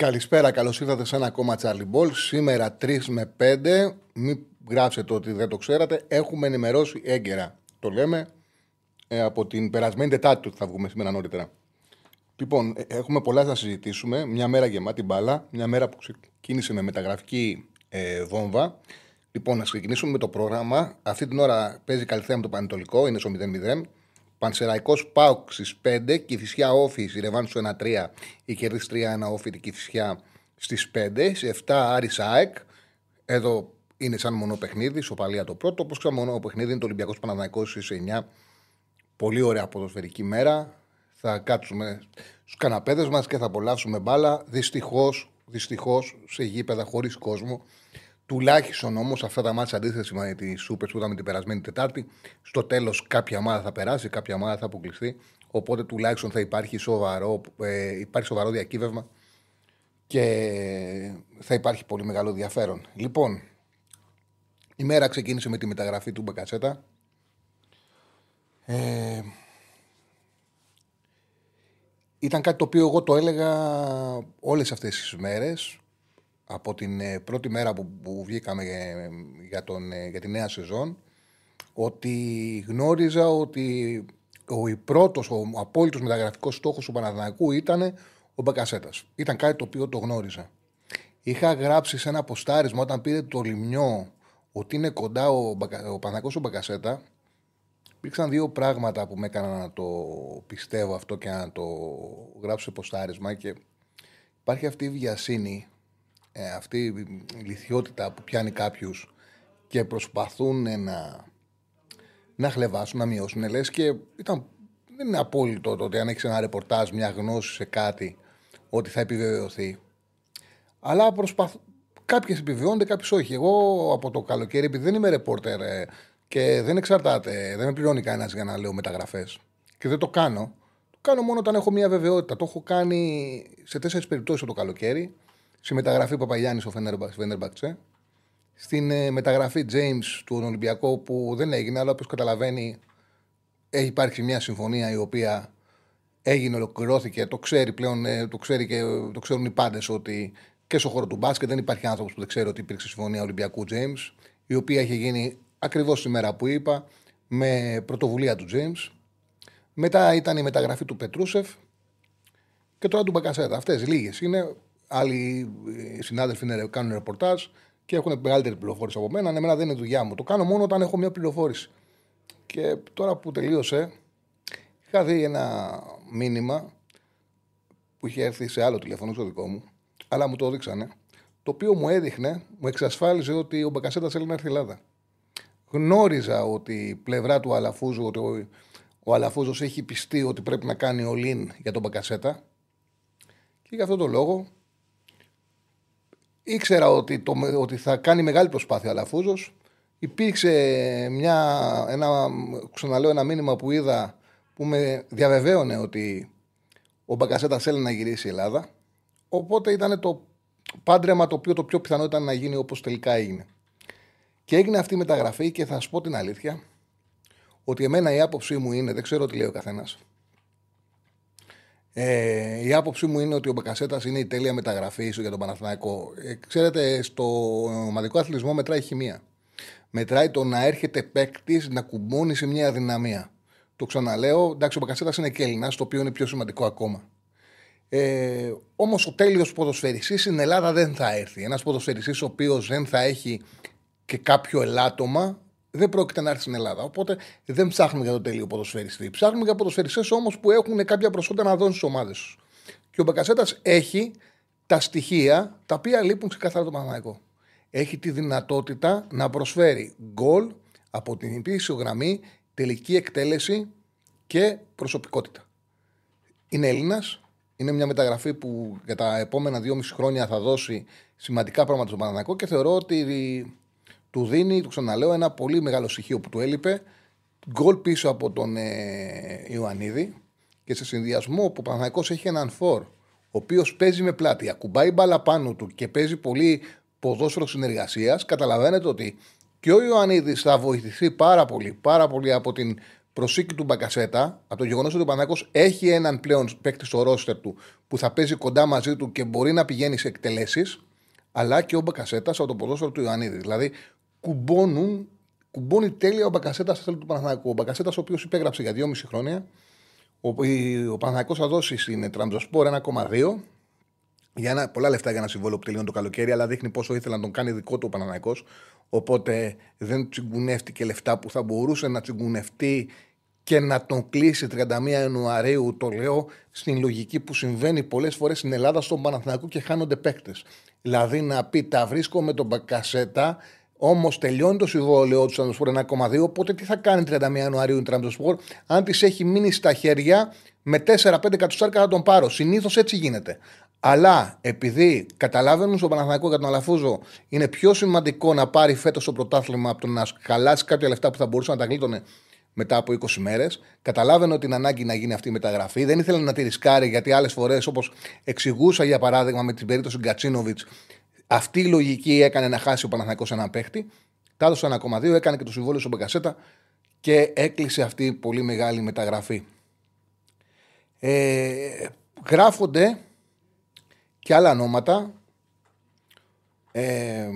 Καλησπέρα, καλώς ήρθατε σε ένα ακόμα Charlie Ball. Σήμερα 3 με 5, μην γράψετε ότι δεν το ξέρατε, έχουμε ενημερώσει έγκαιρα. Το λέμε ε, από την περασμένη Τετάρτη ότι θα βγούμε σήμερα νωρίτερα. Λοιπόν, ε, έχουμε πολλά να συζητήσουμε. Μια μέρα γεμάτη μπάλα, μια μέρα που ξεκίνησε με μεταγραφική ε, βόμβα. Λοιπόν, να ξεκινήσουμε με το πρόγραμμα. Αυτή την ώρα παίζει καλυθέα με το Πανετολικό, είναι στο 0-0. Πανσεραϊκός Πάουκ στις 5, Κυφυσιά Όφη, η Ρεβάν στο 1-3, η κερδίσει 3-1 Όφη, την Κυφυσιά στις 5. Σε 7 Άρης ΑΕΚ. Εδώ είναι σαν μονό παιχνίδι, σοπαλία το πρώτο. Όπως ξέρω, μονό παιχνίδι είναι το Ολυμπιακός Παναναναϊκό στις 9. Πολύ ωραία ποδοσφαιρική μέρα. Θα κάτσουμε στους καναπέδες μας και θα απολαύσουμε μπάλα. Δυστυχώς, δυστυχώς σε γήπεδα χωρίς κόσμο. Τουλάχιστον όμως αυτά τα μάτια αντίθεση με τη Σούπερ που είδαμε την περασμένη Τετάρτη, στο τέλος κάποια ομάδα θα περάσει, κάποια ομάδα θα αποκλειστεί. Οπότε τουλάχιστον θα υπάρχει σοβαρό, ε, υπάρχει σοβαρό διακύβευμα και θα υπάρχει πολύ μεγάλο ενδιαφέρον. Λοιπόν, η μέρα ξεκίνησε με τη μεταγραφή του Μπεκατσέτα. Ε, ήταν κάτι το οποίο εγώ το έλεγα όλες αυτές τις μέρες από την ε, πρώτη μέρα που, που βγήκαμε για, τον, ε, για τη νέα σεζόν ότι γνώριζα ότι ο πρώτος, ο απόλυτος μεταγραφικός στόχος του Παναδανακού ήταν ο Μπακασέτας. Ήταν κάτι το οποίο το γνώριζα. Είχα γράψει σε ένα ποστάρισμα όταν πήρε το λιμιό ότι είναι κοντά ο, ο Παναδανακός ο Μπακασέτα. Υπήρξαν δύο πράγματα που με έκαναν να το πιστεύω αυτό και να το γράψω σε ποστάρισμα και υπάρχει αυτή η βιασύνη ε, αυτή η λυθιότητα που πιάνει κάποιους και προσπαθούν να, να χλεβάσουν, να μειώσουν. Λες και ήταν, δεν είναι απόλυτο το ότι αν έχεις ένα ρεπορτάζ, μια γνώση σε κάτι, ότι θα επιβεβαιωθεί. Αλλά προσπαθ... κάποιες επιβεβαιώνονται, κάποιες όχι. Εγώ από το καλοκαίρι, επειδή δεν είμαι ρεπόρτερ ε, και δεν εξαρτάται, δεν με πληρώνει κανένας για να λέω μεταγραφές και δεν το κάνω. Το κάνω μόνο όταν έχω μια βεβαιότητα. Το έχω κάνει σε τέσσερις περιπτώσεις το καλοκαίρι στη μεταγραφή Παπαγιάννης στο Φέντερμπαξε. Στην ε, μεταγραφή James του Ολυμπιακού που δεν έγινε, αλλά όπως καταλαβαίνει έχει υπάρξει μια συμφωνία η οποία έγινε, ολοκληρώθηκε. Το ξέρει πλέον, ε, το, ξέρει και, το ξέρουν οι πάντες ότι και στο χώρο του μπάσκετ δεν υπάρχει άνθρωπος που δεν ξέρει ότι υπήρξε συμφωνία Ολυμπιακού James, η οποία είχε γίνει ακριβώς τη μέρα που είπα, με πρωτοβουλία του James. Μετά ήταν η μεταγραφή του Πετρούσεφ και τώρα του Μπακασέτα. Αυτές λίγες είναι. Άλλοι ε, συνάδελφοι είναι, κάνουν ρεπορτάζ και έχουν μεγαλύτερη πληροφόρηση από μένα. Εμένα δεν είναι δουλειά μου. Το κάνω μόνο όταν έχω μια πληροφόρηση. Και τώρα που τελείωσε, είχα δει ένα μήνυμα που είχε έρθει σε άλλο τηλέφωνο, στο δικό μου, αλλά μου το έδειξανε, το οποίο μου έδειχνε, μου εξασφάλιζε ότι ο Μπακασέτας θέλει να έρθει Ελλάδα. Γνώριζα ότι η πλευρά του Αλαφούζου, ότι ο, ο Αλαφούζος έχει πιστεί ότι πρέπει να κάνει ο Λίν για τον Μπακασέτα. Και για αυτόν τον λόγο ήξερα ότι, το, ότι θα κάνει μεγάλη προσπάθεια ο Αλαφούζος. Υπήρξε μια, ένα, ξαναλέω, ένα μήνυμα που είδα που με διαβεβαίωνε ότι ο Μπαγκασέτα θέλει να γυρίσει η Ελλάδα. Οπότε ήταν το πάντρεμα το οποίο το πιο πιθανό ήταν να γίνει όπως τελικά έγινε. Και έγινε αυτή η μεταγραφή και θα σα πω την αλήθεια ότι εμένα η άποψή μου είναι, δεν ξέρω τι λέει ο καθένας, ε, η άποψή μου είναι ότι ο Μπακασέτα είναι η τέλεια μεταγραφή για τον Παναθηναϊκό. Ε, ξέρετε, στο ομαδικό αθλητισμό μετράει χημεία. Μετράει το να έρχεται παίκτης να κουμπώνει σε μια αδυναμία. Το ξαναλέω, εντάξει, ο Μπακασέτα είναι και Έλληνας, το οποίο είναι πιο σημαντικό ακόμα. Ε, Όμως ο τέλειος ποδοσφαιριστής στην Ελλάδα δεν θα έρθει. Ένας ποδοσφαιριστής ο οποίος δεν θα έχει και κάποιο ελάττωμα δεν πρόκειται να έρθει στην Ελλάδα. Οπότε δεν ψάχνουμε για το τέλειο ποδοσφαιριστή. Ψάχνουμε για ποδοσφαιριστές όμως που έχουν κάποια προσόντα να δώσουν στις ομάδες τους. Και ο Μπακασέτας έχει τα στοιχεία τα οποία λείπουν ξεκάθαρα το Παναγικό. Έχει τη δυνατότητα να προσφέρει γκολ από την υπήρξη γραμμή, τελική εκτέλεση και προσωπικότητα. Είναι Έλληνας, Είναι μια μεταγραφή που για τα επόμενα δυόμιση χρόνια θα δώσει σημαντικά πράγματα στον Παναθηναϊκό και θεωρώ ότι του δίνει, του ξαναλέω, ένα πολύ μεγάλο στοιχείο που του έλειπε. Γκολ πίσω από τον ε, Ιωαννίδη και σε συνδυασμό που ο Παναθηναϊκός έχει έναν φόρ ο οποίος παίζει με πλάτη, ακουμπάει μπάλα πάνω του και παίζει πολύ ποδόσφαιρο συνεργασίας, καταλαβαίνετε ότι και ο Ιωαννίδης θα βοηθηθεί πάρα πολύ, πάρα πολύ από την προσήκη του Μπακασέτα, από το γεγονός ότι ο Πανάκο έχει έναν πλέον παίκτη στο ρόστερ του που θα παίζει κοντά μαζί του και μπορεί να πηγαίνει σε εκτελέσεις, αλλά και ο Μπακασέτα από το ποδόσφαιρο του Ιωαννίδη. Δηλαδή κουμπώνουν, κουμπώνει τέλεια ο Μπακασέτας στο του Παναθηναϊκού. Ο Μπακασέτας, ο οποίος υπέγραψε για 2,5 χρόνια, ο, ο Παναθηναϊκός θα δώσει στην Τραμπζοσπόρ 1,2 για ένα, πολλά λεφτά για ένα συμβόλαιο που τελειώνει το καλοκαίρι, αλλά δείχνει πόσο ήθελε να τον κάνει δικό του ο Παναναναϊκό. Οπότε δεν τσιγκουνεύτηκε λεφτά που θα μπορούσε να τσιγκουνευτεί και να τον κλείσει 31 Ιανουαρίου. Το λέω στην λογική που συμβαίνει πολλές φορές στην Ελλάδα στον Παναθηναϊκό και χάνονται παίκτες. Δηλαδή να πει τα βρίσκω με τον Μπακασέτα, Όμως τελειώνει το συμβόλαιο του Τραμπζοσπορ 1,2. Οπότε τι θα κάνει 31 Ιανουαρίου η Τραμπζοσπορ, αν της έχει μείνει στα χέρια με 4-5 κατοστάρια θα τον πάρω. Συνήθως έτσι γίνεται. Αλλά επειδή καταλάβαινουν στον Παναθηναϊκό για τον Αλαφούζο είναι πιο σημαντικό να πάρει φέτος το πρωτάθλημα από το να χαλάσει κάποια λεφτά που θα μπορούσε να τα γλίτωνε μετά από 20 μέρες. Καταλάβαινε ότι είναι ανάγκη να γίνει αυτή η μεταγραφή. Δεν ήθελε να τη ρισκάρει γιατί άλλες φορές, όπως εξηγούσα για παράδειγμα με την περίπτωση Γκατσίνοβιτς, αυτή η λογική έκανε να χάσει ο Παναθηναϊκός ένα παίχτη. Τα έδωσε 1,2, έκανε και το συμβόλαιο στον Μπεγκασέτα και έκλεισε αυτή η πολύ μεγάλη μεταγραφή. Ε, γράφονται και άλλα ονόματα. Ε,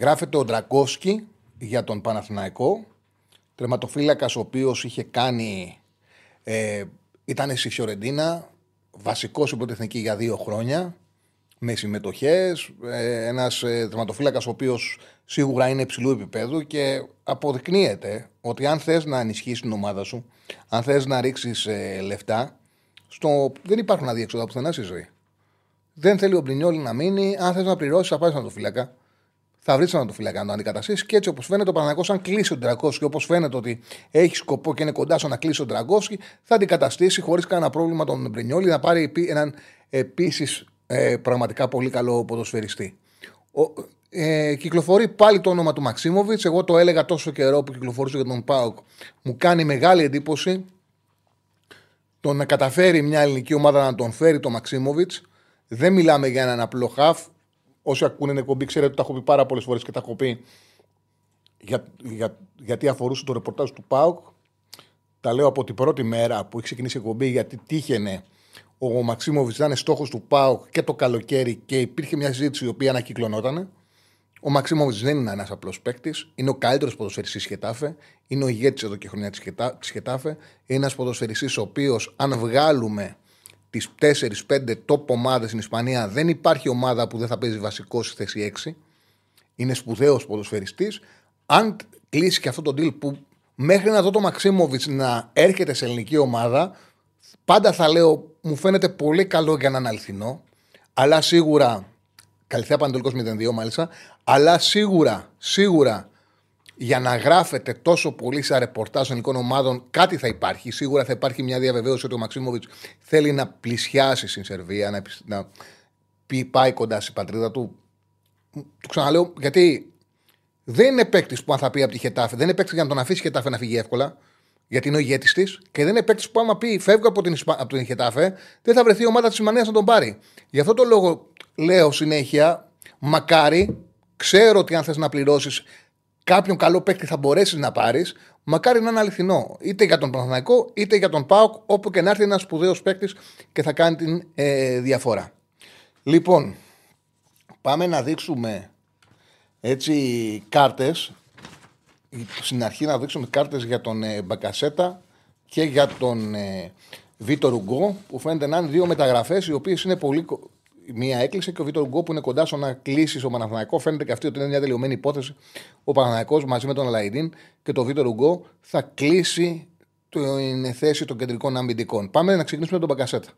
γράφεται ο Ντρακόσκι για τον Παναθηναϊκό. Τερματοφύλακας ο οποίος είχε κάνει... Ε, ήταν στη Φιωρεντίνα, βασικός υποτεθνική για δύο χρόνια, με συμμετοχές. Ε, Ένας ε, τερματοφύλακα ο οποίος σίγουρα είναι υψηλού επίπεδου και αποδεικνύεται ότι αν θες να ενισχύσεις την ομάδα σου, αν θες να ρίξεις ε, λεφτά, στο... δεν υπάρχουν αδιέξοδα πουθενά στη ζωή. Δεν θέλει ο Μπρινιόλη να μείνει. Αν θες να πληρώσεις, θα πάει στον φύλακα. Θα βρεις έναν φύλακα να το αντικαταστήσεις. Και έτσι όπως φαίνεται, ο Παναγό, αν κλείσει τον Τραγκόσκι, όπως φαίνεται ότι έχει σκοπό και είναι κοντά στο να κλείσει τον Τραγκόσκι, θα αντικαταστήσει χωρίς κανένα πρόβλημα τον Μπρινιόλη να πάρει έναν επίσης ε, πραγματικά πολύ καλό ποδοσφαιριστή. Ο, ε, κυκλοφορεί πάλι το όνομα του Μαξίμοβιτς. Εγώ το έλεγα τόσο καιρό που κυκλοφορούσε για τον Πάοκ. Μου κάνει μεγάλη εντύπωση το να καταφέρει μια ελληνική ομάδα να τον φέρει το Μαξίμοβιτς. Δεν μιλάμε για έναν απλό χαφ. Όσοι ακούνε εκπομπή, ξέρετε ότι τα έχω πει πάρα πολλές φορές και τα έχω πει για, για, γιατί αφορούσε το ρεπορτάζ του ΠΑΟΚ. Τα λέω από την πρώτη μέρα που έχει ξεκινήσει η εκπομπή, γιατί τύχαινε ο Μαξίμοβιτ ήταν στόχος του ΠΑΟΚ και το καλοκαίρι και υπήρχε μια συζήτηση η οποία ανακυκλωνόταν. Ο Μαξίμοβιτ δεν είναι ένας απλός παίκτης. Είναι ο καλύτερος ποδοσφαιριστής Χετάφε. Είναι ο ηγέτης εδώ και χρονιά της Χετάφε. Είναι ένας ποδοσφαιριστής ο οποίος, αν βγάλουμε τις 4-5 top ομάδες στην Ισπανία, δεν υπάρχει ομάδα που δεν θα παίζει βασικό στη θέση 6. Είναι σπουδαίος ποδοσφαιριστής. Αν κλείσει και αυτό το deal που μέχρι να δω το Μαξίμοβιτ να έρχεται σε ελληνική ομάδα, πάντα θα λέω μου φαίνεται πολύ καλό για έναν αληθινό, αλλά σίγουρα. Καλυθέα Παντελικό 0-2 μάλιστα. Αλλά σίγουρα, σίγουρα για να γράφεται τόσο πολύ σε ρεπορτάζ ελληνικών ομάδων, κάτι θα υπάρχει. Σίγουρα θα υπάρχει μια διαβεβαίωση ότι ο Μαξίμοβιτ θέλει να πλησιάσει στην Σερβία, να, να πάει κοντά στην πατρίδα του. Το ξαναλέω γιατί δεν είναι παίκτης που αν θα πει από τη Χετάφε, δεν είναι παίκτης για να τον αφήσει η Χετάφε να φύγει εύκολα γιατί είναι ο ηγέτης της και δεν είναι παίκτης που άμα πει φεύγω από την, από την Χετάφε, δεν θα βρεθεί η ομάδα της Ισπανίας να τον πάρει. Γι' αυτό το λόγο λέω συνέχεια, μακάρι, ξέρω ότι αν θες να πληρώσεις κάποιον καλό παίκτη θα μπορέσεις να πάρεις, μακάρι να είναι αληθινό. Είτε για τον Παναθηναϊκό, είτε για τον Πάοκ, όπου και να έρθει ένας σπουδαίος παίκτης και θα κάνει την ε, διαφορά. Λοιπόν, πάμε να δείξουμε έτσι κάρτες στην αρχή να δείξουμε κάρτες για τον ε, Μπακασέτα και για τον ε, Βίτο που φαίνεται να είναι δύο μεταγραφές οι οποίες είναι πολύ. Μία έκλεισε και ο Βίτο Ρουγκό που είναι κοντά στο να κλείσει στο Παναθηναϊκό. Φαίνεται και αυτή ότι είναι μια τελειωμένη υπόθεση. Ο Παναθηναϊκός μαζί με τον Αλαϊντίν και το Βίτο Ρουγκό θα κλείσει την θέση των κεντρικών αμυντικών. Πάμε να ξεκινήσουμε με τον Μπακασέτα.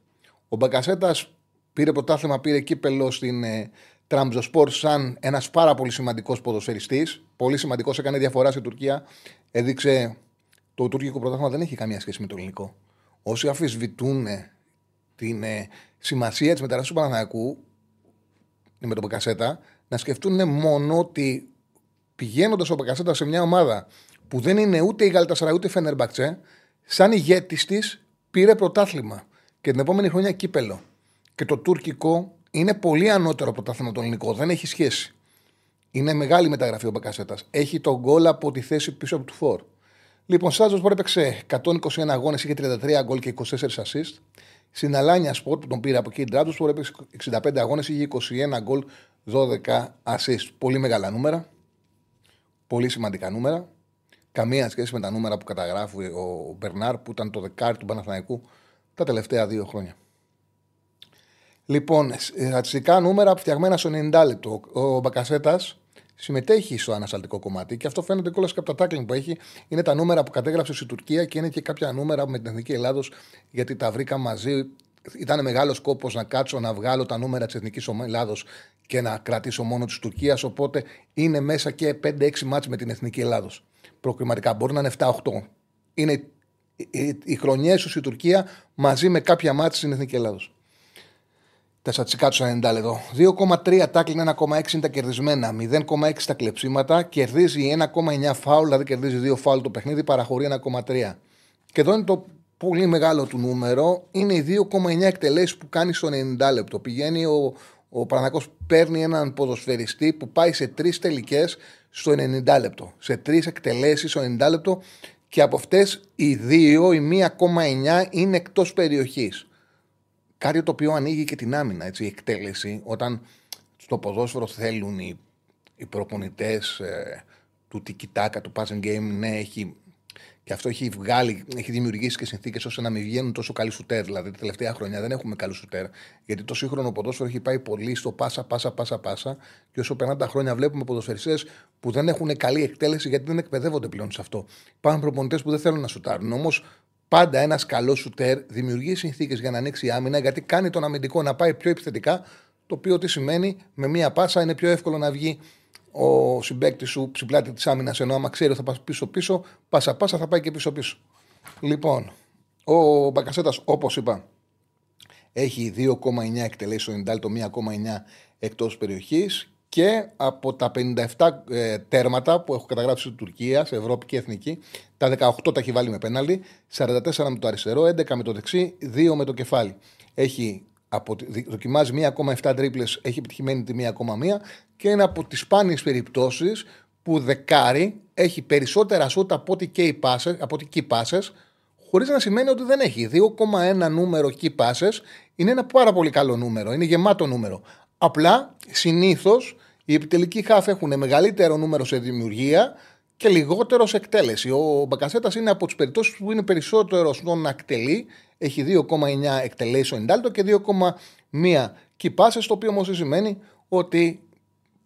Ο Μπακασέτας πήρε πρωτάθλημα, πήρε κύπελο στην ε, Τραμπζοσπορ σαν ένας πάρα πολύ σημαντικός ποδοσφαιριστής. Πολύ σημαντικός, έκανε διαφορά στην Τουρκία. Έδειξε το τουρκικό πρωτάθλημα δεν έχει καμία σχέση με το ελληνικό. Όσοι αφισβητούν την ε, σημασία της μεταγραφή του Παναθηναϊκού με τον Μπακασέτα να σκεφτούν μόνο ότι πηγαίνοντας ο Μπακασέτα σε μια ομάδα που δεν είναι ούτε η Γαλτασαρα ούτε η Φενερμπαξέ, σαν ηγέτης της πήρε πρωτάθλημα και την επόμενη χρονιά κύπελο. Και το τουρκικό είναι πολύ ανώτερο πρωτάθλημα το ελληνικό. Δεν έχει σχέση. Είναι μεγάλη μεταγραφή ο Μπακασέτας. Έχει τον γκολ από τη θέση πίσω από του Φόρ. Λοιπόν, Σάζος που έπαιξε 121 αγώνες, είχε 33 γκολ και 24 assist. Στην Αλάνια Σπορτ που τον πήρε από εκεί, Ντράτο που έπαιξε 65 αγώνες, είχε 21 γκολ, 12 assist. Πολύ μεγάλα νούμερα. Πολύ σημαντικά νούμερα. Καμία σχέση με τα νούμερα που καταγράφει ο Μπερνάρ που ήταν το δεκάρι του Παναθηναϊκού τα τελευταία δύο χρόνια. Λοιπόν, στατιστικά νούμερα φτιαγμένα στο 90 λεπτό. Ο Μπακασέτας συμμετέχει στο ανασταλτικό κομμάτι και αυτό φαίνεται κιόλας και από τα τάκλινγκ που έχει. Είναι τα νούμερα που κατέγραψε στη Τουρκία και είναι και κάποια νούμερα με την Εθνική Ελλάδος γιατί τα βρήκα μαζί. Ήταν μεγάλος κόπο να κάτσω να βγάλω τα νούμερα της Εθνικής Ελλάδος και να κρατήσω μόνο της Τουρκίας. Οπότε είναι μέσα και 5-6 μάτς με την Εθνική Ελλάδος. Προκριματικά μπορεί να είναι 7-8. Είναι οι χρονιές τους η Τουρκία μαζί με κάποια μάτια στην Εθνική Ελλάδος. Τα στατιστικά τους 90 λεπτό. 2,3 τάκλιν, 1,6 είναι τα κερδισμένα. 0,6 τα κλεψίματα. Κερδίζει 1,9 φάουλ, δηλαδή κερδίζει 2 φάουλ το παιχνίδι, παραχωρεί 1,3. Και εδώ είναι το πολύ μεγάλο του νούμερο. Είναι οι 2,9 εκτελέσεις που κάνει στο 90 λεπτό. Πηγαίνει ο, ο Παναγό παίρνει έναν ποδοσφαιριστή που πάει σε τρεις τελικές στο 90 λεπτό. Σε τρεις εκτελέσεις στο 90 λεπτό και από αυτές οι δύο, η 1,9 είναι εκτός περιοχής. Κάτι το οποίο ανοίγει και την άμυνα, έτσι, η εκτέλεση. Όταν στο ποδόσφαιρο θέλουν οι, οι προπονητές ε, του τικιτάκα, του passing game, ναι, έχει και αυτό έχει βγάλει, έχει δημιουργήσει και συνθήκες ώστε να μην βγαίνουν τόσο καλοί σουτέρ. Δηλαδή, τα τελευταία χρόνια δεν έχουμε καλούς σουτέρ. Γιατί το σύγχρονο ποδόσφαιρο έχει πάει πολύ στο πάσα, πάσα, πάσα, πάσα. Και όσο περνάνε τα χρόνια, βλέπουμε ποδοσφαιριστές που δεν έχουν καλή εκτέλεση γιατί δεν εκπαιδεύονται πλέον σε αυτό. Υπάρχουν προπονητές που δεν θέλουν να σουτάρουν. Όμως, πάντα ένας καλός σουτέρ δημιουργεί συνθήκες για να ανοίξει η άμυνα γιατί κάνει τον αμυντικό να πάει πιο επιθετικά. Το οποίο τι σημαίνει, με μία πάσα είναι πιο εύκολο να βγει ο συμπέκτη σου ψηπλάτη τη άμυνας, ενώ άμα ξέρει ότι θα πας πίσω-πίσω, πάσα πάσα θα πάει και πίσω-πίσω. Λοιπόν, ο Μπακασέτας, όπως είπα, έχει 2,9 εκτελέσει στο Ιντάλ, το 1,9 εκτός περιοχής και από τα 57 ε, τέρματα που έχω καταγράψει στην Τουρκία, σε Ευρώπη και Εθνική, τα 18 τα έχει βάλει με πέναλι, 44 με το αριστερό, 11 με το δεξί, 2 με το κεφάλι. Έχει από, δοκιμάζει 1,7 τρίπλες, έχει επιτυχημένη τη 1,1 και είναι από τις σπάνιες περιπτώσεις που δεκάρι έχει περισσότερα σούτ από ό,τι και οι πάσες, από ό,τι key passes, χωρίς να σημαίνει ότι δεν έχει. 2,1 νούμερο key passes είναι ένα πάρα πολύ καλό νούμερο, είναι γεμάτο νούμερο. Απλά συνήθως οι επιτελικοί χάφ έχουν μεγαλύτερο νούμερο σε δημιουργία και λιγότερο σε εκτέλεση. Ο Μπακασέτας είναι από τις περιπτώσεις που είναι περισσότερο στο να εκτελεί. Έχει 2,9 εκτελέσεις ο Εντάλτο και 2,1 κυπάσες, το οποίο όμως σημαίνει ότι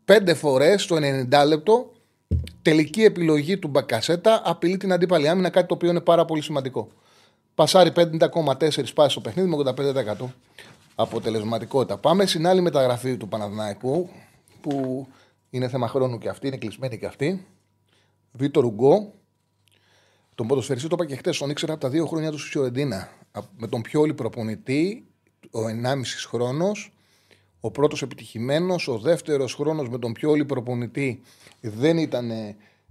πέντε φορές στο 90 λεπτό τελική επιλογή του Μπακασέτα απειλεί την αντίπαλη άμυνα, κάτι το οποίο είναι πάρα πολύ σημαντικό. Πασάρει 50,4 πάσει στο παιχνίδι με 85% αποτελεσματικότητα. Πάμε στην άλλη μεταγραφή του Παναθηναϊκού που είναι θέμα χρόνου και αυτή, είναι κλεισμένη και αυτή. Βίτο Ρουγκό. Τον ποδοσφαιριστή το είπα και χτες, τον ήξερα από τα δύο χρόνια του στη Φιωρεντίνα. Με τον πιο όλη προπονητή, ο 1,5 χρόνος. Ο πρώτος επιτυχημένος, ο δεύτερος χρόνος με τον πιο όλη προπονητή δεν ήταν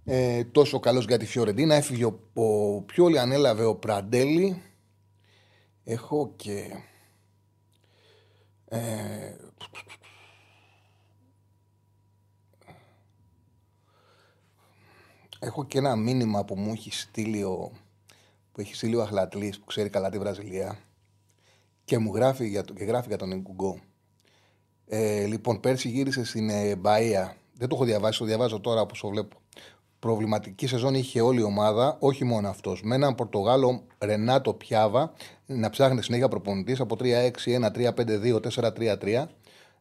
ε, τόσο καλός για τη Φιωρεντίνα. Έφυγε ο, ο πιο όλη ανέλαβε ο Πραντέλη. Έχω και. Ε, Έχω και ένα μήνυμα που μου έχει στείλει ο, που έχει στείλει ο Αχλατλής που ξέρει καλά τη Βραζιλία και μου γράφει για, και γράφει για τον Εγκουγκό. Ε, λοιπόν, πέρσι γύρισε στην ε, Μπαία. Δεν το έχω διαβάσει, το διαβάζω τώρα όπως το βλέπω. Προβληματική σεζόν είχε όλη η ομάδα, όχι μόνο αυτός. Με έναν Πορτογάλο Ρενάτο Πιάβα να ψάχνει συνέχεια προπονητής από 3-6-1-3-5-2-4-3-3.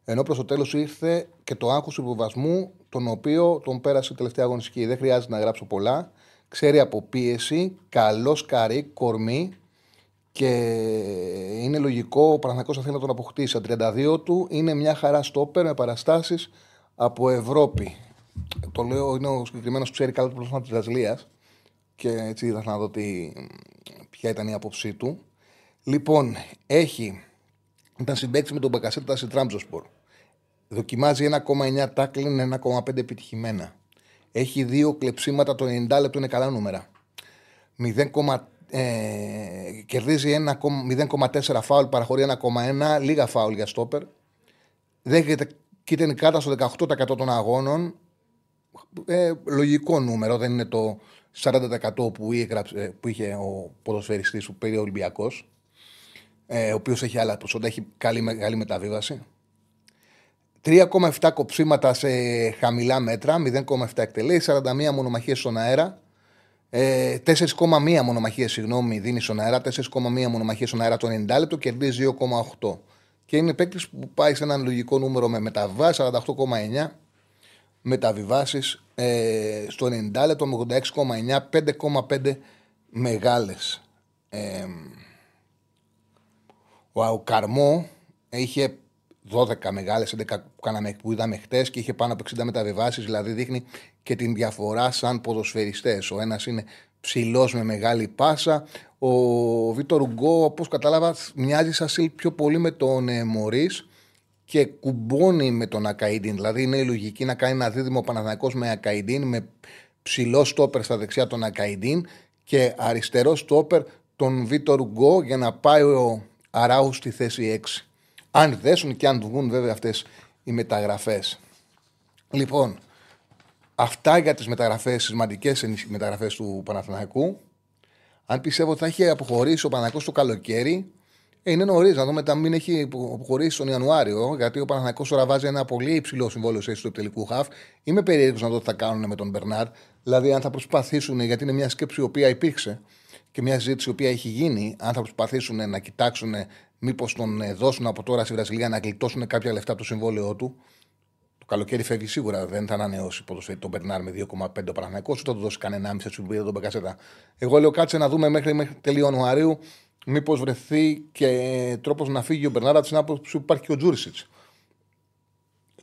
Ενώ προς το τέλος ήρθε και το άγχος του υποβασμού, τον οποίο τον πέρασε τελευταία αγωνιστική. Δεν χρειάζεται να γράψω πολλά. Ξέρει από πίεση, καλός καρύ, κορμί και είναι λογικό ο Παναθηναϊκός θα θέλει να τον αποκτήσει. 32 του είναι μια χαρά στόπερ με παραστάσεις από Ευρώπη. Το λέω, είναι ο συγκεκριμένος που ξέρει καλά το πρόσωπο της Βραζιλία και έτσι είδα να δω τι, ποια ήταν η άποψή του. Λοιπόν, έχει Ήταν συμπέκτη με τον Μπακασέτα σε Τράμπζοσπορ. Δοκιμάζει 1,9 τάκλιν, 1,5 επιτυχημένα. Έχει δύο κλεψίματα το 90 λεπτό, είναι καλά νούμερα. 0, ε, κερδίζει 0,4 φάουλ, παραχωρεί 1,1, λίγα φάουλ για στόπερ. Δέχεται κίτρινη κάρτα στο 18% των αγώνων. Ε, λογικό νούμερο, δεν είναι το 40% που, είχε, που είχε ο ποδοσφαιριστής που πήρε ο Ολυμπιακός, ε, ο οποίος έχει άλλα ποσότητα, έχει καλή, μεγάλη μεταβίβαση. 3,7 κοψίματα σε χαμηλά μέτρα, 0,7 εκτελεί, 41 μονομαχίες στον αέρα. 4,1 ε, μονομαχίες, συγγνώμη, δίνει στον αέρα. 4,1 μονομαχίες στον αέρα το 90 λεπτό, κερδίζει 2,8. Και είναι παίκτης που πάει σε ένα λογικό νούμερο με μεταβάσει, 48,9 μεταβιβάσεις ε, στο 90 λεπτό με 86,9, 5,5 μεγάλες. Ε, ο Καρμό είχε 12 μεγάλες, 11 που, που είδαμε χτες και είχε πάνω από 60 μεταβιβάσεις. Δηλαδή δείχνει και την διαφορά σαν ποδοσφαιριστές. Ο ένας είναι ψηλός με μεγάλη πάσα. Ο Βίτορ Ουγκό, όπως κατάλαβα, μοιάζει σαν πιο πολύ με τον ε, Μωρή και κουμπώνει με τον Ακαϊντίν. Δηλαδή είναι η λογική να κάνει ένα δίδυμο Παναθηναϊκός με Ακαϊντίν, με ψηλό στόπερ στα δεξιά τον Ακαϊντίν και αριστερό στόπερ τον Βίτορ Ουγκό για να πάει ο Αράους στη θέση 6. Αν δέσουν και αν βγουν βέβαια αυτές οι μεταγραφές. Λοιπόν, αυτά για τις μεταγραφές, σημαντικές μεταγραφές του Παναθηναϊκού. Αν πιστεύω ότι θα έχει αποχωρήσει ο Παναθηναϊκός το καλοκαίρι, ε, είναι νωρίς να δούμε αν μην έχει αποχωρήσει τον Ιανουάριο, γιατί ο Παναθηναϊκός τώρα βάζει ένα πολύ υψηλό συμβόλαιο σε του τελικού χαφ. Είμαι περίεργος να δω τι θα κάνουν με τον Μπερνάρ. Δηλαδή, αν θα προσπαθήσουν, γιατί είναι μια σκέψη η οποία υπήρξε και μια συζήτηση η οποία έχει γίνει, αν θα προσπαθήσουν να κοιτάξουν μήπως τον ε, δώσουν από τώρα στη Βραζιλία να γλιτώσουν κάποια λεφτά από το συμβόλαιό του. Το καλοκαίρι φεύγει σίγουρα, δεν θα ανανεώσει τον Μπερνάρ με 2,5 ο Παναγιακό, ούτε θα του δώσει κανένα άμυσα σου τον Μπεκασέτα. Εγώ λέω κάτσε να δούμε μέχρι, μέχρι τέλη Ιανουαρίου μήπως βρεθεί και τρόπος να φύγει ο Μπερνάρ από την άποψη που υπάρχει και ο Τζούρισιτς.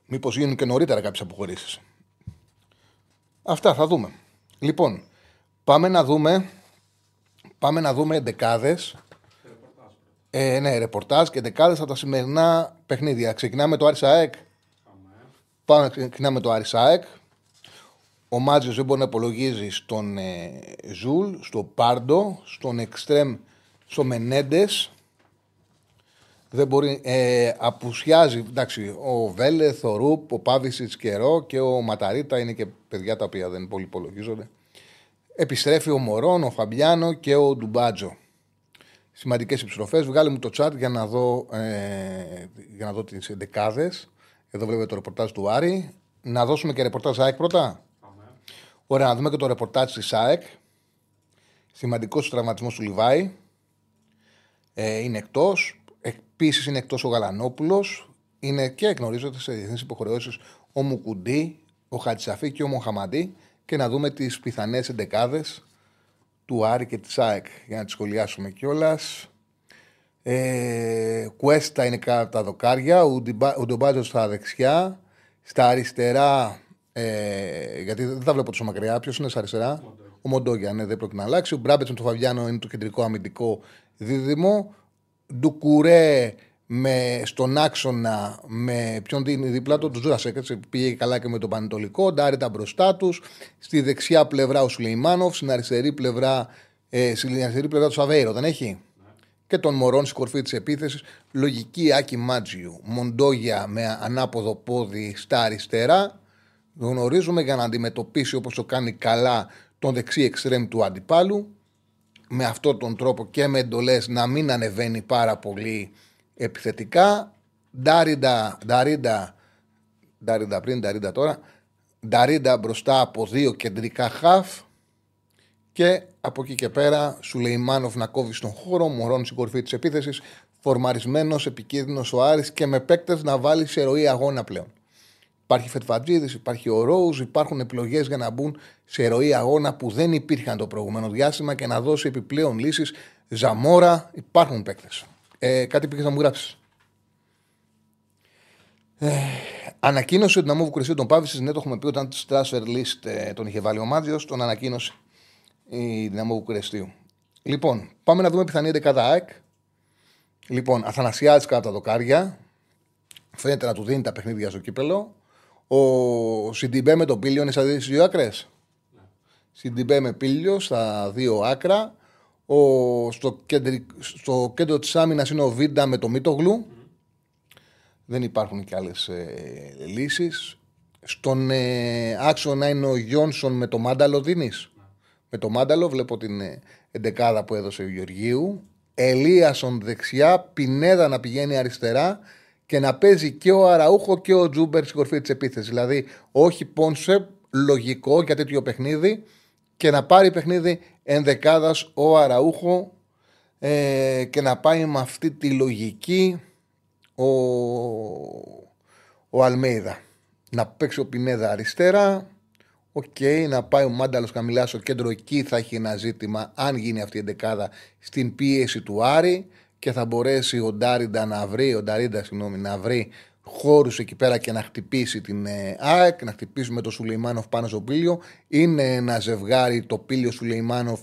Μήπως γίνουν και νωρίτερα κάποιες αποχωρήσεις. Αυτά θα δούμε. Λοιπόν, πάμε να δούμε. Πάμε να δούμε δεκάδες ε, ναι, ρεπορτάζ και δεκάδες από τα σημερινά παιχνίδια. Ξεκινάμε το Άρισαεκ. Πάμε, ξεκινάμε το Άρης ΑΕΚ. Ο Μάντζιος δεν μπορεί να υπολογίζει στον ε, Ζουλ, στο Πάρντο, στον Εκστρέμ, στο Μενέντες. Δεν μπορεί, ε, απουσιάζει εντάξει, ο Βέλεθ, ο Ρουπ, ο Πάβησιτς καιρό και ο Ματαρίτα είναι και παιδιά τα οποία δεν πολύ υπολογίζονται. Επιστρέφει ο Μωρόν, ο Φαμπιάνο και ο Ντουμπάτζο σημαντικές επιστροφές. Βγάλε μου το chat για να δω, ε, για να δω τις δεκάδες. Εδώ βλέπετε το ρεπορτάζ του Άρη. Να δώσουμε και ρεπορτάζ ΑΕΚ πρώτα; Ωραία, να δούμε και το ρεπορτάζ της ΑΕΚ. Σημαντικός τραυματισμός του Λιβάη. Ε, είναι εκτός. Επίσης είναι εκτός ο Γαλανόπουλος. Είναι και γνωρίζονται σε διεθνείς υποχρεώσεις ο Μουκουντή, ο Χατσαφή και ο Μοχαμαντή. Και να δούμε τις πιθανές εντεκάδε του Άρη και της ΑΕΚ για να τη σχολιάσουμε κιόλας. Ε, Κουέστα είναι κάτω απ' τα δοκάρια, ο Ντομπάζο στα δεξιά. Στα αριστερά, ε, γιατί δεν τα βλέπω τόσο μακριά. Ποιος είναι στα αριστερά, ο Μοντόγια, ναι, δεν πρόκειται να αλλάξει. Ο Μπράμπετς με τον Φαμπιάνο είναι το κεντρικό αμυντικό δίδυμο. Ντουκουρέ με, στον άξονα με ποιον δίνει δίπλα του, τους Ζούρασεκ, πήγε καλά και με τον Πανετολικό, Ντάριντα μπροστά τους. Στη δεξιά πλευρά ο Σουλεϊμάνοφ, στην αριστερή πλευρά, ε, στην αριστερή πλευρά του Σαβέιρο, δεν έχει; Ναι. Και τον Μωρόν στην κορφή της επίθεσης. Λογική Άκη Μάτζιου. Μοντόγια με ανάποδο πόδι στα αριστερά. Γνωρίζουμε για να αντιμετωπίσει όπως το κάνει καλά τον δεξί εξτρέμ του αντιπάλου. Με αυτόν τον τρόπο και με εντολές να μην ανεβαίνει πάρα πολύ επιθετικά. Ντάριντα, Νταρίντα, Νταρίντα πριν, Νταρίντα τώρα. Νταρίντα μπροστά από δύο κεντρικά χαφ. Και από εκεί και πέρα, Σουλεϊμάνοφ να κόβει στον χώρο, Μωρών στην κορφή της επίθεσης, φορμαρισμένος, επικίνδυνος ο Άρης και με παίκτες να βάλει σε ροή αγώνα πλέον. Υπάρχει Φετφατζίδη, υπάρχει ο Ρόουζ, υπάρχουν επιλογές για να μπουν σε ροή αγώνα που δεν υπήρχαν το προηγούμενο διάστημα και να δώσει επιπλέον λύσεις. Ζαμόρα, υπάρχουν παίκτες. Ε, κάτι πήγε να μου γράψεις. Ε, ανακοίνωσε η Δυναμό Βουκουρεστίου τον Πάβησιτς. Ναι, το έχουμε πει όταν τη transfer list ε, τον είχε βάλει ο Μάντζιο. Τον ανακοίνωσε η Δυναμό Βουκουρεστίου. Λοιπόν, πάμε να δούμε πιθανή εντεκάδα ΑΕΚ. Λοιπόν, Αθανασιάδης κάτω απ' τα δοκάρια. Φαίνεται να του δίνει τα παιχνίδια στο κύπελλο. Ο Σιντιμπέ με τον Πήλιο είναι σαν δύο άκρες. Ναι. Σιντιμπέ με Πήλιο στα δύο άκρα. Ο, στο, κέντρι, στο κέντρο της άμυνας είναι ο Βίντα με το Μίτογλου. Δεν υπάρχουν και άλλες ε, λύσεις. Στον ε, άξονα είναι ο Γιόνσον με το Μάνταλο. Δίνει. Με το Μάνταλο βλέπω την ε, εντεκάδα που έδωσε ο Γεωργίου. Ελίασον δεξιά. Πινέδα να πηγαίνει αριστερά και να παίζει και ο Αραούχο και ο Τζούμπερ στην κορφή της επίθεσης. Δηλαδή, όχι πόνσε, λογικό για τέτοιο παιχνίδι και να πάρει παιχνίδι ενδεκάδας ο Αραούχο ε, και να πάει με αυτή τη λογική ο, ο Αλμέιδα. Να παίξει ο Πινέδα αριστερά. Okay, να πάει ο Μάνταλος Καμιλάς στο κέντρο. Εκεί θα έχει ένα ζήτημα, αν γίνει αυτή η εντεκάδα, στην πίεση του Άρη και θα μπορέσει ο Ντάριντα να βρει, ο Νταρίντα, συγγνώμη, να βρει χώρους εκεί πέρα και να χτυπήσει την ε, ΑΕΚ, να χτυπήσουμε το Σουλεϊμάνοφ πάνω στο Πήλιο. Είναι ένα ζευγάρι το Πήλιο Σουλεϊμάνοφ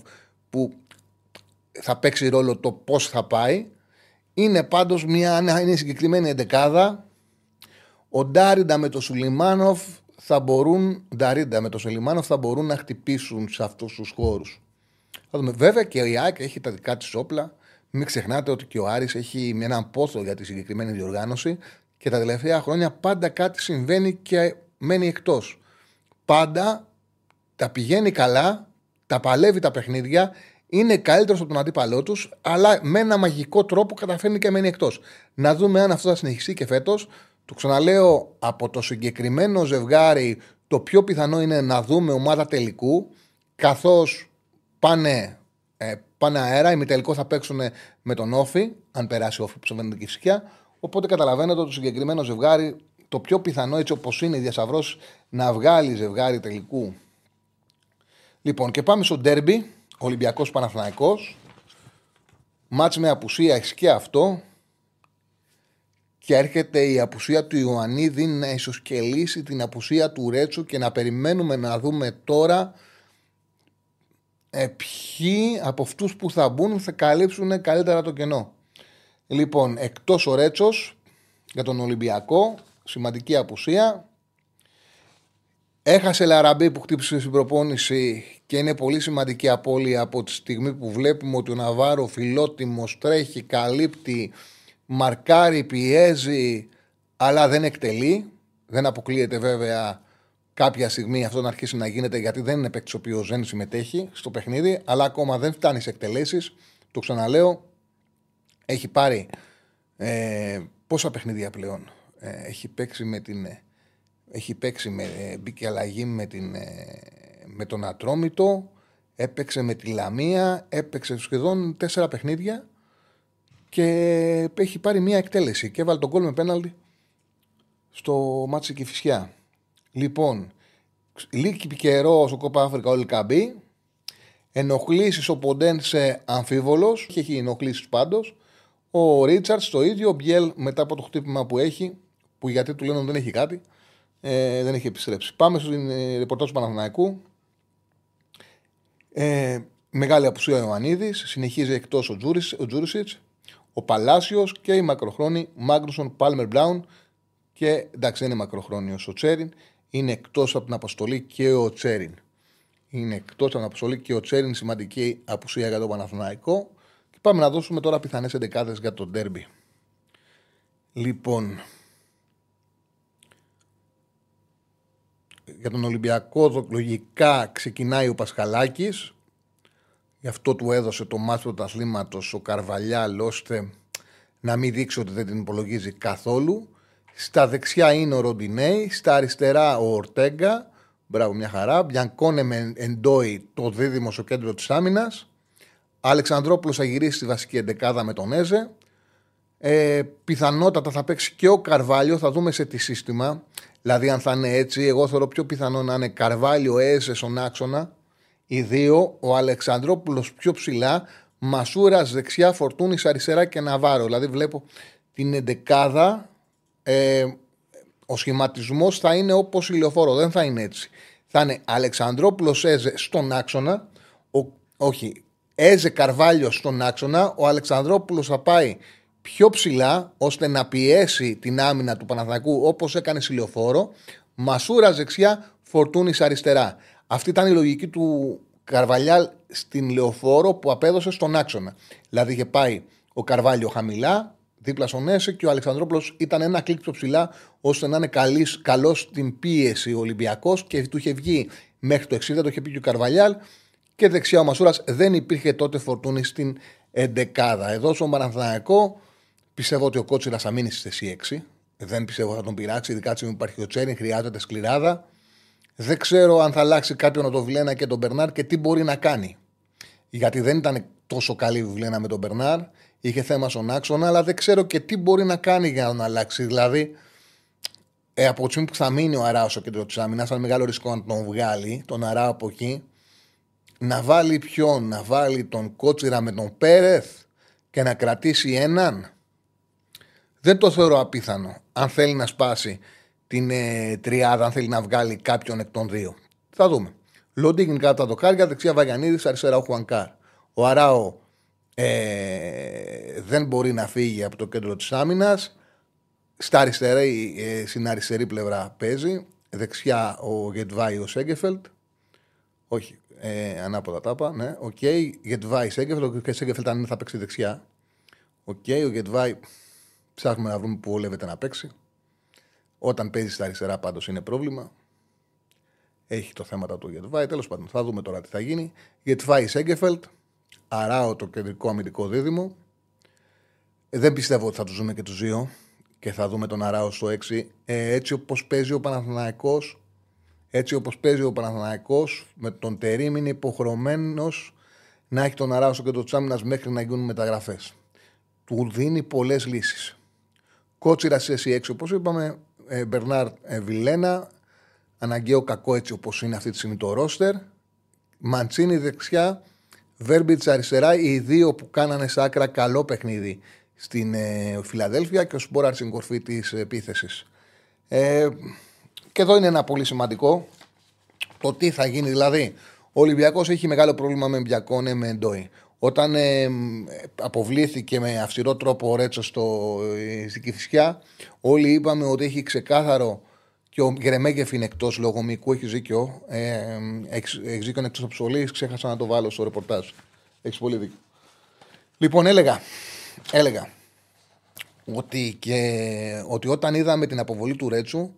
που θα παίξει ρόλο το πώς θα πάει. Είναι πάντως μια είναι συγκεκριμένη εντεκάδα. Ο Ντάριντα με το Σουλεϊμάνοφ θα μπορούν, Νταρίντα με το Σουλεϊμάνοφ θα μπορούν να χτυπήσουν σε αυτούς τους χώρους. Βέβαια και η ΑΕΚ έχει τα δικά της όπλα. Μην ξεχνάτε ότι και ο Άρης έχει έναν πόθο για τη συγκεκριμένη διοργάνωση και τα τελευταία χρόνια πάντα κάτι συμβαίνει και μένει εκτός. Πάντα τα πηγαίνει καλά, τα παλεύει τα παιχνίδια, είναι καλύτερος από τον αντίπαλό τους, αλλά με ένα μαγικό τρόπο καταφέρνει και μένει εκτός. Να δούμε αν αυτό θα συνεχιστεί και φέτος. Το ξαναλέω από το συγκεκριμένο ζευγάρι, το πιο πιθανό είναι να δούμε ομάδα τελικού, καθώς πάνε ε, πάνε αέρα. Ημιτελικό θα παίξουν με τον Όφη, αν περάσει ο Όφη που συμβαίνει την Κυφσιά. Οπότε καταλαβαίνετε ότι το συγκεκριμένο ζευγάρι, το πιο πιθανό έτσι όπως είναι η διασαυρός, να βγάλει ζευγάρι τελικού. Λοιπόν, και πάμε στο ντέρμπι. Ολυμπιακός Παναθλαϊκό. Μάτς με απουσία έχει και αυτό. Και έρχεται η απουσία του Ιωαννίδη να ισοσκελίσει την απουσία του Ρέτσου και να περιμένουμε να δούμε τώρα ε, ποιοι από αυτούς που θα μπουν θα καλύψουν καλύτερα το κενό. Λοιπόν, εκτός ο Ρέτσος για τον Ολυμπιακό, σημαντική απουσία. Έχασε Λαραμπή που χτύπησε στην προπόνηση και είναι πολύ σημαντική απώλεια από τη στιγμή που βλέπουμε ότι ο Ναβάρο φιλότιμος τρέχει, καλύπτει, μαρκάρει, πιέζει, αλλά δεν εκτελεί. Δεν αποκλείεται βέβαια κάποια στιγμή αυτό να αρχίσει να γίνεται γιατί δεν είναι παίκτης ο οποίος δεν συμμετέχει στο παιχνίδι, αλλά ακόμα δεν φτάνει σε εκτελέσεις. Το ξαναλέω, έχει πάρει ε, πόσα παιχνίδια πλέον. Ε, έχει παίξει με την. Έχει παίξει με, ε, μπήκε αλλαγή με, την, ε, με τον Ατρόμητο, έπαιξε με τη Λαμία, έπαιξε σχεδόν τέσσερα παιχνίδια και έχει πάρει μία εκτέλεση και έβαλε το γκολ με πέναλτι στο ματς με Κηφισιά. Λοιπόν, λύκει καιρός ο Κόπα Αφρικα όλοι καμπή. Ενοχλήσεις ο Ποντένσε αμφίβολος. Έχει ενοχλήσεις πάντως. Ο Ρίτσαρτς το ίδιο. Ο Μπιέλ μετά από το χτύπημα που έχει, που γιατί του λένε ότι δεν έχει κάτι, ε, δεν έχει επιστρέψει. Πάμε στην ε, ρεπορτάζ του Παναθηναϊκού. Ε, μεγάλη απουσία ο Ιωαννίδης. Συνεχίζει εκτός ο Τζούρισιτς. Ο Παλάσιος και η μακροχρόνη Μάγκρουσον Πάλμερ Μπράουν. Και εντάξει, δεν είναι μακροχρόνιος ο Τσέριν είναι εκτός από την αποστολή και ο Τσέριν. Είναι εκτός από την αποστολή και ο Τσέριν, σημαντική απουσία για το Παναθηναϊκό. Και πάμε να δώσουμε τώρα πιθανές εντεκάδες για το ντέρμπι. Λοιπόν, για τον Ολυμπιακό λογικά ξεκινάει ο Πασχαλάκης γι' αυτό του έδωσε το μάθημα του αθλήματος ο Καρβαλιά ώστε να μην δείξει ότι δεν την υπολογίζει καθόλου στα δεξιά είναι ο Ροντινέη, στα αριστερά ο Ορτέγκα. Μπράβο, μια χαρά. Μπιανκόνε με εντόι το δίδυμο στο κέντρο της άμυνας. Αλεξανδρόπουλος θα γυρίσει στη βασική εντεκάδα με τον Έζε. Ε, πιθανότατα θα παίξει και ο Καρβάλιο, θα δούμε σε τι σύστημα. Δηλαδή, αν θα είναι έτσι, εγώ θεωρώ πιο πιθανό να είναι Καρβάλιο, Έζε στον άξονα. Οι δύο, ο Αλεξανδρόπουλος πιο ψηλά, Μασούρας δεξιά, Φορτούνης αριστερά και Ναβάρο. Δηλαδή, βλέπω την εντεκάδα ε, ο σχηματισμός θα είναι όπως ηλιοφόρο. Δεν θα είναι έτσι. Θα είναι Αλεξανδρόπουλος Έζε στον άξονα. Ο, όχι, Έζε Καρβάλιο στον άξονα. Ο Αλεξανδρόπουλος θα πάει πιο ψηλά ώστε να πιέσει την άμυνα του Παναθηναϊκού όπως έκανε Λεωφόρο. Μασούρα δεξιά, Φορτούνης αριστερά. Αυτή ήταν η λογική του Καρβαλιάλ στην Λεωφόρο που απέδωσε στον άξονα. Δηλαδή είχε πάει ο Καρβάλιο χαμηλά, δίπλα στον Έσε και ο Αλεξανδρόπουλος ήταν ένα κλικ πιο ψηλά ώστε να είναι καλός στην πίεση ο Ολυμπιακός και του είχε βγει μέχρι το 60, το είχε πει και ο Καρβαλιάλ. Και δεξιά ο Μασούρας δεν υπήρχε τότε φορτούνη στην εντεκάδα. Εδώ στον Παναθηναϊκό πιστεύω ότι ο Κότσιρας θα μείνει στη θέση 6. Δεν πιστεύω θα τον πειράξει, ειδικά έτσι υπάρχει ο Τσέριν, χρειάζεται σκληράδα. Δεν ξέρω αν θα αλλάξει κάποιον τον Βλένα και τον Μπερνάρ και τι μπορεί να κάνει. Γιατί δεν ήταν τόσο καλή η Βλένα με τον Μπερνάρ. Είχε θέμα στον άξονα, αλλά δεν ξέρω και τι μπορεί να κάνει για να τον αλλάξει. Δηλαδή, ε, από τη στιγμή που θα μείνει ο Αράος στο κέντρο της άμυνας, θα είναι μεγάλο ρίσκο να τον βγάλει, τον Αράο από εκεί, να βάλει ποιον, να βάλει τον Κότσιρα με τον Πέρεθ και να κρατήσει έναν; Δεν το θεωρώ απίθανο. Αν θέλει να σπάσει την ε, τριάδα, αν θέλει να βγάλει κάποιον εκ των δύο. Θα δούμε. Λοντίγκιν κάτω τα δοκάρια, δεξιά Βαγιανίδης, αριστερά ο Χουανκάρ. Ο Αράο ε, δεν μπορεί να φύγει από το κέντρο της άμυνας. Στα αριστερή, ε, στην αριστερή πλευρά παίζει. Δεξιά ο Γετβάη ο Σέγκεφελτ. Όχι, ε, ανάποδα τα 'πα. Ναι, ok. Okay. Γετβάη Σέγκεφελτ. Ο Σέγκεφελτ αν θα παίξει δεξιά. Ok, okay. ο Γετβάη ψάχνουμε να βρούμε που βολεύεται να παίξει. Όταν παίζει στα αριστερά πάντως είναι πρόβλημα. Έχει το θέμα του Γετβάη. Τέλος πάντων, θα δούμε τώρα τι θα γίνει. Γετβάη Σέγκεφελτ. Αράω το κεντρικό αμυντικό δίδυμο. Ε, δεν πιστεύω ότι θα τους δούμε και τους δύο και θα δούμε τον Αράο στο 6. Ε, έτσι όπως παίζει ο Παναθηναϊκός έτσι όπως παίζει ο Παναθηναϊκός με τον Τερήμ είναι υποχρεωμένος να έχει τον Αράο στο κέντρο της άμυνας μέχρι να γίνουν μεταγραφές. Του δίνει πολλές λύσεις. Κότσιρα σε 6 όπως είπαμε, ε, Μπερνάρ ε, Βιλένα, αναγκαίο κακό έτσι όπως είναι αυτή τη στιγμή το ρόστερ. Μαντσίνη δεξιά, Βέρμπιτς αριστερά, οι δύο που κάνανε σε άκρα καλό παιχνίδι στην ε, Φιλαδέλφια και ο Σπόραρς στην κορφή της επίθεσης. Ε, και εδώ είναι ένα πολύ σημαντικό το τι θα γίνει. Δηλαδή, ο Ολυμπιακός έχει μεγάλο πρόβλημα με Μπιακόνε, με Ντόι. Όταν ε, αποβλήθηκε με αυστηρό τρόπο ο Ρέτσος στο, ε, στην Κυφυσιά, όλοι είπαμε ότι έχει ξεκάθαρο και ο Γερεμέγεφ είναι εκτός λόγω μήκου, έχει δίκιο. Ε, έχει δίκιο εκτός ψωλή, ξέχασα να το βάλω στο ρεπορτάζ. Έχεις πολύ δίκιο. Λοιπόν, έλεγα, έλεγα ότι, και, ότι όταν είδαμε την αποβολή του Ρέτσου,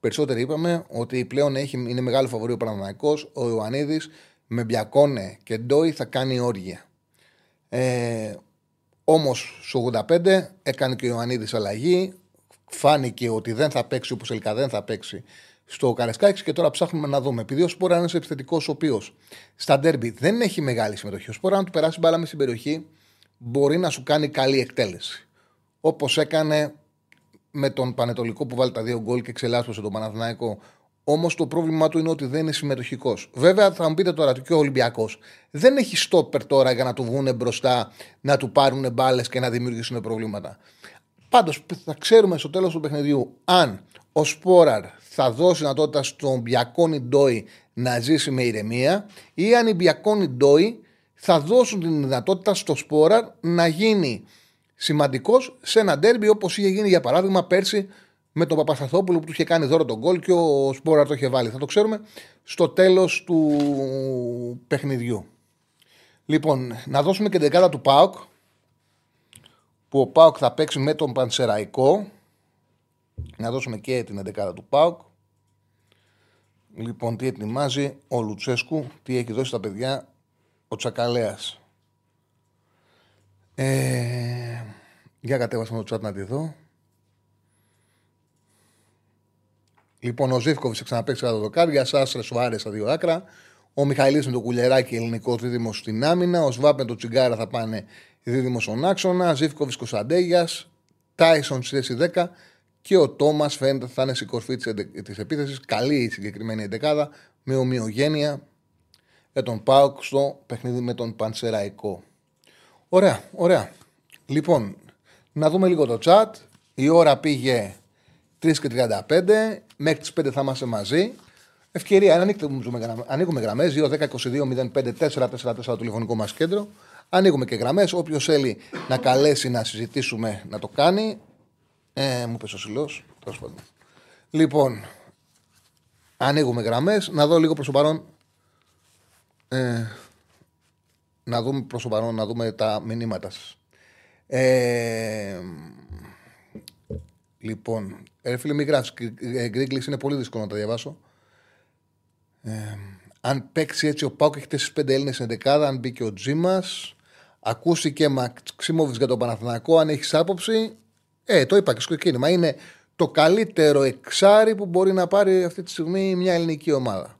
περισσότεροι είπαμε ότι πλέον έχει, είναι μεγάλο φαβορή ο Παναναναϊκό. Ο Ιωαννίδης με Μπιακόνε και Ντόι θα κάνει όργια. Ε, Όμως στο 85 έκανε και ο Ιωαννίδης αλλαγή. Φάνηκε ότι δεν θα παίξει όπως τελικά δεν θα παίξει στο Καρεσκάκη και τώρα ψάχνουμε να δούμε. Επειδή ο Σπόρα είναι επιθετικός, ο οποίος στα ντέρμπι δεν έχει μεγάλη συμμετοχή. Ο Σπόρα, αν του περάσει μπάλα με στην περιοχή, μπορεί να σου κάνει καλή εκτέλεση. Όπως έκανε με τον Πανετολικό που βάλει τα δύο γκολ και ξελάσπωσε τον Παναθηναϊκό Όμως το πρόβλημά του είναι ότι δεν είναι συμμετοχικός. Βέβαια, θα μου πείτε τώρα ότι και ο Ολυμπιακός δεν έχει στόπερ τώρα για να του βγουν μπροστά, να του πάρουν μπάλες και να δημιουργήσουν προβλήματα. Πάντως, θα ξέρουμε στο τέλος του παιχνιδιού αν ο Σπόραρ θα δώσει δυνατότητα στον Μπιακόνι Ντόι να ζήσει με ηρεμία ή αν οι Μπιακόνι Ντόι θα δώσουν την δυνατότητα στο Σπόραρ να γίνει σημαντικός σε ένα ντέρμπι όπως είχε γίνει για παράδειγμα πέρσι με τον Παπασταθόπουλο που του είχε κάνει δώρο τον γκολ και ο Σπόρα το είχε βάλει. Θα το ξέρουμε στο τέλος του παιχνιδιού. Λοιπόν, να δώσουμε και την δεκάδα του Πάοκ που ο Πάοκ θα παίξει με τον Πανσεραϊκό. Να δώσουμε και την δεκάδα του Πάοκ. Λοιπόν, τι ετοιμάζει ο Λουτσέσκου, τι έχει δώσει στα παιδιά ο Τσακαλέας. Ε, για κατέβασμα το chat να τη δω. Λοιπόν, ο Ζήφκοβιτς ξαναπέξει κάτω δοκάρια, Σάστρε Σουάρε στα δύο άκρα. Ο Μιχαηλίδης με το κουλεράκι ελληνικός δίδυμος στην άμυνα. Ο Σβάπ με το τσιγκάρα θα πάνε δίδυμος στον άξονα. Ζήφκοβιτς Κωνσταντέγιας. Τάισον στη θέση 10. Και ο Τόμας φαίνεται θα είναι στην κορφή της επίθεσης. Καλή η συγκεκριμένη εντεκάδα με ομοιογένεια με τον Πάουκ στο παιχνίδι με τον Πανσεραϊκό. Ωραία, ωραία. Λοιπόν, να δούμε λίγο το chat. Η ώρα πήγε 3 και 35. Μέχρι τις 5 θα είμαστε μαζί. Ευκαιρία, ανοίγουμε, ανοίγουμε γραμμές 2, 10, 22, 05, 4, 4, 4 το τηλεφωνικό μας κέντρο. Ανοίγουμε και γραμμές. Όποιος θέλει να καλέσει να συζητήσουμε να το κάνει. Ε, μου πες ο Σιλός. Λοιπόν, ανοίγουμε γραμμές. Να δω λίγο προς το παρόν. Ε, να δούμε προς το παρόν, να δούμε τα μηνύματα σας. Ε, λοιπόν, ε, φίλε, μην γράφεις. Γκρίγκλι είναι πολύ δύσκολο να τα διαβάσω. Ε, αν παίξει έτσι ο Πάουκ, έχετε στι 5 Έλληνες στην δεκάδα. Αν μπει και ο Τζίμας, ακούστηκε Μαξίμοβιτ για τον Παναθηνακό. Αν έχεις άποψη, ε, το είπα και στο κίνημα. Είναι το καλύτερο εξάρι που μπορεί να πάρει αυτή τη στιγμή μια ελληνική ομάδα.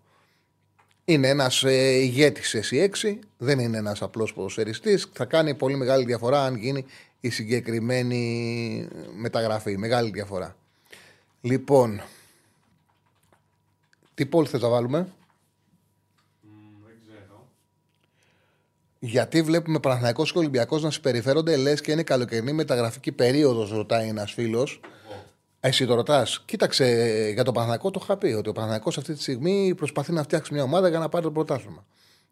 Είναι ένας ε, ηγέτης SC6, δεν είναι ένας απλός ποδοσφαιριστής. Θα κάνει πολύ μεγάλη διαφορά αν γίνει η συγκεκριμένη μεταγραφή. Μεγάλη διαφορά. Λοιπόν, τι πόλη θες να βάλουμε; Γιατί βλέπουμε Παναθυναϊκό και Ολυμπιακός να συμπεριφέρονται λες και είναι καλοκαιρινή μεταγραφική περίοδος, ρωτάει ένας φίλος. Εσύ το ρωτάς. Κοίταξε για τον Παναθυναϊκό, το είχα πει ότι ο Παναθυναϊκό αυτή τη στιγμή προσπαθεί να φτιάξει μια ομάδα για να πάρει το πρωτάθλημα.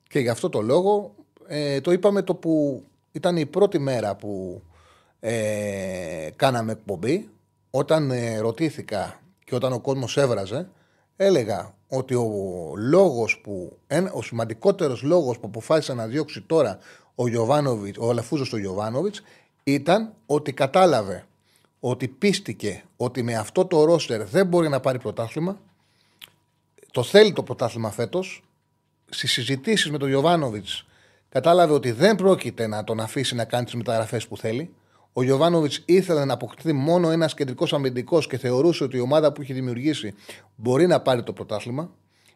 Και γι' αυτό το λόγο ε, το είπαμε το που ήταν η πρώτη μέρα που ε, κάναμε εκπομπή. Όταν ε, ρωτήθηκα και όταν ο κόσμος έβραζε, έλεγα ότι ο λόγος που, ο σημαντικότερος λόγος που αποφάσισε να διώξει τώρα ο, ο Αλαφούζος του Γιωβάνοβιτς ήταν ότι κατάλαβε ότι πίστηκε ότι με αυτό το ρόστερ δεν μπορεί να πάρει πρωτάθλημα. Το θέλει το πρωτάθλημα φέτος. Στις συζητήσεις με τον Γιωβάνοβιτς κατάλαβε ότι δεν πρόκειται να τον αφήσει να κάνει τις μεταγραφές που θέλει. Ο Γιωβάνοβιτς ήθελε να αποκτηθεί μόνο ένας κεντρικός αμυντικός και θεωρούσε ότι η ομάδα που έχει δημιουργήσει μπορεί να πάρει το πρωτάθλημα.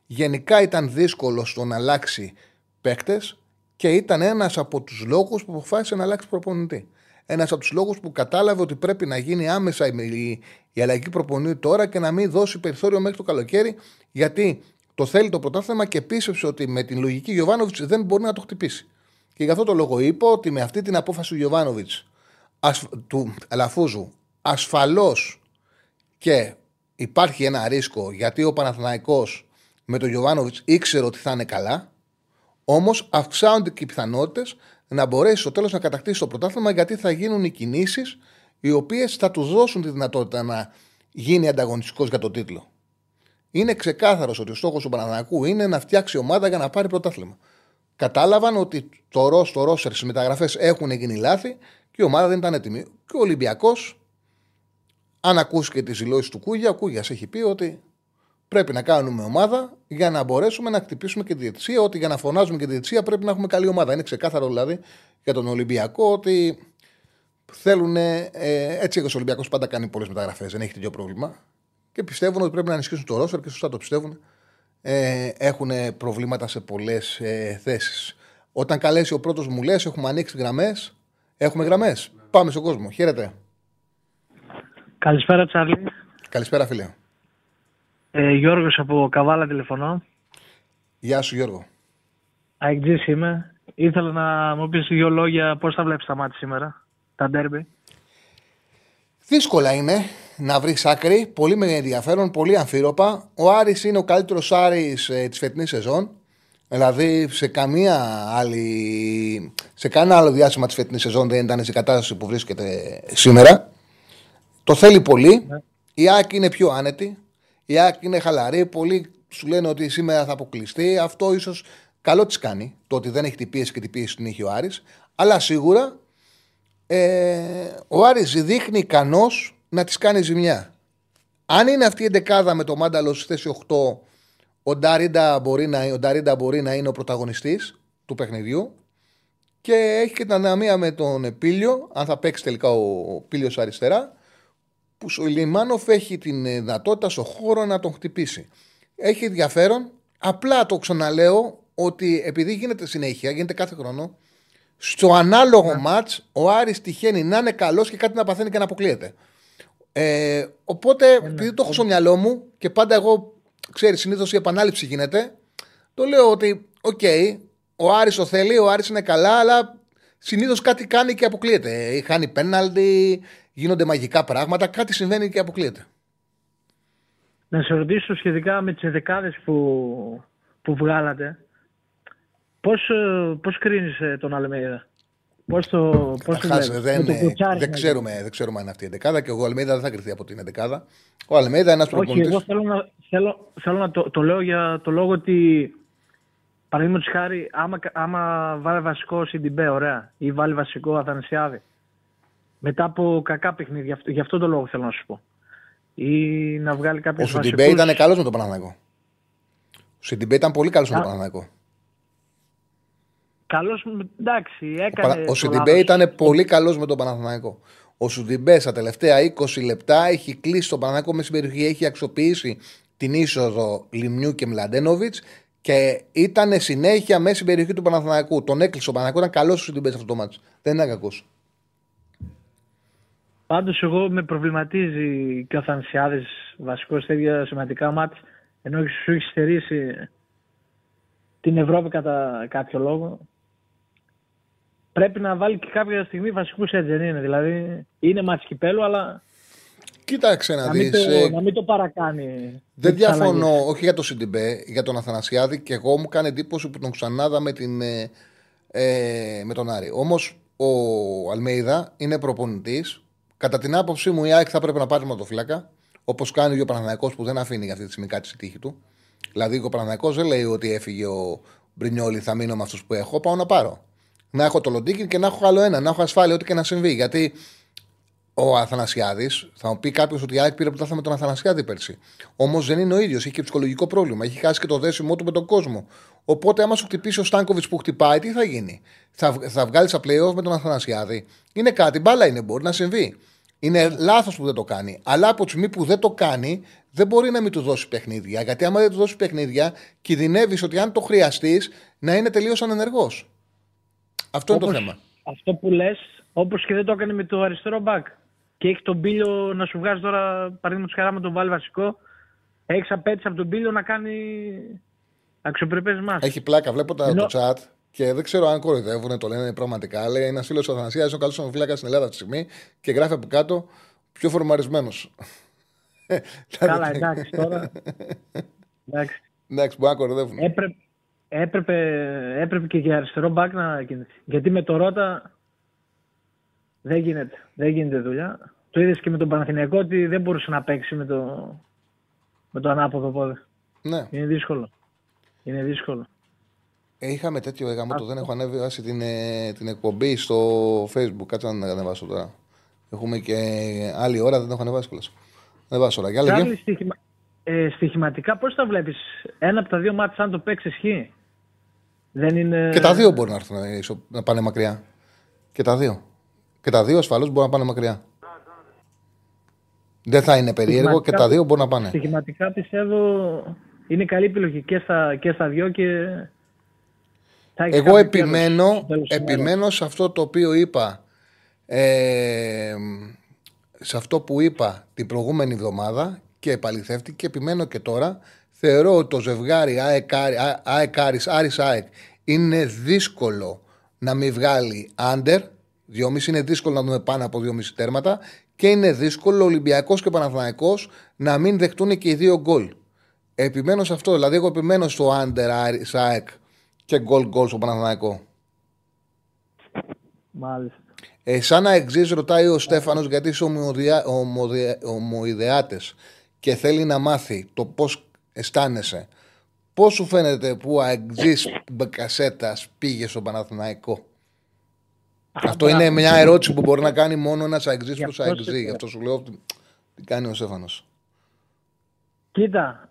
Γενικά ήταν δύσκολο στο να αλλάξει παίκτες και ήταν ένας από τους λόγους που αποφάσισε να αλλάξει προπονητή. Ένας από τους λόγους που κατάλαβε ότι πρέπει να γίνει άμεσα η, η αλλαγή προπονητή τώρα και να μην δώσει περιθώριο μέχρι το καλοκαίρι, γιατί το θέλει το πρωτάθλημα και πίστεψε ότι με την λογική Γιωβάνοβιτς δεν μπορεί να το χτυπήσει. Και γι' αυτό το λόγο είπα ότι με αυτή την απόφαση του Γιωβάνοβιτς του Αλαφούζου ασφαλώς και υπάρχει ένα ρίσκο γιατί ο Παναθηναϊκός με τον Γιωβάνοβιτς ήξερε ότι θα είναι καλά όμως αυξάνονται και οι πιθανότητες να μπορέσει στο τέλος να κατακτήσει το πρωτάθλημα γιατί θα γίνουν οι κινήσεις οι οποίες θα τους δώσουν τη δυνατότητα να γίνει ανταγωνιστικός για τον τίτλο. Είναι ξεκάθαρος ότι ο στόχος του Παναθηναϊκού είναι να φτιάξει ομάδα για να πάρει πρωτάθλημα. Κατάλαβαν ότι το ρος, το ρόσερ στι μεταγραφές έχουν γίνει λάθη και η ομάδα δεν ήταν έτοιμη. Και ο Ολυμπιακός, αν ακούσει και τις δηλώσεις του Κούγια, ο Κούγιας έχει πει ότι πρέπει να κάνουμε ομάδα για να μπορέσουμε να χτυπήσουμε και τη διετησία. Ότι για να φωνάζουμε και τη διετησία πρέπει να έχουμε καλή ομάδα. Είναι ξεκάθαρο δηλαδή για τον Ολυμπιακό ότι θέλουν. Ε, έτσι και ο Ολυμπιακός πάντα κάνει πολλές μεταγραφές. Δεν έχει τέτοιο πρόβλημα. Και πιστεύουν ότι πρέπει να ενισχύσουν το ρόστερ και σωστά το πιστεύουν. Ε, έχουν προβλήματα σε πολλές ε, θέσεις. Όταν καλέσει ο πρώτος μου λες, έχουμε ανοίξει γραμμές. Έχουμε γραμμές. Πάμε στον κόσμο. Χαίρετε. Καλησπέρα, Τσάρλι. Καλησπέρα, φίλε. Ε, Γιώργος από Καβάλα τηλεφωνώ. Γεια σου, Γιώργο. Αεκτζής είμαι. Ήθελα να μου πεις δύο λόγια πώς θα βλέπεις τα μάτια σήμερα, τα ντέρμπι. Δύσκολα είναι να βρεις άκρη. Πολύ με ενδιαφέρον, πολύ αμφίροπα. Ο Άρης είναι ο καλύτερος Άρης ε, της φετινής σεζόν. Δηλαδή σε καμία άλλη. Σε κανένα άλλο διάστημα της φετινής σεζόν δεν ήταν σε κατάσταση που βρίσκεται σήμερα. Το θέλει πολύ. Ναι. Η ΑΕΚ είναι πιο άνετη. Η ΑΕΚ είναι χαλαρή. Πολλοί σου λένε ότι σήμερα θα αποκλειστεί. Αυτό ίσως καλό της κάνει. Το ότι δεν έχει την πίεση και την πίεση την έχει ο Άρης. Αλλά σίγουρα ε, ο Άρης δείχνει ικανός να της κάνει ζημιά. Αν είναι αυτή η εντεκάδα με το Μάνταλος στη θέση 8 ο Νταρίντα μπορεί να, ο Νταρίντα μπορεί να είναι ο πρωταγωνιστής του παιχνιδιού και έχει και την αναμία με τον Πίλιο, αν θα παίξει τελικά ο Πίλιο αριστερά, που ο Λιμάνοφ έχει την δυνατότητα στο χώρο να τον χτυπήσει. Έχει ενδιαφέρον. Απλά το ξαναλέω ότι επειδή γίνεται συνέχεια, γίνεται κάθε χρόνο, στο ανάλογο yeah. Ναι. ο Άρης τυχαίνει να είναι καλός και κάτι να παθαίνει και να αποκλείεται. Ε, οπότε, yeah, ναι. επειδή το έχω στο μυαλό μου και πάντα εγώ ξέρεις, συνήθως η επανάληψη γίνεται. Το λέω ότι, ok, okay, ο Άρης το θέλει, ο Άρης είναι καλά, αλλά συνήθως κάτι κάνει και αποκλείεται. Χάνει πέναλτι, γίνονται μαγικά πράγματα, κάτι συμβαίνει και αποκλείεται. Να σε ρωτήσω σχετικά με τις εντεκάδες που, που βγάλατε. Πώς, πώς κρίνεις ε, τον Αλμέιδα; Πώς το. Πώς το Χάσε, βλέπεις, δεν, με το κουτσάρι δεν, να ξέρουμε, δεν ξέρουμε αν είναι αυτή η εντεκάδα και ο Αλμέιδα δεν θα κρυθεί από την εντεκάδα. Ο Αλμέιδα είναι ένας Όχι, εγώ προπονητής. θέλω να, θέλω, θέλω να το, το λέω για το λόγο ότι παραδείγματος χάρη, άμα, άμα βάλει βασικό Σιντιμπέ, ωραία, ή βάλει βασικό Αθανασιάδη, μετά από κακά παιχνίδια, γι' αυτό το λόγο θέλω να σου πω. Ή να βγάλει κάποιο Ο Σιντιμπέ ήταν καλός με τον Παναθηναϊκό. Ο Σιντιμπέ ήταν πολύ καλός με τον Α. Παναθηναϊκό. Καλός, εντάξει, Ο, έκανε. Πανα- ο το Σιντιμπέ λάθος. ήταν πολύ καλός με τον Παναθηναϊκό. Ο Σιντιμπέ στα τελευταία 20 λεπτά έχει κλείσει τον Παναθηναϊκό με στην περιοχή, έχει αξιοποιήσει την είσοδο Λιμνιού και Μλαντένοβιτς και ήταν συνέχεια μέσα στην περιοχή του Παναθηναϊκού. Τον έκλεισε ο Παναθηναϊκός, ήταν καλός ο Σιντιμπέ σε αυτό το ματς. Δεν ήταν κακός. Πάντως εγώ με προβληματίζει και ο Αθανασιάδης βασικός σε τέτοια σημαντικά μάτς ενώ σου έχεις στερήσει την Ευρώπη κατά κάποιο λόγο. Πρέπει να βάλει και κάποια στιγμή βασικούς έτσι δεν είναι. Δηλαδή είναι μάτς κυπέλου αλλά Κοίταξε να να μην, δεις. το, να μην το παρακάνει. Δεν με τις αλλαγές. διαφωνώ, όχι για τον Σιντιμπέ, για τον Αθανασιάδη και εγώ μου κάνει εντύπωση που τον ξανάδα με, την, ε, ε, με τον Άρη. Όμως ο Αλμέιδα είναι προπονητής. Κατά την άποψή μου, η ΑΕΚ θα πρέπει να πάρει ματοφύλακα, όπως κάνει ο Παναθηναϊκός που δεν αφήνει για αυτή τη στιγμή κάτι στη τύχη του. Δηλαδή, ο Παναθηναϊκός δεν λέει ότι έφυγε ο Μπρινιόλη, θα μείνω με αυτούς που έχω, πάω να πάρω. Να έχω το Λοντίκιν και να έχω άλλο ένα, να έχω ασφάλεια, ό,τι και να συμβεί. Γιατί ο Αθανασιάδης, θα μου πει κάποιος ότι η ΑΕΚ πήρε πρωτάθλημα με τον Αθανασιάδη πέρσι. Όμως δεν είναι ο ίδιος, έχει και ψυχολογικό πρόβλημα. Έχει χάσει και το δέσιμό του με τον κόσμο. Οπότε, άμα σου χτυπήσει ο Στάνκοβιτς που χτυπάει, τι θα γίνει; Θα, θα βγάλεις στα playoff με τον Αθανασιάδη; Είναι κάτι, μπάλα είναι, μπορεί να συμβεί. Είναι λάθος που δεν το κάνει. Αλλά από τη στιγμή που δεν το κάνει, δεν μπορεί να μην του δώσει παιχνίδια. Γιατί άμα δεν του δώσει παιχνίδια, κινδυνεύεις ότι αν το χρειαστείς να είναι τελείως ανενεργός. Αυτό είναι το Όπως θέμα. Αυτό που λες, όπως και δεν το έκανε με το αριστερό μπακ. Και έχει τον Πίλιο να σου βγάζει τώρα, παραδείγματος χαρά με τον βάλει βασικό. Έχεις απέτηση από τον Πίλιο να κάνει αξιοπρεπές μάτς. Έχει πλάκα, βλέπω τα, Ενώ- το chat και δεν ξέρω αν κοροϊδεύουν, το λένε πραγματικά. Λέει ένας φίλος ο Αθανασίας, είναι ο καλό φυλάκα στην Ελλάδα αυτή τη στιγμή και γράφει από κάτω πιο φορμαρισμένος. Καλά, εντάξει τώρα. εντάξει. Εντάξει, μπορεί να κοροϊδεύουν. Έπρεπε, έπρεπε, έπρεπε και για αριστερό μπακ να γίνει. Γιατί με το Ρότα δεν γίνεται. Δεν γίνεται δουλειά. Το είδες και με τον Παναθηναϊκό ότι δεν μπορούσε να παίξει με το, με το ανάποδο πόδι. Ναι. Είναι δύσκολο. Είναι δύσκολο. Ε, είχαμε τέτοιο έγαμο, το δεν έχω ανέβει την, ε, την εκπομπή στο facebook. Κάτσε να την ανεβάσω τώρα. Έχουμε και άλλη ώρα, δεν το έχω ανεβάσει κιόλας. Ανεβάσω τώρα. Για Τσάρλι, λέγε. στοιχημα... ε, στοιχηματικά πώς τα βλέπεις; Ένα από τα δύο μάτια αν το παίξεις ισχύει; Δεν είναι... Και τα δύο μπορεί να έρθουν ε, ισο- να πάνε μακριά. Και τα δύο. Και τα δύο ασφαλώς μπορεί να πάνε μακριά. Δεν θα είναι περίεργο και τα δύο μπορεί να πάνε. Στοιχηματικά πιστεύω είναι καλή επιλογή και στα, και στα δυο και... θα έχεις Εγώ κάποιο επιμένω, κέρδος στο τέλος της ημέρας. επιμένω σε αυτό το οποίο είπα ε, σε αυτό που είπα την προηγούμενη εβδομάδα και επαληθεύτηκε και επιμένω και τώρα θεωρώ ότι το ζευγάρι ΑΕΚ, Α- ΑΕΚ Άρης, Άρης ΑΕΚ είναι δύσκολο να μην βγάλει άντερ 2,5 είναι δύσκολο να δούμε πάνω από 2,5 τέρματα και είναι δύσκολο ο Ολυμπιακός και ο Παναθηναϊκός να μην δεχτούν και οι δύο γκολ. Επιμένω σε αυτό, δηλαδή εγώ επιμένω στο άντερ Άρης ΑΕΚ και γκολ γκολ στο Παναθηναϊκό. Μάλιστα. Ε, σαν να εξής ρωτάει ο Στέφανος γιατί είσαι ομοειδεά, ομοδε- ομοειδεάτες και θέλει να μάθει το πώς αισθάνεσαι. Πώς σου φαίνεται που ο Αεξής Μπεκασέτας πήγε στο Παναθηναϊκό; Αυτό είναι μια ερώτηση που μπορεί να κάνει μόνο ένας Αεξής Γι' προς αυτό Αεξή. σε- Γι' αυτό σου λέω τι- τι κάνει ο Στέφανος. Κοίτα,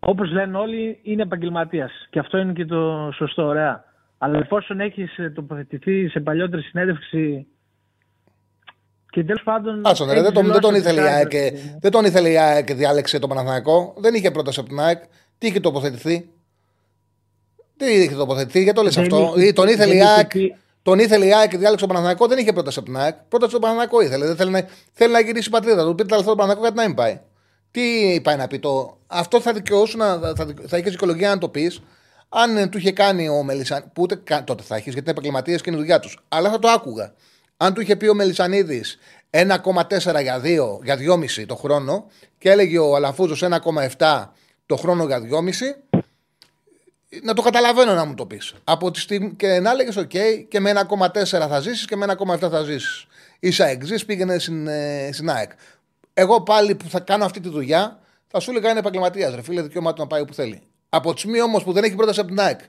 όπως λένε όλοι, είναι επαγγελματίας. Και αυτό είναι και το σωστό, ωραία. Αλλά εφόσον έχεις τοποθετηθεί σε παλιότερη συνέντευξη. Και τέλος πάντων. Άσον, ρε, έχεις δεν, τον, δεν, τον δηλώσει ήθελε η ότι ΑΕΚ, κάτι- δεν τον ήθελε η ΑΕΚ και διάλεξε το Παναθηναϊκό. Δεν είχε πρόταση από την ΑΕΚ. Τι είχε τοποθετηθεί; Τι είχε τοποθετηθεί, γιατί το λες Δεν αυτό; είχε- Ή τον ήθελε δεν η είχε ΑΕΚ. πει- Τον ήθελε η ΑΕΚ και διάλεξε το Παναθηναϊκό. Δεν είχε πρόταση από την ΑΕΚ. Πρόταση του Παναθηναϊκό ήθελε. Δεν θέλει να, θέλει να γυρίσει η πατρίδα του. Πήρε τα λεφτά του Παναθηναϊκό γιατί να μην πάει; Τι πάει να πει το. Αυτό θα δικαιώσουν, να- θα, θα είχες δικαιολογία να το πεις. Αν ε, του είχε κάνει ο Μελισανίδη. Που ούτε καν τότε θα έχει, γιατί είναι επαγγελματίες και είναι η δουλειά τους. Αλλά θα το άκουγα. Αν του είχε πει ο Μελισανίδης 1,4 για 2, για 2,5 το χρόνο και έλεγε ο Αλαφούζος 1,7 το χρόνο για 2,5, να το καταλαβαίνω να μου το πεις. Από τη στιγμή και να έλεγες: OK, και με 1,4 θα ζήσεις και με 1,7 θα ζήσεις. Ίσα εξής πήγαινε στην, ε, στην ΑΕΚ. Εγώ πάλι που θα κάνω αυτή τη δουλειά, θα σου έλεγα είναι επαγγελματίας. Ρε φίλε, δικαίωμά του να πάει όπου θέλει. Από τη στιγμή όμως που δεν έχει πρόταση από την ΑΕΚ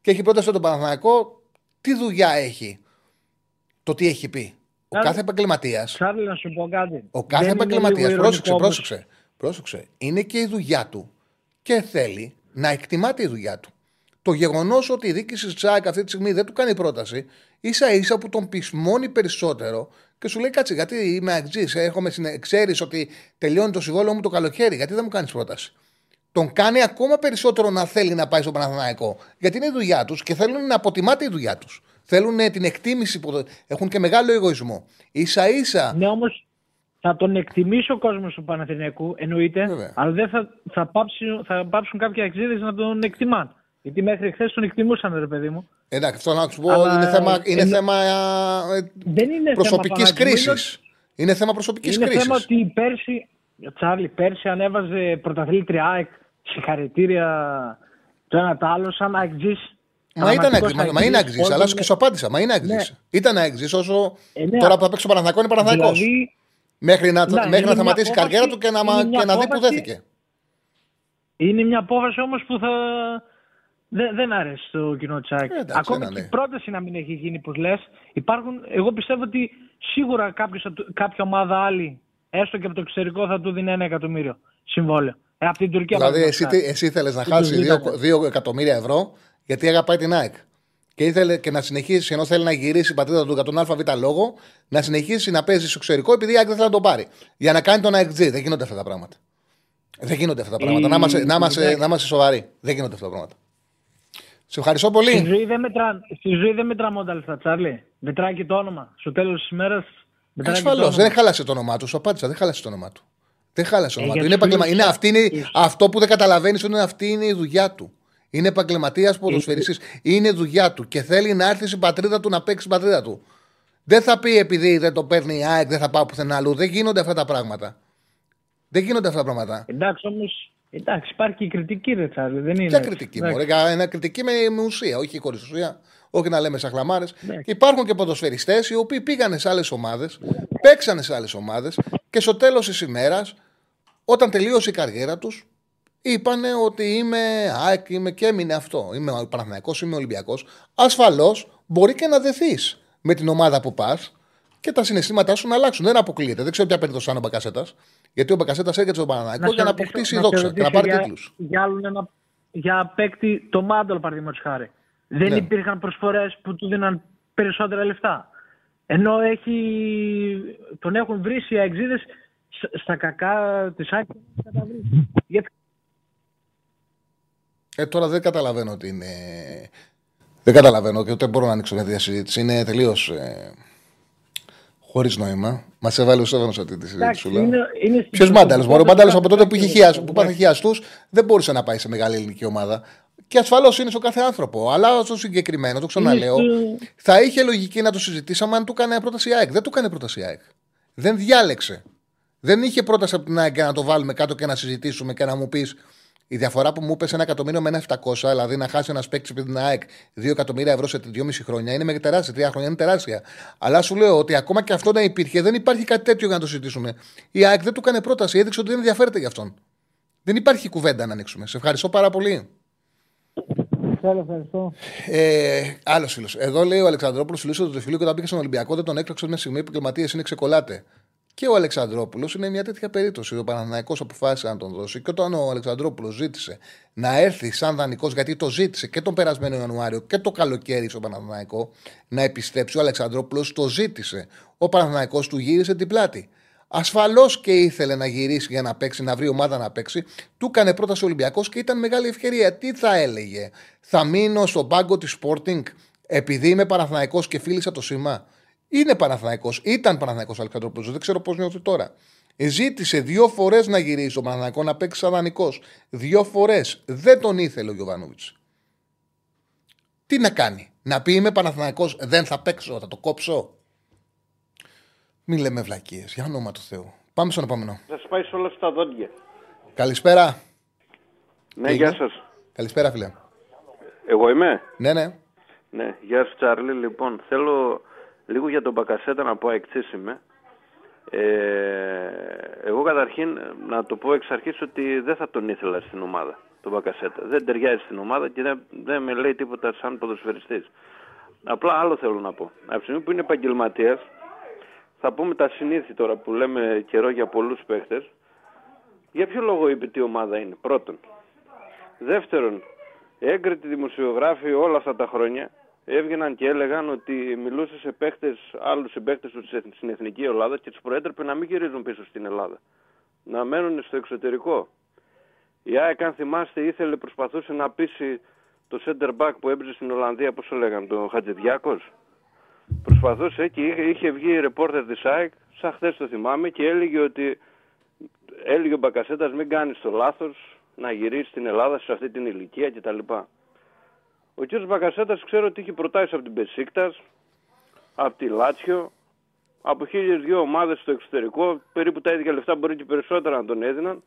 και έχει πρόταση από τον Παναθηναϊκό, τι δουλειά έχει το τι έχει πει; Ο κάθε επαγγελματία. να σου πω κάτι. Ο κάθε επαγγελματίας. Πρόσεξε, πρόσεξε, πρόσεξε. Είναι και η δουλειά του και θέλει να εκτιμάται η δουλειά του. Το γεγονός ότι η δίκηση της Τσάκ αυτή τη στιγμή δεν του κάνει πρόταση, ίσα ίσα που τον πεισμώνει περισσότερο και σου λέει κάτσε, γιατί είμαι αγτζή, ξέρεις ότι τελειώνει το συμβόλαιο μου το καλοκαίρι, γιατί δεν μου κάνεις πρόταση. Τον κάνει ακόμα περισσότερο να θέλει να πάει στο Παναθηναϊκό. Γιατί είναι η δουλειά τους και θέλουν να αποτιμάται η δουλειά τους. Θέλουν την εκτίμηση που έχουν και μεγάλο εγωισμό. σα ίσα. Ναι, όμως θα τον εκτιμήσει ο κόσμος του Παναθηναϊκού, εννοείται, Βέβαια. αλλά δεν θα, θα, πάψουν, θα πάψουν κάποιοι αξίδε να τον εκτιμάν. Γιατί μέχρι χθες τον εκτιμούσαν, ρε παιδί μου. Εντάξει, αυτό να σου πω Αλλά... είναι θέμα, είναι θέμα ε, προσωπικής κρίσης. Είναι θέμα προσωπικής κρίση. Είναι θέμα ότι πέρσι, Τσάρλι, πέρσι ανέβαζε πρωταθλήτρια ΑΕΚ συγχαρητήρια το ένα το άλλο, σαν αγγζή. Μα, ήταν αγγζή, μα, είναι αγγζή, αλλά και σου απάντησα. Μα είναι αγγζή. Ναι. Ήταν αγγζή όσο ε, ναι, τώρα που θα παίξει ο Παναθανικό είναι Παναθανικό. Δηλαδή, μέχρι να, ναι, μέχρι να σταματήσει η καριέρα του και να, και να δει που δέθηκε. Είναι μια απόφαση όμως που θα, δεν, δεν αρέσει στο κοινό τσάκι. Ε, Ακόμη και η πρόταση να μην έχει γίνει, που λες, υπάρχουν. Εγώ πιστεύω ότι σίγουρα κάποιος, κάποια ομάδα άλλη, έστω και από το εξωτερικό, θα του δίνει ένα εκατομμύριο συμβόλαιο. Ε, από την Τουρκία δηλαδή, εσύ, εσύ θέλει να χάσεις 2 εκατομμύρια ευρώ γιατί αγαπάει την ΑΕΚ. Και ήθελε και να συνεχίσει, ενώ θέλει να γυρίσει η πατρίδα του για τον ΑΒ λόγο, να συνεχίσει να παίζει στο εξωτερικό επειδή η ΑΕΚ δεν θέλει να το πάρει. Για να κάνει τον ΑΕΚ Δεν γίνονται αυτά τα πράγματα. Δεν γίνονται αυτά τα πράγματα. Να είμαστε, να, είμαστε, να είμαστε σοβαροί. Δεν γίνονται αυτά τα πράγματα. Σε ευχαριστώ πολύ. Στη ζωή δεν μετρά, στη ζωή δεν μετρά μόνο τα λεφτά, Τσάρλι. Μετράει και το όνομα. Στο τέλος της ημέρα. Ασφαλώς. Δεν χάλασε το όνομά του. Σου απάντησα. Δεν χάλασε το όνομά του. Δεν χάλασε το όνομά του. Είναι επαγγελμα... είναι, αυτή είναι... Αυτό που δεν καταλαβαίνεις είναι αυτή είναι η δουλειά του. Είναι επαγγελματίας ποδοσφαιριστής. Είναι δουλειά του και θέλει να έρθει στην πατρίδα του να παίξει στην πατρίδα του. Δεν θα πει επειδή δεν το παίρνει η ΑΕΚ, δεν θα πάω πουθενά αλλού. Δεν γίνονται αυτά τα πράγματα. Δεν γίνονται αυτά τα πράγματα. Εντάξει όμως Εντάξει, υπάρχει και η κριτική, ρε Τσάρλι. Δεν είναι. Ποια κριτική, μωρέ, ένα κριτική με, με ουσία, όχι χωρίς ουσία. Όχι να λέμε σαν χλαμάρες. Υπάρχουν και ποδοσφαιριστές οι οποίοι πήγανε σε άλλες ομάδες, παίξανε σε άλλες ομάδες και στο τέλος της ημέρας, όταν τελείωσε η καριέρα τους, είπανε ότι είμαι ΑΕΚ, είμαι και έμεινε αυτό. Είμαι Παναθυναϊκό, είμαι Ολυμπιακός. Ασφαλώς μπορεί και να δεθείς με την ομάδα που πας και τα συναισθήματά σου να αλλάξουν. Δεν αποκλείεται. Δεν ξέρω ποια περίπτωση ο Μπακασέτας. Γιατί ο Μπακασέτα έρχεται στον Παναναναϊκό για να αποκτήσει να δόξα και να πάρει τίτλους. Για, ένα, για παίκτη το Μάντολ, παραδείγματος χάρη. Δεν ναι. υπήρχαν προσφορές που του δίναν περισσότερα λεφτά. Ενώ έχει, τον έχουν βρει οι αεξίδες στα κακά της άκρη. Ε, τώρα δεν καταλαβαίνω ότι είναι. Δεν καταλαβαίνω και ούτε μπορώ να ανοίξω μια συζήτηση. Είναι τελείως. Ε Χωρίς νόημα. Μας έβαλε ο Σέβανο αυτή τη συζήτηση. Ποιος Μάνταλο. Ο Μάνταλο από τότε που, είχε χιαστού, που πάθε χιαστούς δεν μπορούσε να πάει σε μεγάλη ελληνική ομάδα. Και ασφαλώς είναι στο κάθε άνθρωπο. Αλλά στο συγκεκριμένο, το ξαναλέω, θα είχε λογική να το συζητήσαμε αν του έκανε πρόταση ΑΕΚ. Δεν του έκανε πρόταση ΑΕΚ. Δεν διάλεξε. Δεν είχε πρόταση από την ΑΕΚ να το βάλουμε κάτω και να συζητήσουμε και να μου πεις η διαφορά που μου είπε ένα εκατομμύριο με ένα 700, δηλαδή να χάσει ένας παίκτης από την ΑΕΚ 2 εκατομμύρια ευρώ σε 2,5 χρόνια, είναι με τεράστια. Τρία χρόνια είναι τεράστια. Αλλά σου λέω ότι ακόμα και αυτό να υπήρχε, δεν υπάρχει κάτι τέτοιο για να το συζητήσουμε. Η ΑΕΚ δεν του έκανε πρόταση, έδειξε ότι δεν ενδιαφέρεται γι' αυτόν. Δεν υπάρχει κουβέντα να ανοίξουμε. Σε ευχαριστώ πάρα πολύ. Ευχαριστώ. Ε, Άλλος φίλος. Εδώ λέει ο Αλεξανδρόπουλος, φίλος του φίλου και όταν πήγε στον Ολυμπιακό δεν τον έκλωξε μια στιγμή που κλιματίε είναι ξεκολάτε και ο Αλεξανδρόπουλος είναι μια τέτοια περίπτωση. Ο Παναναναϊκό αποφάσισε να τον δώσει και όταν ο Αλεξανδρόπουλος ζήτησε να έρθει σαν δανεικός, γιατί το ζήτησε και τον περασμένο Ιανουάριο και το καλοκαίρι στο Παναναναϊκό να επιστρέψει, ο Αλεξανδρόπουλος το ζήτησε. Ο Παναναναϊκό του γύρισε την πλάτη. Ασφαλώς και ήθελε να γυρίσει για να παίξει, να βρει ομάδα να παίξει. Του έκανε πρόταση ο Ολυμπιακός και ήταν μεγάλη ευκαιρία. Τι θα έλεγε, Θα μείνω στον πάγκο της Sporting επειδή είμαι Παναθηναϊκός και φίλησα το σήμα. Είναι Παναθηναϊκός, ήταν Παναθηναϊκός ο Αλεξανδρόπουλο. Δεν ξέρω πώς νιώθει τώρα. Ζήτησε δύο φορές να γυρίσει ο Παναθηναϊκός να παίξει σαν δανεικός. Δύο φορές. Δεν τον ήθελε ο Γιωβάνοβιτς. Τι να κάνει, Να πει είμαι Παναθηναϊκός, δεν θα παίξω, θα το κόψω. Μην λέμε βλακίες, για όνομα του Θεού. Πάμε στον επόμενο. Θα σα πάει σε όλα τα δόντια. Καλησπέρα. Ναι, γεια σας. Καλησπέρα, φίλε. Εγώ είμαι; Ναι, ναι. Ναι, γεια σου Τσάρλι. Λοιπόν, θέλω λίγο για τον Μπακασέτα να πω εξής είμαι. Ε, εγώ καταρχήν να το πω εξ αρχής ότι δεν θα τον ήθελα στην ομάδα, τον Μπακασέτα. Δεν ταιριάζει στην ομάδα και δεν, δεν με λέει τίποτα σαν ποδοσφαιριστής. Απλά άλλο θέλω να πω. Από τη στιγμή που είναι επαγγελματίας, θα πούμε τα συνήθη τώρα που λέμε καιρό για πολλούς παίχτες. Για ποιο λόγο είπε τι ομάδα είναι, πρώτον. Δεύτερον, έγκριτοι δημοσιογράφοι όλα αυτά τα χρόνια έβγαιναν και έλεγαν ότι μιλούσε σε παίχτες, άλλους συμπαίχτες τους στην Εθνική Ελλάδα και τους προέτρεπε να μην γυρίζουν πίσω στην Ελλάδα. Να μένουν στο εξωτερικό. Η ΑΕΚ, αν θυμάστε, ήθελε, προσπαθούσε να πείσει το center back που έπαιζε στην Ολλανδία, πώς το λέγανε, τον Χατζηδιάκος. Προσπαθούσε και είχε, είχε βγει η ρεπόρτερ της ΑΕΚ, σαν χθες το θυμάμαι, και έλεγε ότι έλεγε ο Μπακασέτας μην κάνεις το λάθος να γυρίσεις στην Ελλάδα σε αυτή την ηλικία κτλ. Ο κ. Μπακασέτας ξέρω ότι είχε προτάσεις από την Πεσίκτας, από τη Λάτσιο, από χίλιες δυο ομάδες στο εξωτερικό, περίπου τα ίδια λεφτά μπορεί και περισσότερα να τον έδιναν,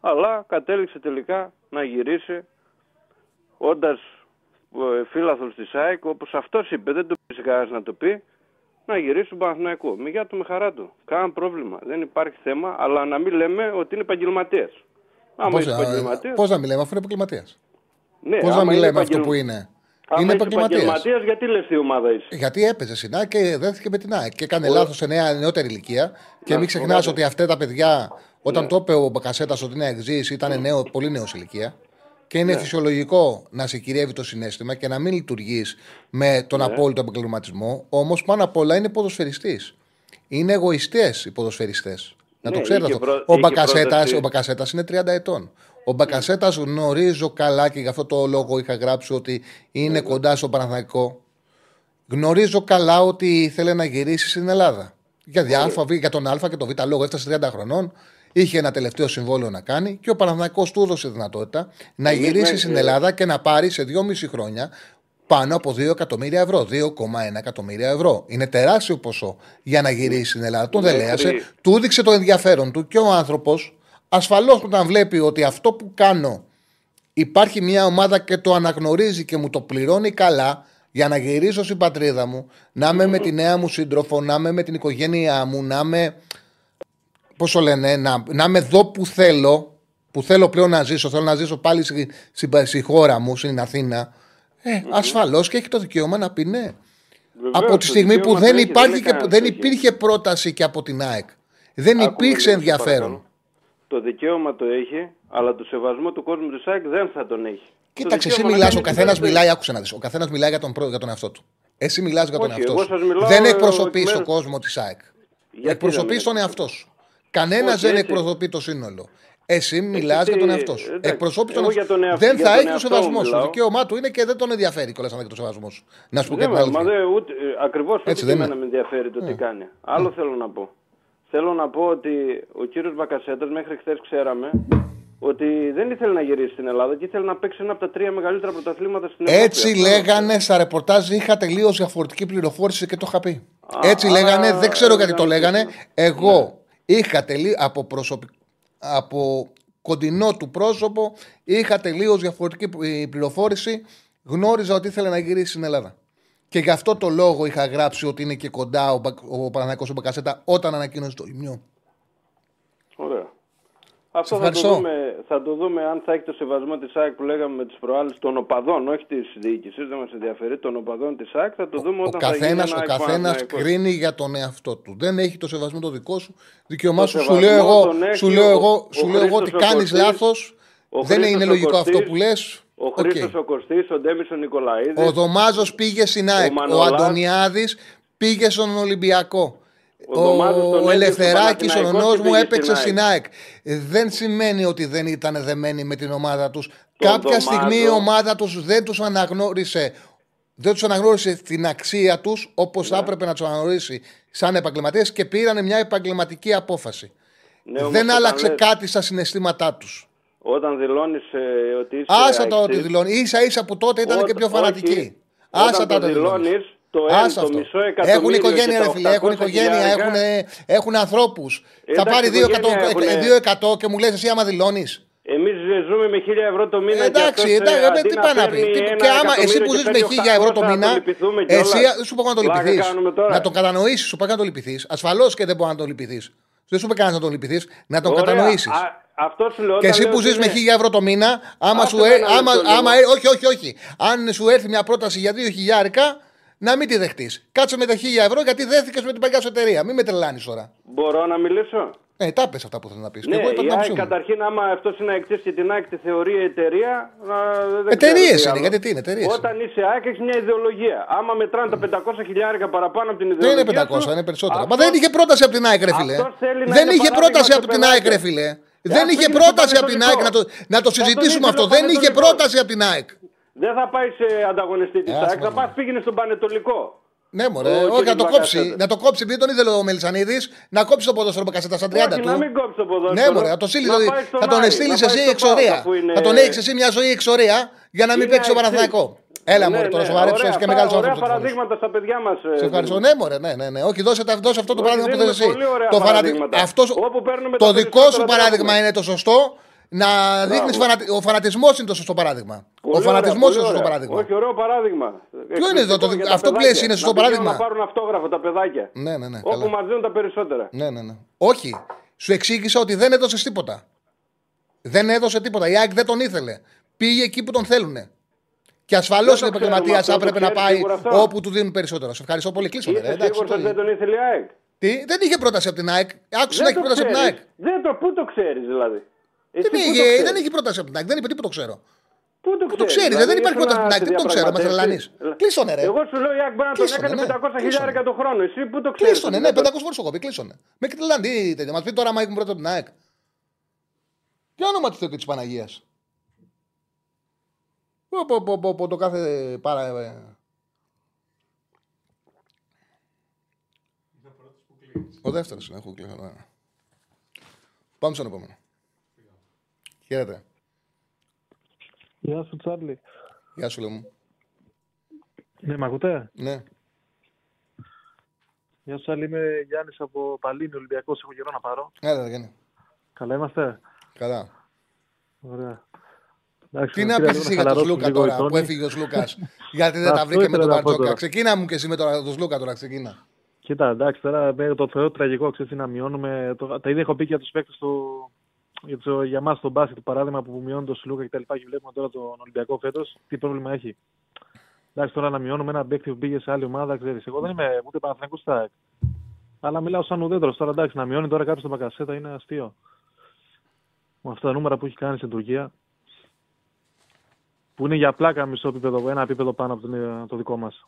αλλά κατέληξε τελικά να γυρίσει όντας ε, φίλαθλος της ΑΕΚ, όπως αυτός είπε, δεν το πεις κανένας να το πει, να γυρίσει στον Παναθηναϊκό. Μη για το με χαρά του. Κάνα πρόβλημα. Δεν υπάρχει θέμα, αλλά να μην λέμε ότι είναι επαγγελματίας. Πώς πώς να μην λέμε, αφού είναι επαγγελματίας. Ναι, Πώς να μην λέμε αυτό που είναι; Άμα είναι επαγγελματίας. γιατί λες η ομάδα είσαι; Γιατί έπαιζες στην ΑΕΚ και δέθηκε με την ΑΕΚ. Και έκανε λάθος σε νέα, νεότερη ηλικία. Και μην ξεχνάς ότι αυτά τα παιδιά, όταν ναι. το είπε ο Μπακασέτας ότι είναι εξής, ήταν νέο, πολύ νέος ηλικία. Και είναι ναι. φυσιολογικό να σε κυριεύει το συνέστημα και να μην λειτουργείς με τον ναι. απόλυτο επαγγελματισμό. Όμως πάνω απ' όλα είναι ποδοσφαιριστής. Είναι εγωιστές οι ποδοσφαιριστές. Να το ναι, ξέρετε αυτό. Ο Μπακασέτα είναι 30 ετών. Ο Μπακασέτας γνωρίζω καλά και γι' αυτό το λόγο είχα γράψει ότι είναι κοντά στο Παναθηναϊκό. Γνωρίζω καλά ότι ήθελε να γυρίσει στην Ελλάδα. Για, για τον Α και τον Β λόγο έφτασε 30 χρονών. Είχε ένα τελευταίο συμβόλαιο να κάνει και ο Παναθηναϊκός του έδωσε δυνατότητα να γυρίσει στην Ελλάδα και να πάρει σε 2,5 χρόνια πάνω από 2 εκατομμύρια ευρώ. 2,1 εκατομμύρια ευρώ. Είναι τεράστιο ποσό για να γυρίσει στην Ελλάδα. Τον δελέασε, του έδειξε το ενδιαφέρον του και ο άνθρωπος ασφαλώς όταν βλέπει ότι αυτό που κάνω υπάρχει μια ομάδα και το αναγνωρίζει και μου το πληρώνει καλά για να γυρίσω στην πατρίδα μου, να είμαι με τη νέα μου σύντροφο, να είμαι με την οικογένειά μου, να είμαι Πώς λένε, να, να είμαι εδώ που θέλω, που θέλω πλέον να ζήσω. Θέλω να ζήσω πάλι στη, στη, στη χώρα μου, στην Αθήνα. Ε, mm-hmm. ασφαλώς και έχει το δικαίωμα να πει ναι. από τη στιγμή που δεν, υπάρχει και, δεν υπήρχε πρόταση και από την ΑΕΚ. Δεν υπήρξε ενδιαφέρον. Το δικαίωμα το έχει, αλλά το σεβασμό του κόσμου τη ΑΕΚ δεν θα τον έχει. Κοίταξε, εσύ μιλάς, ο καθένας μιλάει, άκουσε να δεις. Ο καθένας μιλάει για τον, για τον εαυτό του. Εσύ μιλάς για τον εαυτό σου. Δεν εκπροσωπείς τον κόσμο της ΑΕΚ. Εκπροσωπείς τον εαυτό σου. Κανένας δεν εκπροσωπεί το σύνολο. Εσύ μιλάς για τον εαυτό σου. Εκπροσωπεί τον εαυτό σου. Δεν θα έχει το σεβασμό σου. Το δικαίωμά του είναι και δεν τον ενδιαφέρει κιόλας να έχει το σεβασμό σου. Να σου πω κάτι άλλο. Ακριβώς έτσι δεν με ενδιαφέρει το τι ναι. κάνει. Άλλο ναι. θέλω να πω. Θέλω να πω ότι ο κύριος Μπακασέτας μέχρι χθες ξέραμε ότι δεν ήθελε να γυρίσει στην Ελλάδα και ήθελε να παίξει ένα από τα τρία μεγαλύτερα πρωταθλήματα στην Ελλάδα. Έτσι λέγανε στα ρεπορτάζ, είχα τελείως διαφορετική πληροφόρηση και το είχα πει. Έτσι λέγανε, δεν ξέρω γιατί το λέγανε. Εγώ ναι. Είχα τελεί από, από κοντινό του πρόσωπο, είχα τελείως διαφορετική πληροφόρηση. Γνώριζα ότι ήθελε να γυρίσει στην Ελλάδα. Και γι' αυτό το λόγο είχα γράψει ότι είναι και κοντά ο, ο Παναγιακός ο Μπακασέτα όταν ανακοίνωσε το ιμιό. Αυτό θα το, δούμε, θα το δούμε αν θα έχει το σεβασμό της ΑΕΚ που λέγαμε με τις προάλλες των οπαδών, όχι της διοίκησης, δεν μας ενδιαφέρει, των οπαδών της ΑΕΚ. Θα το δούμε όταν ο καθένας, θα γίνει Ο καθένας κρίνει για τον εαυτό του. Δεν έχει το σεβασμό το δικό σου. Δικαιωμά σου, σου λέω εγώ, σου λέω εγώ, σου λέω εγώ ότι κάνεις λάθος. Δεν είναι λογικό αυτό που λες. Ο Χρήστος okay. ο Κωστής, ο Ντέμις ο Νικολαίδης. Ο Δωμάζος πήγε στην ΑΕΚ. Ο, ο Αντωνιάδης πήγε στον Ολυμπιακό. Ο, ο Ελευθεράκης, ο νονός μου, έπαιξε στην ΑΕΚ. Δεν σημαίνει ότι δεν ήταν δεμένοι με την ομάδα τους. Κάποια στιγμή η ομάδα τους δεν τους αναγνώρισε. Δεν τους αναγνώρισε την αξία τους όπως θα ναι. έπρεπε να τους αναγνωρίσει σαν επαγγελματίες και πήραν μια επαγγελματική απόφαση. Ναι, δεν άλλαξε κάτι στα συναισθήματά τους. Όταν δηλώνεις ε, ότι είσαι. Άσα το ότι δηλώνεις. σα ίσα που τότε ήταν και πιο φανατική. Άσα το δηλώνεις το, το μισό εκατομμύριο. Έχουν οικογένεια, ρε φίλε. Έχουν οικογένεια, έχουν, έχουν ανθρώπους. Θα πάρει 2 εκατό, και μου λες εσύ άμα δηλώνεις. Εμείς ζούμε με 1000 ευρώ το μήνα. Εντάξει, και αυτός, εντάξει, ε, ε, αντί τι να πάει να πει. παίρνει Τι- ένα Και άμα εσύ εκατομμύριο που και ζει με παίρνει 1000 ευρώ το 800, μήνα, θα το λυπηθούμε κιόλας. εσύ δεν σου πω να το Πλάκα λυπηθείς. κάνουμε τώρα. Να το κατανοήσεις, σου πάει να το λυπηθείς. Ασφαλώς και δεν μπορεί να το λυπηθείς. Δεν σου είπε κανένας να το λυπηθείς, να το Ωραία, κατανοήσεις. α, Αυτό σου λέω. Και όταν εσύ λέω που ότι ζεις με είναι- 1000 ευρώ το μήνα, άμα Άσε σου με ε- ένα άμα, λεπτό λίγο. άμα, ε- όχι, όχι, όχι. Αν σου έρθει μια πρόταση για 2.000, να μην τη δεχτείς. Κάτσε με τα 1000 ευρώ γιατί δέθηκες με την παγκιά σου εταιρεία. Μην με τρελάνεις τώρα. Μπορώ να μιλήσω; Ε, τα πες αυτά που θέλω να πεις. Ναι, εγώ είπα η την άποψή ΑΕΚ μου. καταρχήν, άμα αυτός είναι αεκτή και την ΑΕΚ τη θεωρεί εταιρεία. να- δεν Εταιρείες ξέρω τι είναι, άλλο. γιατί τι είναι, εταιρείες είναι. Όταν είσαι ΑΕΚ, έχεις μια ιδεολογία. Άμα μετράνε τα 500 χιλιάρικα παραπάνω από την Δεν ιδεολογία. είναι 500, σου, είναι περισσότερα. αυτό- Μα δεν είχε πρόταση από την ΑΕΚ, ρε φίλε. αυτός θέλει να Δεν είναι είχε παράδειγμα πρόταση στο από την παιδάκι. ΑΕΚ, ρε φίλε. Δεν ας είχε πήγαινε στο πρόταση από την ΑΕΚ να το, Πανετολικό. να το Θα συζητήσουμε τον αυτό. ήθελε Δεν ο είχε Πανετολικός. πρόταση από την ΑΕΚ. Δεν θα πάει σε ανταγωνιστή της Ε, ΑΕΚ, άσε θα μας, πα ναι. πήγαινε στον Πανετολικό. Ναι, μωρέ, Ο όχι κύριος να το κόψει. Μπακασέτας. Να το κόψει, επειδή τον ήθελε ο Μελισανίδης, να κόψει το ποδόσφαιρο Μπακασέτα στα 30 Όχι, του. να μην κόψει το ποδόσφαιρο. Ναι, μωρέ, θα το στείλεις. Να δηλαδή, πάει στον θα τον Άρη, στείλεις να εσύ πάει στον εξορία. Πάοκα που είναι- Θα τον έχει εσύ μια ζωή εξορία για να μην Είναι παίξει στο αεξής. Παναθηναϊκό. Έλα, Ναι, μωρέ, τώρα ναι, σοβαρέψε ωραία, και αυτά, μεγάλο Ωραία άνθρωπο. παραδείγματα στα παιδιά μας. Σε ευχαριστώ. Ναι, μωρέ, ναι, ναι, ναι. Όχι, δώσε, τα- δώσε αυτό το Όχι, παράδειγμα που δίνουμε θες εσύ. πολύ ωραία Το παραδει- παραδείγματα. αυτός- Όπου παίρνουμε το τα δικό σου περισσότερα παράδειγμα τρέχουμε. είναι το σωστό. Να δείχνεις Ο φανατισμός είναι το σωστό παράδειγμα. Πολύ Ο ωραία, φανατισμός πολύ είναι το σωστό ωραία. παράδειγμα. Όχι, ωραίο παράδειγμα. Ποιο είναι εδώ, το- Εκπληκτικό για τα αυτό που παιδάκια. λες είναι σωστό Να πηγαίνουν παράδειγμα; Να πάρουν αυτόγραφο τα παιδάκια. Ναι, ναι, ναι. Όπου καλά. μας δίνουν τα περισσότερα. Ναι, ναι, ναι. Όχι. Σου εξήγησα ότι δεν έδωσες τίποτα. Δεν έδωσε τίποτα. Η ΑΕΚ δεν τον ήθελε. Πήγε εκεί που τον θέλουν. Και ασφαλώς Δεν ο το επαγγελματίας ξέρουμε, αυτό έπρεπε το να ξέρει πάει σίγουρα αυτό. όπου του δίνουν περισσότερο. Σε ευχαριστώ πολύ. Κλείσαμε. ρε. Είσαι Εντάξει, σίγουρος το- ότι δεν τον ήθελε η ΑΕΚ; Τι, δεν είχε πρόταση από την ΑΕΚ. Άκουσε να Δεν έχει το πρόταση από την ξέρεις. ΑΕΚ. Δεν το, πού το ξέρεις δηλαδή; Εσύ Δεν πού είχε, το ξέρεις; δεν είχε πρόταση από την ΑΕΚ. Δεν είπε τι που το ξέρω. Πού το, Πού το ξέρει, δηλαδή, δεν υπάρχει ήσουν πρόταση από την ΑΕΚ. σε Τι το ξέρω, με διαπραγματεύσεις. τρελανεί. Κλείσονε, ρε. Εγώ σου λέω η ΑΕΚ μπορεί να τον Κλείσονε, έκανε ναι. 500 Κλείσονε. χιλιάρικα το χρόνο. Εσύ πού το ξέρεις. Κλείσονε, ναι, 500 φορές το έχω πει. Κλείσονε. Με τρελανεί. τι τέτοιο. Μας πει τώρα, άμα έχουν πρώτα από την ΑΕΚ. Για όνομα του Θεού και της Παναγίας. Πω, πω, πω, πω, πω, το κάθε παρά. ε. Ο δεύτερος είναι, έχω κλείσει. ναι. Πάμε στον επόμενο. Χαίρετε. Γεια σου, Τσάρλι. Γεια σου, λέω μου. Ναι, μ' ακούτε; Ναι. Γεια σου, Τσάρλι. Είμαι Γιάννης από Παλίνη, Ολυμπιακός. Έχω καιρό να πάρω. Έλα, Γιάννη. Καλά είμαστε; Καλά. Ωραία. Εντάξει, Τι να πήρα πεις λίγο εσύ για τον χαλαρώσουν Σλούκα λίγο οι τώρα που τόνοι. έφυγε ο Σλούκας; Γιατί δεν τα Αυτό βρήκε με ήθελα τον να πω Μπαρτζόκα. τώρα. Ξεκίνα μου και εσύ με τον τον Σλούκα τώρα, ξεκίνα. Κοίτα, εντάξει, τώρα με το θεωρώ τραγικό, ξέρεις, τι, να μειώνουμε. Το, τα ίδια έχω πει και για τους παίκτες του, για, το, για μας στον μπάσκετ, το παράδειγμα που μειώνει το Σλούκα και τα λοιπά και βλέπουμε τώρα τον Ολυμπιακό φέτος, τι πρόβλημα έχει. Εντάξει, τώρα να μειώνουμε ένα παίκτη που πήγε σε άλλη ομάδα, ξέρεις. Εγώ δεν είμαι ούτε Παναθηναϊκός στα ΑΕΚ. Αλλά μιλάω σαν ουδέτερος. Τώρα εντάξει, να μειώνει τώρα κάποιος τον Μπακασέτα είναι αστείο. Με αυτά τα νούμερα που έχει κάνει στην Τουρκία. Που είναι για πλάκα μισό επίπεδο, ένα επίπεδο πάνω από το, το δικό μας.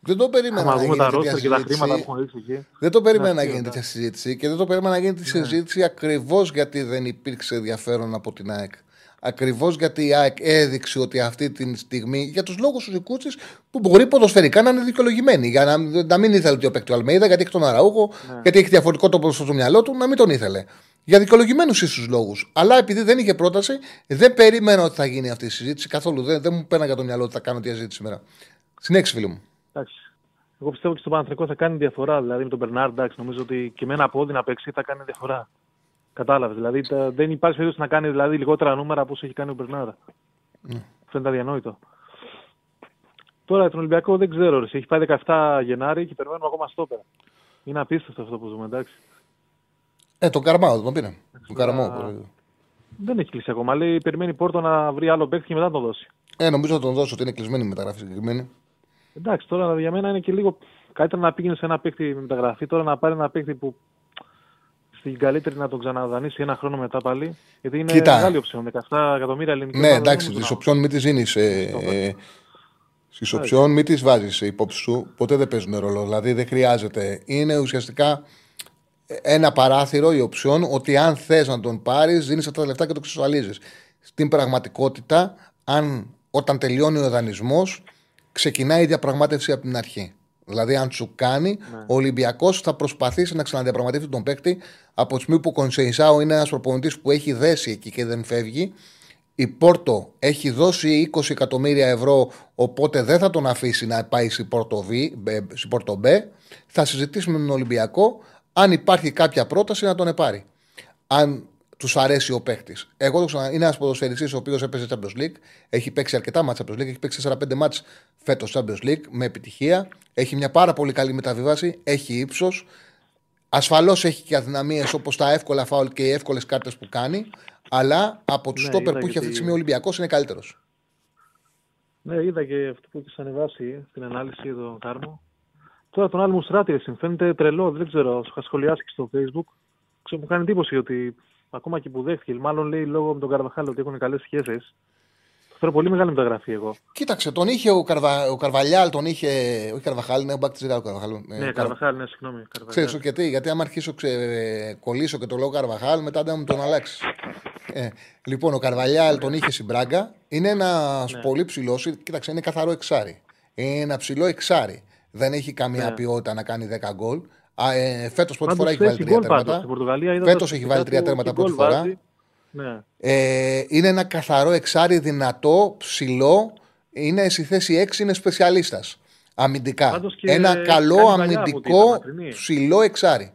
Δεν το περίμενα Άμα να δούμε γίνει τα τέτοια ρόστερ και τα χρήματα που συζήτηση. έχουν ρίξει εκεί. Δεν το περίμενα να αστείο, γίνει εντάξει. τέτοια συζήτηση και δεν το περίμενα να γίνει τη συζήτηση ακριβώς γιατί δεν υπήρξε ενδιαφέρον από την ΑΕΚ. Ακριβώς γιατί η ΑΕΚ έδειξε ότι αυτή τη στιγμή, για τους λόγους τους δικούς της, που μπορεί ποδοσφαιρικά να είναι δικαιολογημένοι. Για να, να μην ήθελε ότι παίκτη ο Αλμέιδα, γιατί έχει τον Αραούχο, γιατί έχει διαφορετικό το ποδοσφαίρο στο μυαλό του, να μην τον ήθελε. Για δικαιολογημένους ίσου λόγους. Αλλά επειδή δεν είχε πρόταση, δεν περίμενα ότι θα γίνει αυτή η συζήτηση καθόλου. Δεν, δεν μου πένα για το μυαλό ότι θα κάνω τη συζήτηση σήμερα. Συνέχισε, φίλο μου. Εντάξει. Εγώ πιστεύω και στον Παναθρικό θα κάνει διαφορά. Δηλαδή με τον Μπερνάρ, εντάξει, νομίζω ότι και με ένα πόδι να παίξει θα κάνει διαφορά. Κατάλαβες. Δηλαδή τα, δεν υπάρχει περίπτωση να κάνει δηλαδή, λιγότερα νούμερα από όσο έχει κάνει ο Μπερνάρ. Ναι. Φαίνεται αδιανόητο. Τώρα για τον Ολυμπιακό δεν ξέρω. Ρε. Έχει πάει 17 Γενάρη και περιμένουμε ακόμα στόπερα. Είναι απίστευτο αυτό που ζούμε, εντάξει. Ε, τον Καρμάο, τον πήρε. Τον Καραμό. Δεν έχει κλείσει ακόμα. Λέει περιμένει Πόρτο να βρει άλλο παίκτη και μετά να το δώσει. Ε, νομίζω θα τον δώσω ότι είναι κλεισμένη η μεταγραφή συγκεκριμένη. Εντάξει, τώρα για μένα είναι και λίγο. Καλύτερα να πήγαινε σε ένα παίκτη με μεταγραφή, τώρα να πάρει ένα παίκτη που στην καλύτερη να τον ξαναδανείσει ένα χρόνο μετά πάλι. Γιατί είναι Κοίτα. μεγάλη οψιόν. 17 εκατομμύρια ελληνικά. Ναι, εντάξει, τι οψιόν μην τις δίνεις. Ε, ε, Στις οψιόν μην τις βάζεις υπόψη σου. Ποτέ δεν παίζουν ρόλο. Δηλαδή δεν χρειάζεται. Είναι ουσιαστικά ένα παράθυρο η οψιόν ότι αν θες να τον πάρεις, δίνεις αυτά τα λεφτά και το εξασφαλίζεις. Στην πραγματικότητα, αν όταν τελειώνει ο δανεισμός, ξεκινάει η διαπραγμάτευση από την αρχή. Δηλαδή, αν σου κάνει, ο Ολυμπιακός θα προσπαθήσει να ξαναδιαπραγματεύσει τον παίκτη από τη στιγμή που ο Κονσεϊσάου είναι ένας προπονητής που έχει δέσει εκεί και δεν φεύγει. Η Πόρτο έχει δώσει 20 εκατομμύρια ευρώ, οπότε δεν θα τον αφήσει να πάει στην Πόρτο, v, στην Πόρτο B. Θα συζητήσουμε με τον Ολυμπιακό αν υπάρχει κάποια πρόταση να τον επάρει. Αν τους αρέσει ο παίχτη. Εγώ το ξανα... είναι ένας ποδοσφαιριστής ο οποίος έπαιζε Champions League, έχει παίξει αρκετά μάτσα Champions League, έχει παίξει 4-5 μάτς φέτος Champions League με επιτυχία. Έχει μια πάρα πολύ καλή μεταβίβαση, έχει ύψος. Ασφαλώς έχει και αδυναμίες όπως τα εύκολα φάουλ και οι εύκολες κάρτες που κάνει. Αλλά από τους Ναι, στόπερ είδα που έχει και αυτή τη τη- στιγμή ο Ολυμπιακός είναι καλύτερος. Ναι, είδα και αυτό που έχεις ανεβάσει στην ανάλυση τον Κάρμο. Τώρα τον άλλο μου στράτη, ρε, φαίνεται τρελό, δεν ξέρω, σου είχα σχολιάσει και στο facebook. Ξέρω, μου κάνει εντύπωση ότι ακόμα και που δέχτηκε, μάλλον λέει λόγω με τον Καρβαχάλ ότι έχουν καλές σχέσεις. Το θεωρώ πολύ μεγάλη μεταγραφή εγώ. Κοίταξε, τον είχε ο, Καρβα... ο Καρβαλιάλ, τον είχε. Όχι Καρβαχάλ, είναι ο Μπακ ο Καρβαχάλ. Ε, ναι, Καρ- Καρβαχάλ, ναι, συγγνώμη. Καρβαχάλ. Ξέρεις γιατί, γιατί άμα αρχίσω ξε... κολλήσω και το λόγο Καρβαχάλ, μετά δεν μου τον αλλάξεις. Ε, λοιπόν, ο Καρβαλιάλ τον είχε στην Μπράγκα. Είναι ένας Ναι. πολύ ψηλός. Κοίταξε, είναι καθαρό εξάρι. Είναι ένα ψηλό εξάρι. Δεν έχει καμία Ναι. ποιότητα να κάνει 10 γκολ. Ε, Φέτος πρώτη Πάντως φορά έχει θες βάλει η τρία γκολ πάντως. τέρματα. Στην Πορτογαλία είδα Φέτος τα έχει βάλει τρία του, τέρματα τι πρώτη γκολ φορά. βάζει. Ναι. Ε, είναι ένα καθαρό εξάρι δυνατό, ψηλό. Είναι στη θέση 6, είναι σπεσιαλίστας. Αμυντικά. Πάντως και Ένα κάνει καλό παλιά από ό,τι αμυντικό είδα, μακρινή. ψηλό εξάρι.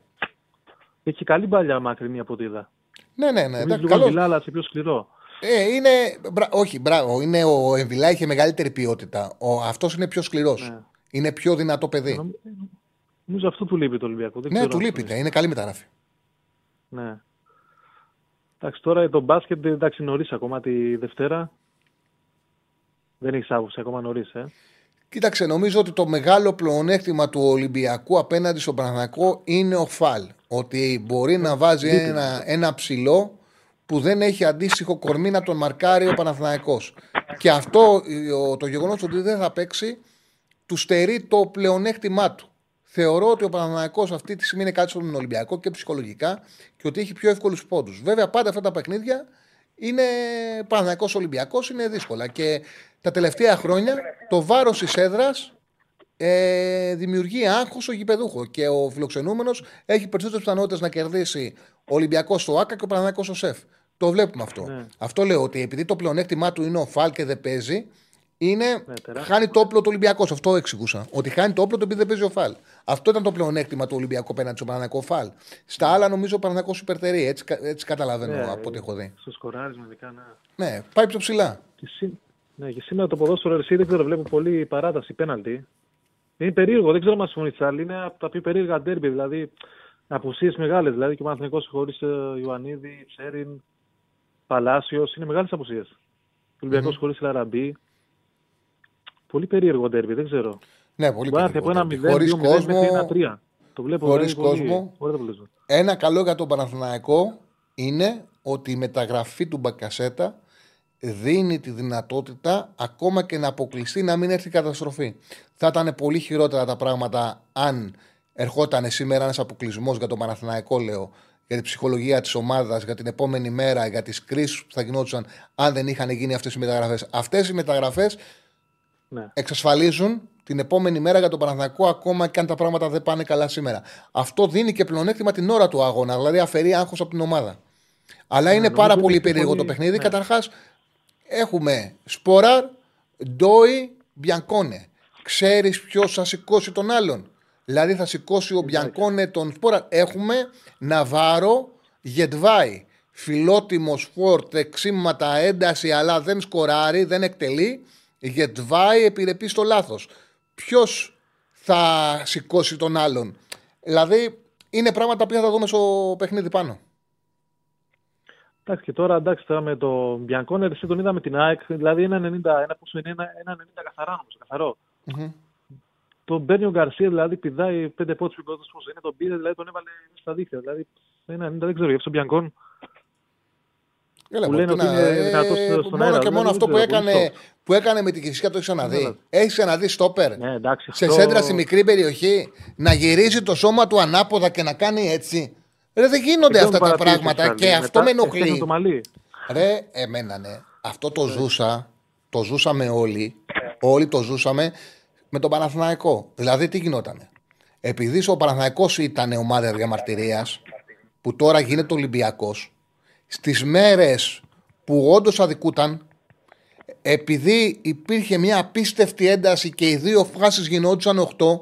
Έχει καλή παλιά μακρινή από ό,τι είδα. Ναι, ναι, ναι. Νομίζω εντάξει, λίγο καλός. μιλά, αλλά σε πιο σκληρό. Ε, είναι. μπρα- όχι, μπράβο. Είναι ο Εμβιλά είχε μεγαλύτερη ποιότητα. Ο, αυτός είναι πιο σκληρός. Ναι. Είναι πιο δυνατό παιδί. Νομ- Νομίζω αυτό του λείπει το Ολυμπιακό. Δεν ναι, ξέρω του αν λείπει. Είναι καλή μεταγραφή. Ναι. Εντάξει, τώρα το μπάσκετ εντάξει νωρίς ακόμα τη Δευτέρα. Δεν έχεις άποψη ακόμα νωρίς, ε. Κοίταξε, νομίζω ότι το μεγάλο πλεονέκτημα του Ολυμπιακού απέναντι στον Παναθηναϊκό είναι ο Φαλ. Ότι μπορεί να βάζει Δίπλα. ένα, ένα ψηλό που δεν έχει αντίστοιχο κορμί να τον μαρκάρει ο Παναθηναϊκός. Και αυτό ε, ο- το γεγονός ότι δεν θα παίξει του στερεί το πλεονέκτημά του. Θεωρώ ότι ο Παναθηναϊκός αυτή τη στιγμή είναι κάτι στον Ολυμπιακό και ψυχολογικά και ότι έχει πιο εύκολους πόντους. Βέβαια, πάντα αυτά τα παιχνίδια είναι Παναθηναϊκός Ολυμπιακός, είναι δύσκολα. Και τα τελευταία χρόνια το βάρος της έδρας ε, δημιουργεί άγχος στο γηπεδούχο. Και ο φιλοξενούμενος έχει περισσότερες πιθανότητες να κερδίσει ο Ολυμπιακός στο ΑΚΑ και ο Παναθηναϊκός στο ΣΕΦ. Το βλέπουμε αυτό. Ναι. Αυτό λέω ότι επειδή το πλεονέκτημά του είναι ο Φαλ και δεν παίζει, είναι, Ναι, τεράστιο. χάνει το όπλο του Ολυμπιακός. Αυτό εξηγούσα. Ότι χάνει το όπλο του επειδή δεν παίζει ο Φαλ. Αυτό ήταν το πλεονέκτημα του Ολυμπιακού απέναντι στον Παναθηναϊκό Φαλ. Στα άλλα νομίζω ο Παναθηναϊκός υπερτερεί. Έτσι, κα- έτσι καταλαβαίνω Ναι, από ό,τι έχω δει. Στο σκοράρισμα, ειδικά, ναι. Ναι, πάει πιο ψηλά. Και, σή- ναι, και σήμερα το ποδόσφαιρο εσύ δεν ξέρω, βλέπω πολύ παράταση, πέναλτι. Είναι περίεργο, δεν ξέρω αν μας συμφωνείς άλλη. Είναι από τα πιο περίεργα ντέρμπι, δηλαδή απουσίες μεγάλες. Δηλαδή και ο Παναθηναϊκός χωρίς ε, Ιωαννίδη, Τσέριν, Παλάσιος. Είναι μεγάλες απουσίες. Ο Ολυμπιακός χωρίς Λαραμπή. Πολύ περίεργο ντέρμπι, δεν ξέρω. Ναι, πολύ Μπορεί να έρθει από ένα περίεργο. 0, Χωρίς 2-0 μέχρι κόσμο, ένα 3. Το βλέπω χωρίς δηλαδή, πολύ- κόσμο. πολύ αποτέλεσμα. Ένα καλό για τον Παναθηναϊκό είναι ότι η μεταγραφή του Μπακασέτα δίνει τη δυνατότητα ακόμα και να αποκλειστεί να μην έρθει η καταστροφή. Θα ήταν πολύ χειρότερα τα πράγματα αν ερχόταν σήμερα ένας αποκλεισμός για τον Παναθηναϊκό, λέω, για την ψυχολογία της ομάδας, για την επόμενη μέρα, για τις κρίσεις που θα γινόντουσαν αν δεν είχαν γίνει αυτές οι μεταγραφές. Αυτές οι μεταγραφές Ναι. εξασφαλίζουν την επόμενη μέρα για τον Παναθηναϊκό ακόμα και αν τα πράγματα δεν πάνε καλά σήμερα. Αυτό δίνει και πλεονέκτημα την ώρα του αγώνα, δηλαδή αφαιρεί άγχος από την ομάδα. Αλλά είναι νομίζω πάρα ότι πολύ έχει περίεργο πολύ- το παιχνίδι. ναι. Καταρχάς έχουμε Σπόραρ, Ντόι, Μπιανκόνε. Ξέρεις ποιος θα σηκώσει τον άλλον. Δηλαδή θα σηκώσει ο Μπιανκόνε τον Σπόραρ. Έχουμε Ναβάρο, Γετβάη. Φιλότιμος φόρ, τρεξίματα, ένταση, αλλά δεν σκοράρει, δεν εκτελεί. Γετβάη επιρρεπεί στο λάθος. Ποιος θα σηκώσει τον άλλον. Δηλαδή είναι πράγματα που θα δούμε στο παιχνίδι πάνω. Εντάξει, και τώρα εντάξει, τώρα με το Μπιανκόνερ, εσύ τον είδαμε την ΑΕΚ, δηλαδή ένα 90, ένα πόσο είναι, ένα, ένα 90 καθαρά όμως, καθαρό. Μμμ. Τον Μπέρνιο Γκαρσία δηλαδή πηδάει πέντε πόντους πιο κοντά πόσο είναι, τον πήρε, δηλαδή τον έβαλε στα δίχτυα. Δηλαδή ένα 90 δεν ξέρω, για αυτό τον Μπιανκόν. Έλα, Που πω, λένε τι ότι να- είναι ε, δυνατός στον μόνο αέρα, και δηλαδή, μόνο δεν αυτό που ξέρω, πολύ έκανε, top. που έκανε με την Κυφσιά το έχεις ξαναδεί. Βέβαια. Έχεις ξαναδεί στόπερ; Ναι, εντάξει. σε αυτό- σέντρα στη μικρή περιοχή να γυρίζει το σώμα του ανάποδα και να κάνει έτσι. Ρε, δεν γίνονται δεν αυτά τον τα παρατήρησες, πράγματα Charlie. και Μετά αυτό με έφτιαχνε ενοχλεί. το μαλλί. Ρε, εμένα ναι. Αυτό το ζούσα. Το ζούσαμε όλοι. Όλοι το ζούσαμε με τον Παναθηναϊκό. Δηλαδή τι γινότανε; Επειδή ο Παναθηναϊκός ήταν ομάδα διαμαρτυρίας, που τώρα γίνεται Ολυμπιακός, στις μέρες που όντως αδικούταν, επειδή υπήρχε μια απίστευτη ένταση και οι δύο φάσεις γινόντουσαν 8,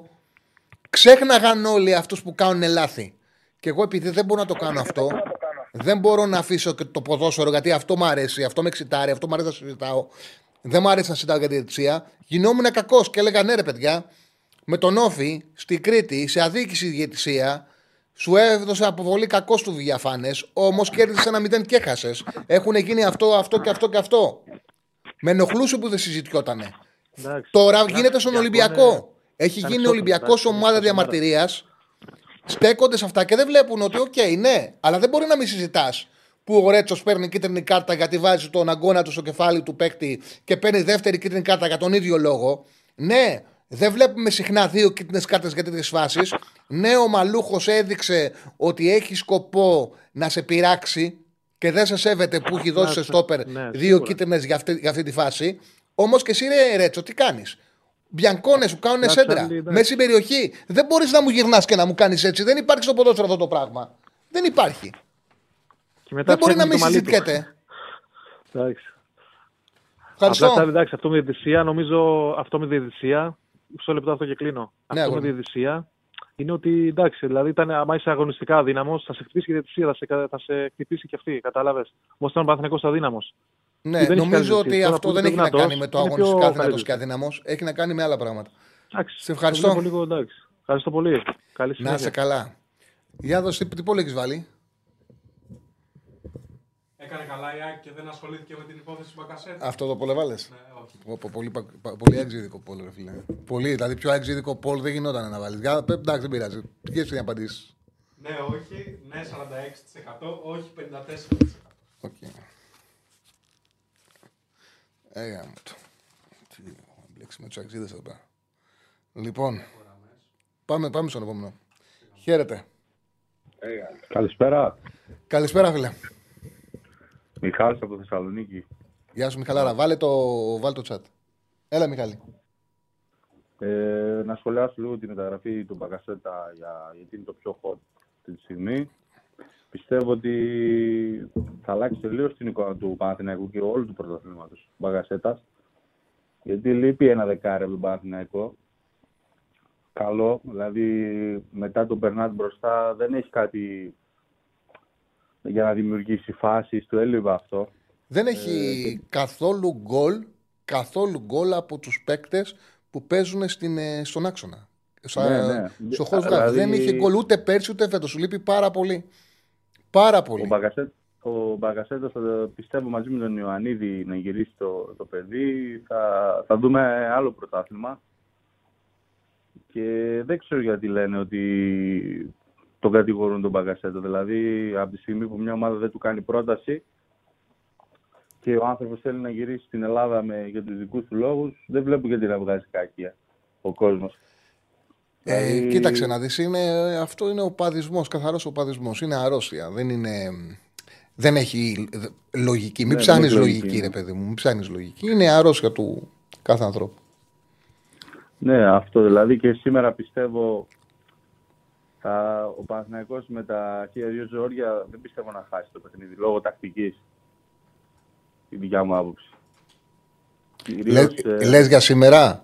ξέχναγαν όλοι αυτούς που κάνουν λάθη. Και εγώ επειδή δεν μπορώ να το κάνω αυτό, Δεν μπορώ να αφήσω και το ποδόσφαιρο γιατί αυτό μου αρέσει, αυτό με εξητάρει, αυτό μου αρέσει να συζητάω. Δεν μου αρέσει να συζητάω για τη διαιτησία. Γινόμουν κακός και έλεγα ναι, ρε παιδιά, με τον Όφη στη Κρήτη, σε αδίκηση διαιτησία, σου έδωσε αποβολή κακό του διαφάνες, όμως κέρδισε ένα μηδέν και έχασες. Έχουν γίνει αυτό, αυτό και αυτό και αυτό. Με ενοχλούσε που δεν συζητιότανε. Εντάξει. Τώρα Εντάξει, γίνεται στον για Ολυμπιακό. αυτό είναι- Έχει γίνει Ευχαριστώ, Ολυμπιακός εντάξει, ομάδα ευχαριστώ, διαμαρτυρίας. Στέκονται σε αυτά και δεν βλέπουν ότι, οκ, ναι, αλλά δεν μπορεί να μην συζητάς που ο Ρέτσος παίρνει κίτρινη κάρτα γιατί βάζει τον αγκώνα του στο κεφάλι του παίκτη και παίρνει δεύτερη κίτρινη κάρτα για τον ίδιο λόγο. Ναι, δεν βλέπουμε συχνά δύο κίτρινες κάρτες για τέτοιες φάσεις. Ναι, ο Μαλούχος έδειξε ότι έχει σκοπό να σε πειράξει και δεν σε σέβεται που έχει δώσει σε Ναι, στόπερ ναι, δύο σίγουρα. κίτρινες για, αυτή- για αυτή τη φάση. Όμως και εσύ, ρε Ρέτσο, τι κάνεις; Μπιανκόνες σου κάνουν Εντάξει, σέντρα. Άλλη, εντάξει. Μέσα στην περιοχή. Δεν μπορείς να μου γυρνάς και να μου κάνεις έτσι. Δεν υπάρχει στο ποδόσφαιρο αυτό το πράγμα. Δεν υπάρχει. Και μετά Δεν μπορεί να ψάχνει μην το μαλλί του. συζητιέται. Εντάξει. Ευχαριστώ. Απλά εντάξει, αυτό με διαιτησία, νομίζω αυτό με διαιτησία. Μισό λεπτό αυτό και κλείνω. Ναι, αυτό με αγόρι. διαιτησία είναι ότι εντάξει, δηλαδή ήταν, άμα είσαι αγωνιστικά αδύναμος, θα σε χτυπήσει και η διαιτησία, θα σε, κα- θα σε χτυπήσει και αυτή. Κατάλαβες. Όμω ήταν ο Παναθηναϊκός αδύναμος. Ναι, δεν έχει νομίζω κάνει ότι τώρα αυτό που δεν είναι έχει να δυνατός, κάνει με το είναι πιο αγωνιστικά δυνατό καλύτερος. και αδύναμος. Έχει να κάνει με άλλα πράγματα. Εντάξει. Σε ευχαριστώ. το βλέπω Λίγο, εντάξει. Ευχαριστώ πολύ. Καλή Να συνέχεια. είσαι καλά. Για δώσε τι, τι πόλο έχεις βάλει; Έκανε καλά η Άκη και δεν ασχολήθηκε με την υπόθεση του Μπακασέτα. Αυτό το πόλο βάλε. Ναι, όχι. Πολύ, πα- πα- πολύ εξήδικο πόλο, ρε φίλε. Πολύ, δηλαδή πιο εξήδικο πόλο δεν γινόταν να βάλεις. Εντάξει, δεν πειράζει. Τι εσύ να απαντήσεις; Ναι, όχι. Ναι, 46%. Όχι, 54%. Οκ. Έγα μου το. Τι, έχω μπλέξει με τους αξίδε εδώ πέρα. Λοιπόν, πάμε, πάμε στον επόμενο. Χαίρετε. Καλησπέρα. Καλησπέρα, φίλε. Μιχάλης από Θεσσαλονίκη. Γεια σου, Μιχαλάρα. Βάλε το, βάλε το chat. Έλα, Μιχάλη. Ε, να σχολιάσω λίγο τη μεταγραφή του Μπαγκασέτα για, γιατί είναι το πιο hot αυτή τη στιγμή. Πιστεύω ότι θα αλλάξει τελείως την εικόνα του Παναθηναϊκού και όλου του πρωταθλήματος Μπαγκασέτας. Γιατί λείπει ένα δεκάρι από τον Παναθηναϊκό. Καλό, δηλαδή μετά τον Μπερνάτ μπροστά δεν έχει κάτι για να δημιουργήσει φάσεις, του έλειπε αυτό. Δεν έχει καθόλου γκολ, καθόλου γκολ από τους παίκτες που παίζουν στην, ε, στον άξονα. Στα, Ναι, ναι. Στο χώρο Δηλαδή- Δεν είχε γκολ ούτε πέρσι ούτε φέτος. Σου λείπει πάρα πολύ. Πάρα Ο, πολύ. Μπαγκασέ, ο Μπαγκασέτος θα πιστεύω μαζί με τον Ιωαννίδη να γυρίσει το, το παιδί. Θα, θα δούμε άλλο πρωτάθλημα. Και δεν ξέρω γιατί λένε ότι τον κατηγορούν τον Μπαγκασέτο. Δηλαδή, από τη στιγμή που μια ομάδα δεν του κάνει πρόταση και ο άνθρωπος θέλει να γυρίσει στην Ελλάδα με, για τους δικούς του λόγους, δεν βλέπω γιατί να βγάζει κακία ο κόσμος. Ε, Δηλαδή- Κοίταξε να δεις, είναι, αυτό είναι ο παδισμός, καθαρός ο παδισμός. Είναι αρρώστια, δεν είναι... Δεν έχει ε, λογική. Μην Ναι, ψάχνεις δεν έχει λογική, λογική, ρε ναι. παιδί μου. Μην ψάχνεις λογική. Είναι αρρώστια του κάθε ανθρώπου. Ναι, αυτό δηλαδή και σήμερα πιστεύω θα, ο Παναθηναϊκός με τα χίλια δύο ζόρια δεν πιστεύω να χάσει το παιχνίδι λόγω τακτικής. Η δικιά μου άποψη. Λε, Κυρίως, ε, λες για σήμερα;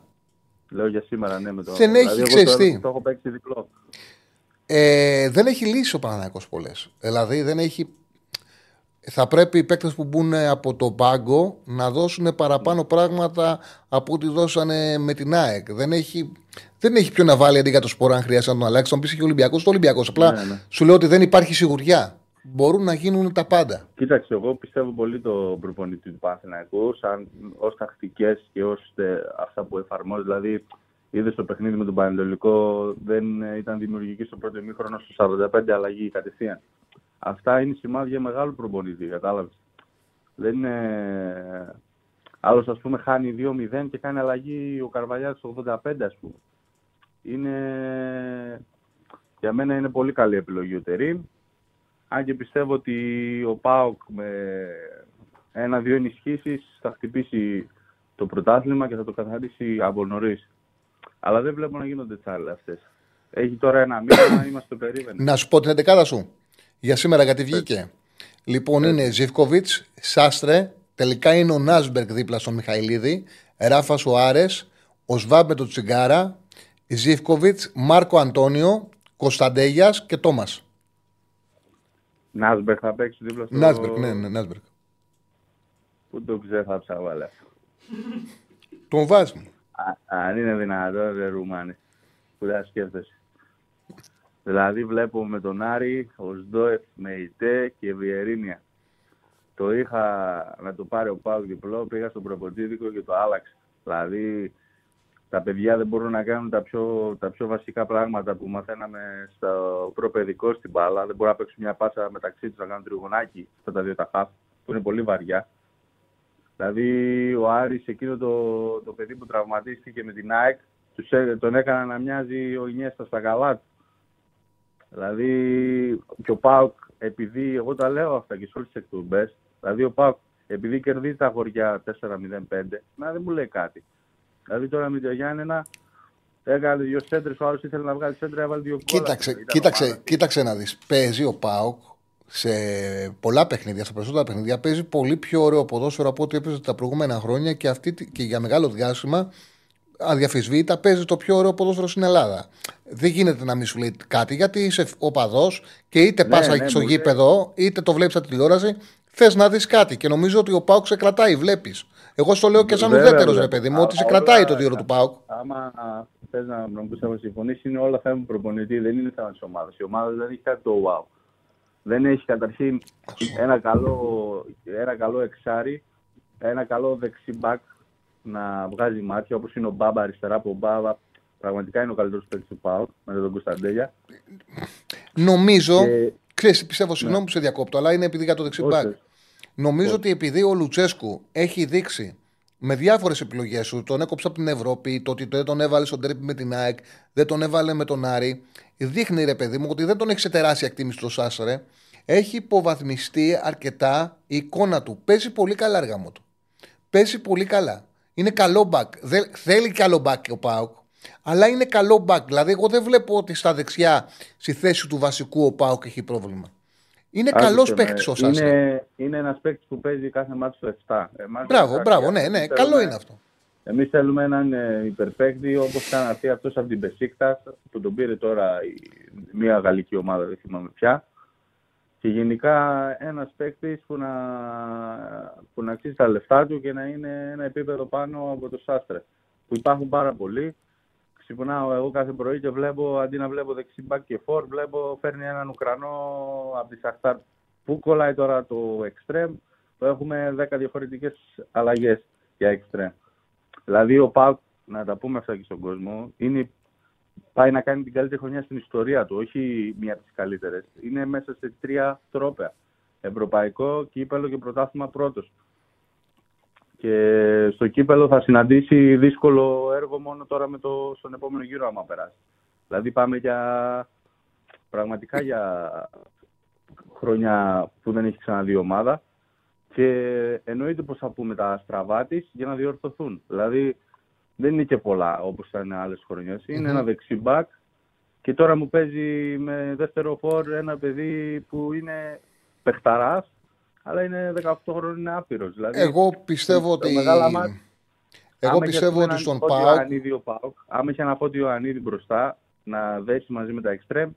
Λέω για σήμερα, ναι. Με το, Δεν έχει, εγώ ξέρεις το, τι. το έχω παίξει διπλό. Ε, δεν έχει λύσει ο Παναθηναϊκός πολλές. Δηλαδή δεν έχει... Θα πρέπει οι παίκτες που μπουν από το πάγκο να δώσουν παραπάνω πράγματα από ό,τι δώσανε με την ΑΕΚ. Δεν έχει, δεν έχει ποιο να βάλει αντί για το σπορ αν χρειάζεται να τον αλλάξει. Τον πεις και ο Ολυμπιακός, το Ολυμπιακός. Απλά Ναι, ναι. σου λέω ότι δεν υπάρχει σιγουριά. Μπορούν να γίνουν τα πάντα. Κοίταξε, εγώ πιστεύω πολύ το προπονητή του Παναθηναϊκού σαν ως τακτικές και ως ε, αυτά που εφαρμόζει. Δηλαδή, είδες το παιχνίδι με τον Πανετολικό, δεν ε, ήταν δημιουργική στο πρώτο ημίχρονο στο 45 αλλαγή κατευθείαν. Αυτά είναι σημάδια μεγάλου προπονητή, κατάλαβες. Δεν είναι. Άλλος, ας πούμε, χάνει 2-0 και κάνει αλλαγή ο Καρβαλιά στο 85, ας πούμε. Είναι. Για μένα είναι πολύ καλή επιλογή ο Τερίμ. Αν και πιστεύω ότι ο ΠΑΟΚ με ένα-δύο ενισχύσεις θα χτυπήσει το πρωτάθλημα και θα το καθαρίσει από νωρίς. Αλλά δεν βλέπω να γίνονται τσάλες αυτές. Έχει τώρα ένα μήνα, είμαστε το περίμενο. Να σου πω την 11 σου για σήμερα γιατί βγήκε. Λοιπόν, είναι Ζιβκοβιτ, Σάστρε, τελικά είναι ο Νάσμπεργκ δίπλα στον Μιχαηλίδη, Ράφα Σουάρες, ο Σβάμπ με τον Τσιγκάρα, Ζιβκοβιτ, Μάρκο Αντώνιο, Κωνσταντέγιας και Τόμας. Νάσμπερκ θα παίξει δίπλα στο. Νάσμπερκ, ναι, ναι, Νάσμπερκ. Πού το ξέχασα, βάλε. Τον βάζει. Α, Αν είναι δυνατόν, ρε Ρουμάνι. Που δεν σκέφτεσαι. Δηλαδή βλέπω με τον Άρη, ο Σντόεφ με Ιτέ και Βιερίνια. Το είχα να το πάρει ο Πάουκ διπλό, πήγα στον προποτήδικο και το άλλαξε. Δηλαδή τα παιδιά δεν μπορούν να κάνουν τα πιο, τα πιο βασικά πράγματα που μαθαίναμε στο προπαιδικό στην μπάλα. Δεν μπορούν να παίξουν μια πάσα μεταξύ τους να κάνουν τριγωνάκι στα τα δύο τα χαφ, που είναι πολύ βαριά. Δηλαδή ο Άρης εκείνο το, το παιδί που τραυματίστηκε με την ΑΕΚ τους, έ- τον έκανα να μοιάζει ο Ινιέστα στα καλά του. Δηλαδή και ο Πάουκ επειδή, εγώ τα λέω αυτά και σε όλες τις εκπομπές, δηλαδή ο Πάουκ επειδή κερδίζει τα χωριά 4-0-5, να δεν μου λέει κάτι. Δηλαδή τώρα με το Γιάννενα έκανε δύο σέντρες, ο άλλος ήθελε να βγάλει σέντρα, έβαλε δύο κόλλα. Κοίταξε, Ήταν κοίταξε, ομάδα. κοίταξε να δεις. Παίζει ο Πάοκ σε πολλά παιχνίδια, στα περισσότερα παιχνίδια, παίζει πολύ πιο ωραίο ποδόσφαιρο από ό,τι έπαιζε τα προηγούμενα χρόνια και, αυτή, τη- και για μεγάλο διάστημα αδιαφυσβήτητα παίζει το πιο ωραίο ποδόσφαιρο στην Ελλάδα. Δεν γίνεται να μην σου λέει κάτι γιατί είσαι οπαδός και είτε Ναι, πας ναι, στο μου λέει. γήπεδο είτε το βλέπεις από τηλεόραση, θες να δεις κάτι. Και νομίζω ότι ο Πάοκ σε κρατάει, βλέπεις. Εγώ στο λέω και σαν Βέβαια, ουδέτερος, ρε βέβαια. παιδί μου, Α, ότι σε όλα κρατάει το τα- δύο του Πάοκ. Άμα θες να μου πεις να συμφωνήσεις, είναι όλα θέμα του προπονητή, δεν είναι θέμα της ομάδας. Η ομάδα δεν έχει κάτι το wow. Δεν έχει καταρχήν ένα καλό, ένα καλό εξάρι, ένα καλό δεξιμπάκ να βγάζει μάτια όπως είναι ο Μπάμπα αριστερά από ο Μπάμπα. Πραγματικά είναι ο καλύτερος παίκτης του ΠΑΟ με τον Κωνσταντέλια. Νομίζω, Και- ξέρεις, πιστεύω, συγγνώμη που σε διακόπτω, αλλά είναι επειδή για το δεξί Όχι, μπακ. όχι. Νομίζω ότι επειδή ο Λουτσέσκου έχει δείξει με διάφορες επιλογές του, τον έκοψε από την Ευρώπη, το ότι δεν τον έβαλε στον τρίπι με την ΑΕΚ, δεν τον έβαλε με τον Άρη, δείχνει ρε παιδί μου ότι δεν τον έχει σε τεράστια εκτίμηση το Σάσαρε. Έχει υποβαθμιστεί αρκετά η εικόνα του. Παίζει πολύ καλά έργα μου του. Παίζει πολύ καλά. Είναι καλό μπακ. Δεν- θέλει καλό μπακ ο ΠΑΟΚ. Αλλά είναι καλό μπακ. Δηλαδή, εγώ δεν βλέπω ότι στα δεξιά, στη θέση του βασικού, ο ΠΑΟΚ έχει πρόβλημα. Είναι καλός Άκουσε με, παίκτης ο Σάστρε. Είναι, είναι ένας παίκτης που παίζει κάθε ματς στο 7. Εμάς Μπράβο, δεν μπράβο, αξίζει. ναι, ναι. Εμείς Καλό θέλουμε- είναι αυτό. Εμείς θέλουμε έναν ε, υπερπαίκτη όπως ήταν αυτή αυτός από την Μπεσίκτας που τον πήρε τώρα η, μια γαλλική ομάδα, δεν θυμάμαι πια. Και γενικά ένας παίκτης που να, που να αξίζει τα λεφτά του και να είναι ένα επίπεδο πάνω από το Σάστρε. Που υπάρχουν πάρα πολλοί. Ξυπνάω εγώ κάθε πρωί και βλέπω, αντί να βλέπω δεξιμπάκ και φόρ, βλέπω φέρνει έναν Ουκρανό από τη Σαχτάρ. Πού κολλάει τώρα το εξτρέμ, το έχουμε 10 διαφορετικές αλλαγές για εξτρέμ. Δηλαδή ο Πάουκ, να τα πούμε αυτά και στον κόσμο, είναι, πάει να κάνει την καλύτερη χρονιά στην ιστορία του, όχι μία από τις καλύτερες. Είναι μέσα σε τρία τρόπαια. Ευρωπαϊκό, κύπελο και πρωτάθλημα πρώτος. Και στο κύπελο θα συναντήσει δύσκολο έργο μόνο τώρα με το, στον επόμενο γύρο άμα περάσει. Δηλαδή πάμε για πραγματικά για χρόνια που δεν έχει ξαναδεί ομάδα και εννοείται πως θα πούμε τα στραβά της για να διορθωθούν. Δηλαδή δεν είναι και πολλά όπως ήταν άλλες χρονιές. Είναι ένα δεξιμπάκ και τώρα μου παίζει με δεύτερο φόρ ένα παιδί που είναι παιχταράς αλλά είναι 18 χρόνια είναι άπειρος. Δηλαδή, Εγώ πιστεύω τα ότι. μεγάλα μάτια- Εγώ Άμα είχε, πιστεύω ας πούμε, ότι έναν στον Φώτιο Πάοκ. Ιωαννίδη ο Πάοκ, άμα είχε ένα φώτιο Ιωαννίδη μπροστά να δέσει μαζί με τα εξτρέμ,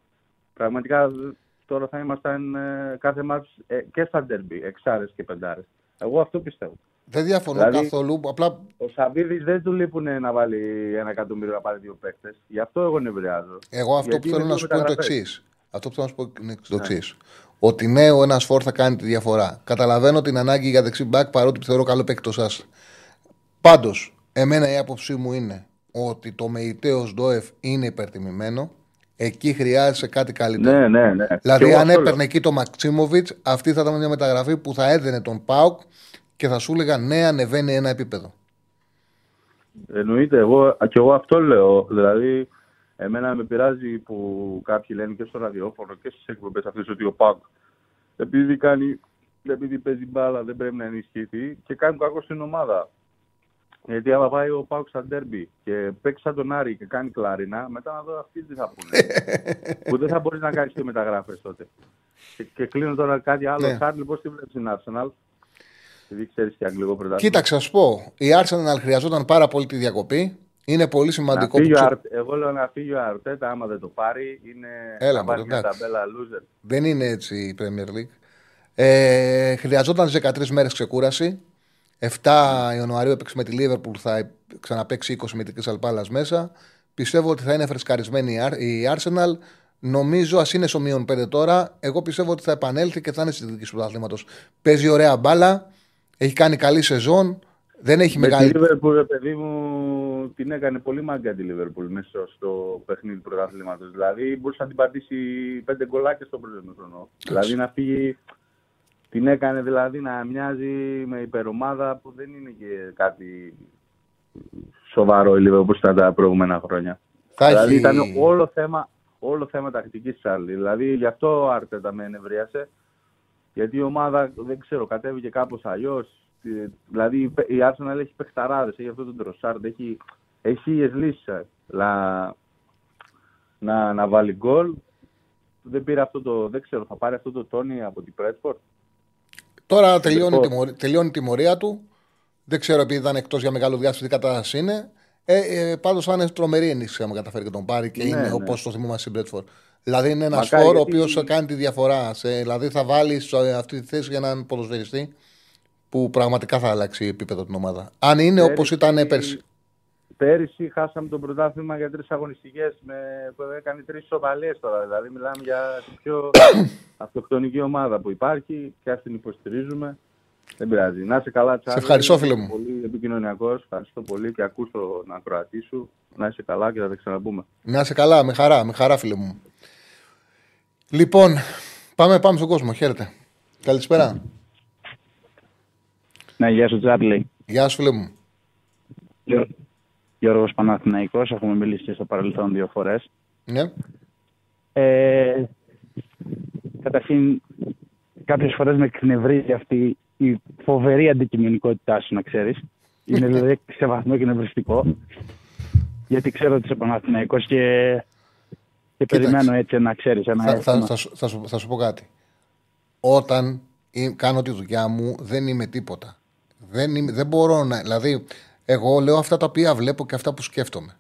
πραγματικά δ- τώρα θα ήμασταν ε, κάθε μάτς ε, και στα ντερμπι, εξάρες και πεντάρες. Εγώ αυτό πιστεύω. Δεν διαφωνώ Δηλαδή- καθόλου. Απλά Ο Σαββίδης δεν του λείπουν να βάλει ένα εκατομμύριο να πάρει δύο παίκτες. Γι' αυτό εγώ νευριάζω. εγώ αυτό Γιατί που θέλω είναι να σου πω είναι το μεταγραφές. εξής. Αυτό που θέλω να σου πω είναι το εξής. Ότι ναι, ο ένας φόρ θα κάνει τη διαφορά. Καταλαβαίνω την ανάγκη για δεξί μπακ παρότι θεωρώ καλό παίκτη το Σάσα. Πάντως, εμένα η άποψή μου είναι ότι το Μεϊτέος Ντόεφ είναι υπερτιμημένο. Εκεί χρειάζεται κάτι καλύτερο. Ναι, ναι, ναι. Και Δηλαδή, εγώ αν αυτό λέω. έπαιρνε εκεί το Μαξίμοβιτς, αυτή θα ήταν μια μεταγραφή που θα έδαινε τον Πάουκ και θα σου έλεγα ναι, ανεβαίνει ένα επίπεδο. Εννοείται, εγώ, και εγώ αυτό λέω. Δηλαδή, εμένα με πειράζει που κάποιοι λένε και στο ραδιόφωνο και στις εκπομπές αυτές ότι ο Πάουκ επειδή, κάνει, επειδή παίζει μπάλα δεν πρέπει να ενισχυθεί και κάνει κακό στην ομάδα. Γιατί άμα πάει ο Πάουκ στα ντέρμπι και παίξει σαν τον Άρη και κάνει κλάρινα, μετά να δω αυτοί τι θα πούνε. που δεν θα μπορείς να κάνεις και μεταγράφες τότε. Και, και κλείνω τώρα κάτι άλλο. Ναι. Χάρλι, πώς τη βλέπεις την Arsenal; Επειδή ξέρεις και αγγλικό πρωτάθλημα. Κοίταξε, ας πω, η Arsenal χρειαζόταν πάρα πολύ τη διακοπή. Είναι πολύ Να σημαντικό φύγει που ο ξε- Αρ- Εγώ λέω να φύγει ο Αρτέτα, άμα δεν το πάρει, είναι Έλα, να βάλει μωρέ, μια εντάξει. ταμπέλα loser. δεν είναι έτσι η Premier League. Ε, χρειαζόταν 13 μέρες ξεκούραση. 7 Ιανουαρίου έπαιξε με τη Liverpool, θα ξαναπέξει 20 με την Crystal Palace μέσα. Πιστεύω ότι θα είναι φρεσκαρισμένη η Ar- η Arsenal. Νομίζω, ας είναι στο μείον 5 τώρα, εγώ πιστεύω ότι θα επανέλθει και θα είναι στη δική του πρωταθλήματο. Παίζει ωραία μπάλα, έχει κάνει καλή σεζόν, δεν έχει Με τη μεγάλη. Liverpool, ρε παιδί μου, την έκανε πολύ μάγκα τη Liverpool μέσα στο παιχνίδι του πρωταθλήματος. Δηλαδή, μπορούσε να την πατήσει πέντε γκολάκια στο πρώτο χρόνο. Δηλαδή, να φύγει. Την έκανε δηλαδή να μοιάζει με υπερομάδα που δεν είναι και κάτι σοβαρό η Liverpool στα τα προηγούμενα χρόνια. Θα δηλαδή, έχει- ήταν όλο θέμα, όλο θέμα τακτικής Τσάρλι. Δηλαδή, γι' αυτό ο Άρτετα με ενευρίασε. Γιατί η ομάδα, δεν ξέρω, κατέβηκε κάπως αλλιώς. Δηλαδή η Arsenal έχει παιχταράδες, έχει αυτό τον Τροσάρντ, έχει, έχει λύσεις να, να, να βάλει γκολ. Δεν πήρε αυτό το, δεν ξέρω, θα πάρει αυτό το τόνι από την Πρέτφορντ. Τώρα τελειώνει, Λοιπόν. τη, μορ- τελειώνει η τιμωρία του. Δεν ξέρω επειδή ήταν εκτός για μεγάλο διάστημα τι κατάσταση είναι. Ε, ε, Πάντως θα είναι τρομερή ενίσχυση άμα καταφέρει και τον πάρει και Ναι, είναι ναι. όπως το θυμόμαστε στην Μπρέτφορντ. Δηλαδή είναι ένα Μακάρι, φόρο ο γιατί- οποίος κάνει τη διαφορά. Σε, δηλαδή θα βάλει σε αυτή τη θέση για έναν ποδοσφαιριστή που πραγματικά θα αλλάξει επίπεδο την ομάδα. Αν είναι όπως Πέρυσι- ήταν πέρσι. Πέρυσι χάσαμε το πρωτάθλημα για τρεις αγωνιστικές που έκανε τρεις σοβαλίες τώρα. Δηλαδή μιλάμε για την πιο αυτοκτονική ομάδα που υπάρχει και ας την υποστηρίζουμε. Δεν πειράζει. Να είσαι καλά, Τσάρλι. ευχαριστώ, φίλε μου. Πολύ επικοινωνιακός. Ευχαριστώ πολύ και ακούς τον ακροατή σου. Να είσαι καλά και θα τα ξαναπούμε. Να είσαι καλά, με χαρά, με χαρά, φίλε μου. Λοιπόν, πάμε, πάμε στον κόσμο. Χαίρετε. Καλησπέρα. Ναι, γεια σου Τσάρλι. Γεια σου, φίλε μου. Γιώ- Γιώργος Παναθηναϊκός, έχουμε μιλήσει και στο παρελθόν δύο φορές. Ναι. Ε, καταρχήν, κάποιες φορές με εκνευρίζει αυτή η φοβερή αντικειμενικότητά σου, να ξέρεις. Είναι δηλαδή σε βαθμό και νευριστικό. Γιατί ξέρω ότι είσαι Παναθηναϊκός και, και Κοίταξε. περιμένω έτσι να ξέρεις ένα θα, θα, αίσθημα. θα, σου- θα, σου, θα σου πω κάτι. Όταν ε, κάνω τη δουλειά μου, δεν είμαι τίποτα. Δεν, είμαι, δεν μπορώ να. Δηλαδή, εγώ λέω αυτά τα οποία βλέπω και αυτά που σκέφτομαι.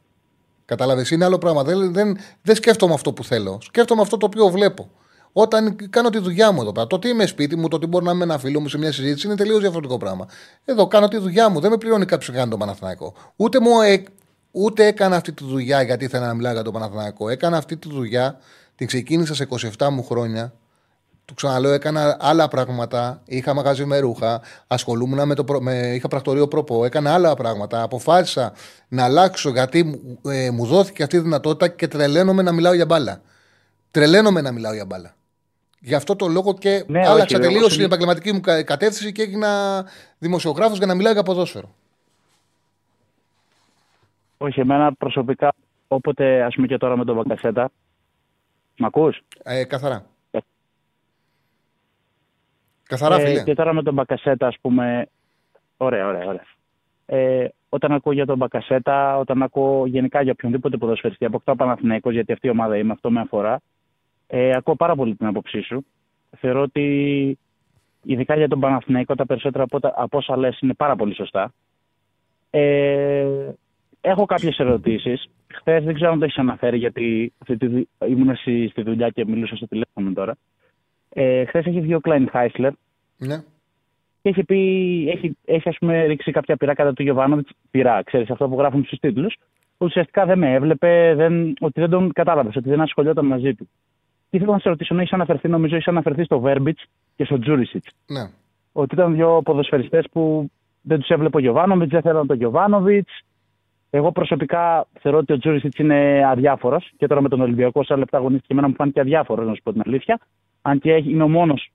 Κατάλαβες, είναι άλλο πράγμα. Δεν, δεν, δεν σκέφτομαι αυτό που θέλω. Σκέφτομαι αυτό το οποίο βλέπω. Όταν κάνω τη δουλειά μου εδώ πέρα. Το ότι είμαι σπίτι μου, το ότι μπορώ να είμαι ένα φίλο μου σε μια συζήτηση είναι τελείως διαφορετικό πράγμα. Εδώ κάνω τη δουλειά μου. Δεν με πληρώνει κάποιος να κάνει το Παναθηναϊκό. Ούτε, μου, ε, ούτε έκανα αυτή τη δουλειά γιατί ήθελα να μιλάω για το Παναθηναϊκό. Έκανα αυτή τη δουλειά, την ξεκίνησα σε 27 μου χρόνια. Του ξαναλέω, έκανα άλλα πράγματα. Είχα μαγαζί με ρούχα, ασχολούμουν με το. προ- Με, είχα πρακτορείο προπό, έκανα άλλα πράγματα. Αποφάσισα να αλλάξω γιατί μου- ε, μου δόθηκε αυτή η δυνατότητα και τρελαίνομαι να μιλάω για μπάλα. Τρελαίνομαι να μιλάω για μπάλα. Γι' αυτό το λόγο και Ναι, άλλαξα όχι, τελείως εγώ την επαγγελματική μου κα- κατεύθυνση και έγινα δημοσιογράφος για να μιλάω για ποδόσφαιρο. Όχι, εμένα προσωπικά, όποτε ας πούμε και τώρα με τον Μπακασέτα, μ' ακούς; Ε, καθαρά. Καθαρά, Ε, φίλε. και τώρα με τον Μπακασέτα, ας πούμε. Ωραία, ωραία, ωραία. Ε, όταν ακούω για τον Μπακασέτα, όταν ακούω γενικά για οποιονδήποτε ποδοσφαιριστή, αποκτά Παναθηναϊκός, γιατί αυτή η ομάδα είμαι, αυτό με αφορά, ε, ακούω πάρα πολύ την άποψή σου. Θεωρώ ότι ειδικά για τον Παναθηναϊκό τα περισσότερα από, τα- από όσα λες είναι πάρα πολύ σωστά. Ε, έχω κάποιες ερωτήσεις. Χθες δεν ξέρω αν το έχεις αναφέρει, γιατί αυτή τη, δου- ήμουν στη, στη δουλειά και μιλούσα στο τηλέφωνο τώρα. Ε, Χθες έχει βγει ο Κλάιν Χάισλερ Ναι. και έχει πει, έχει, έχει ας πούμε ρίξει κάποια πειρά κατά του Γιωβάνοβιτς. Πειρά, ξέρεις αυτό που γράφουν στους τίτλους. Ουσιαστικά δεν με έβλεπε, δεν, ότι δεν τον κατάλαβες, ότι δεν ασχολιόταν μαζί του. Και ήθελα να σε ρωτήσω, να έχεις αναφερθεί, νομίζω, έχεις αναφερθεί στο Βέρμπιτς και στο Τζούρισιτς. ναι. Ότι ήταν δύο ποδοσφαιριστές που δεν τους έβλεπε ο Γιωβάνοβιτς, δεν θέλαν τον Γιωβάνοβιτς. Εγώ προσωπικά θεωρώ ότι ο Τζούρισιτς είναι αδιάφορος και τώρα με τον Ολυμπιακό, σε λεπτά αγωνίστηκε και εμένα μου φάνηκε αδιάφορος, να σου πω την αλήθεια. Αν και έχει- είναι ο μόνος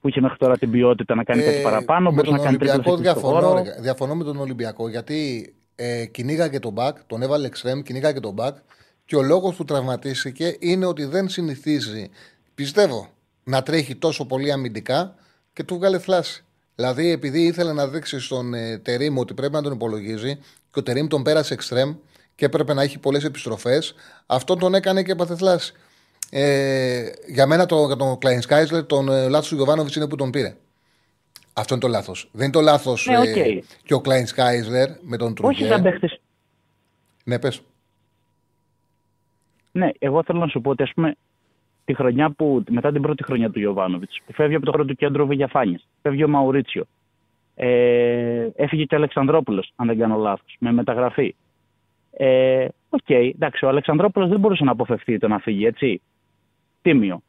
που είχε μέχρι τώρα την ποιότητα να κάνει κάτι παραπάνω, Ε, με μπορείς τον να κάνεις τρίπλες Ολυμπιακό εκεί στο διαφωνώ, χώρο. ρε. διαφωνώ με τον Ολυμπιακό γιατί ε, κυνήγαγε τον μπακ, τον έβαλε εξτρέμ, κυνήγαγε τον μπακ και ο λόγος που τραυματίστηκε είναι ότι δεν συνηθίζει, πιστεύω, να τρέχει τόσο πολύ αμυντικά και του βγάλε φλάση. Δηλαδή, επειδή ήθελε να δείξει στον ε, Τερήμ ότι πρέπει να τον υπολογίζει και ο Τερήμ τον πέρασε εξτρέμ και έπρεπε να έχει πολλές επιστροφές, αυτό τον έκανε και έπαθε θλάση. Ε, για μένα το, για τον Κλαϊνχάισλερ, τον ε, λάθος του Γιωβάνοβιτς είναι που τον πήρε. Αυτό είναι το λάθος. Δεν είναι το λάθος Ναι, οκ. και ο Κλαϊνχάισλερ με τον Όχι Τρουγέ. σαν παίχτης. Ναι, πες. Ναι, εγώ θέλω να σου πω ότι ας πούμε τη χρονιά που, μετά την πρώτη χρονιά του Ιωβάνοβιτ, που φεύγει από το χρόνο του κέντρου Βιγιαφάνιες, φεύγει ο Μαουρίτσιο, ε, έφυγε και ο Αλεξανδρόπουλος, αν δεν κάνω λάθος, με μεταγραφή. Ε, Ok, okay, εντάξει, ο Αλεξανδρόπουλος δεν μπορούσε να αποφευθεί το να φύγει, έτσι. Τίμιο.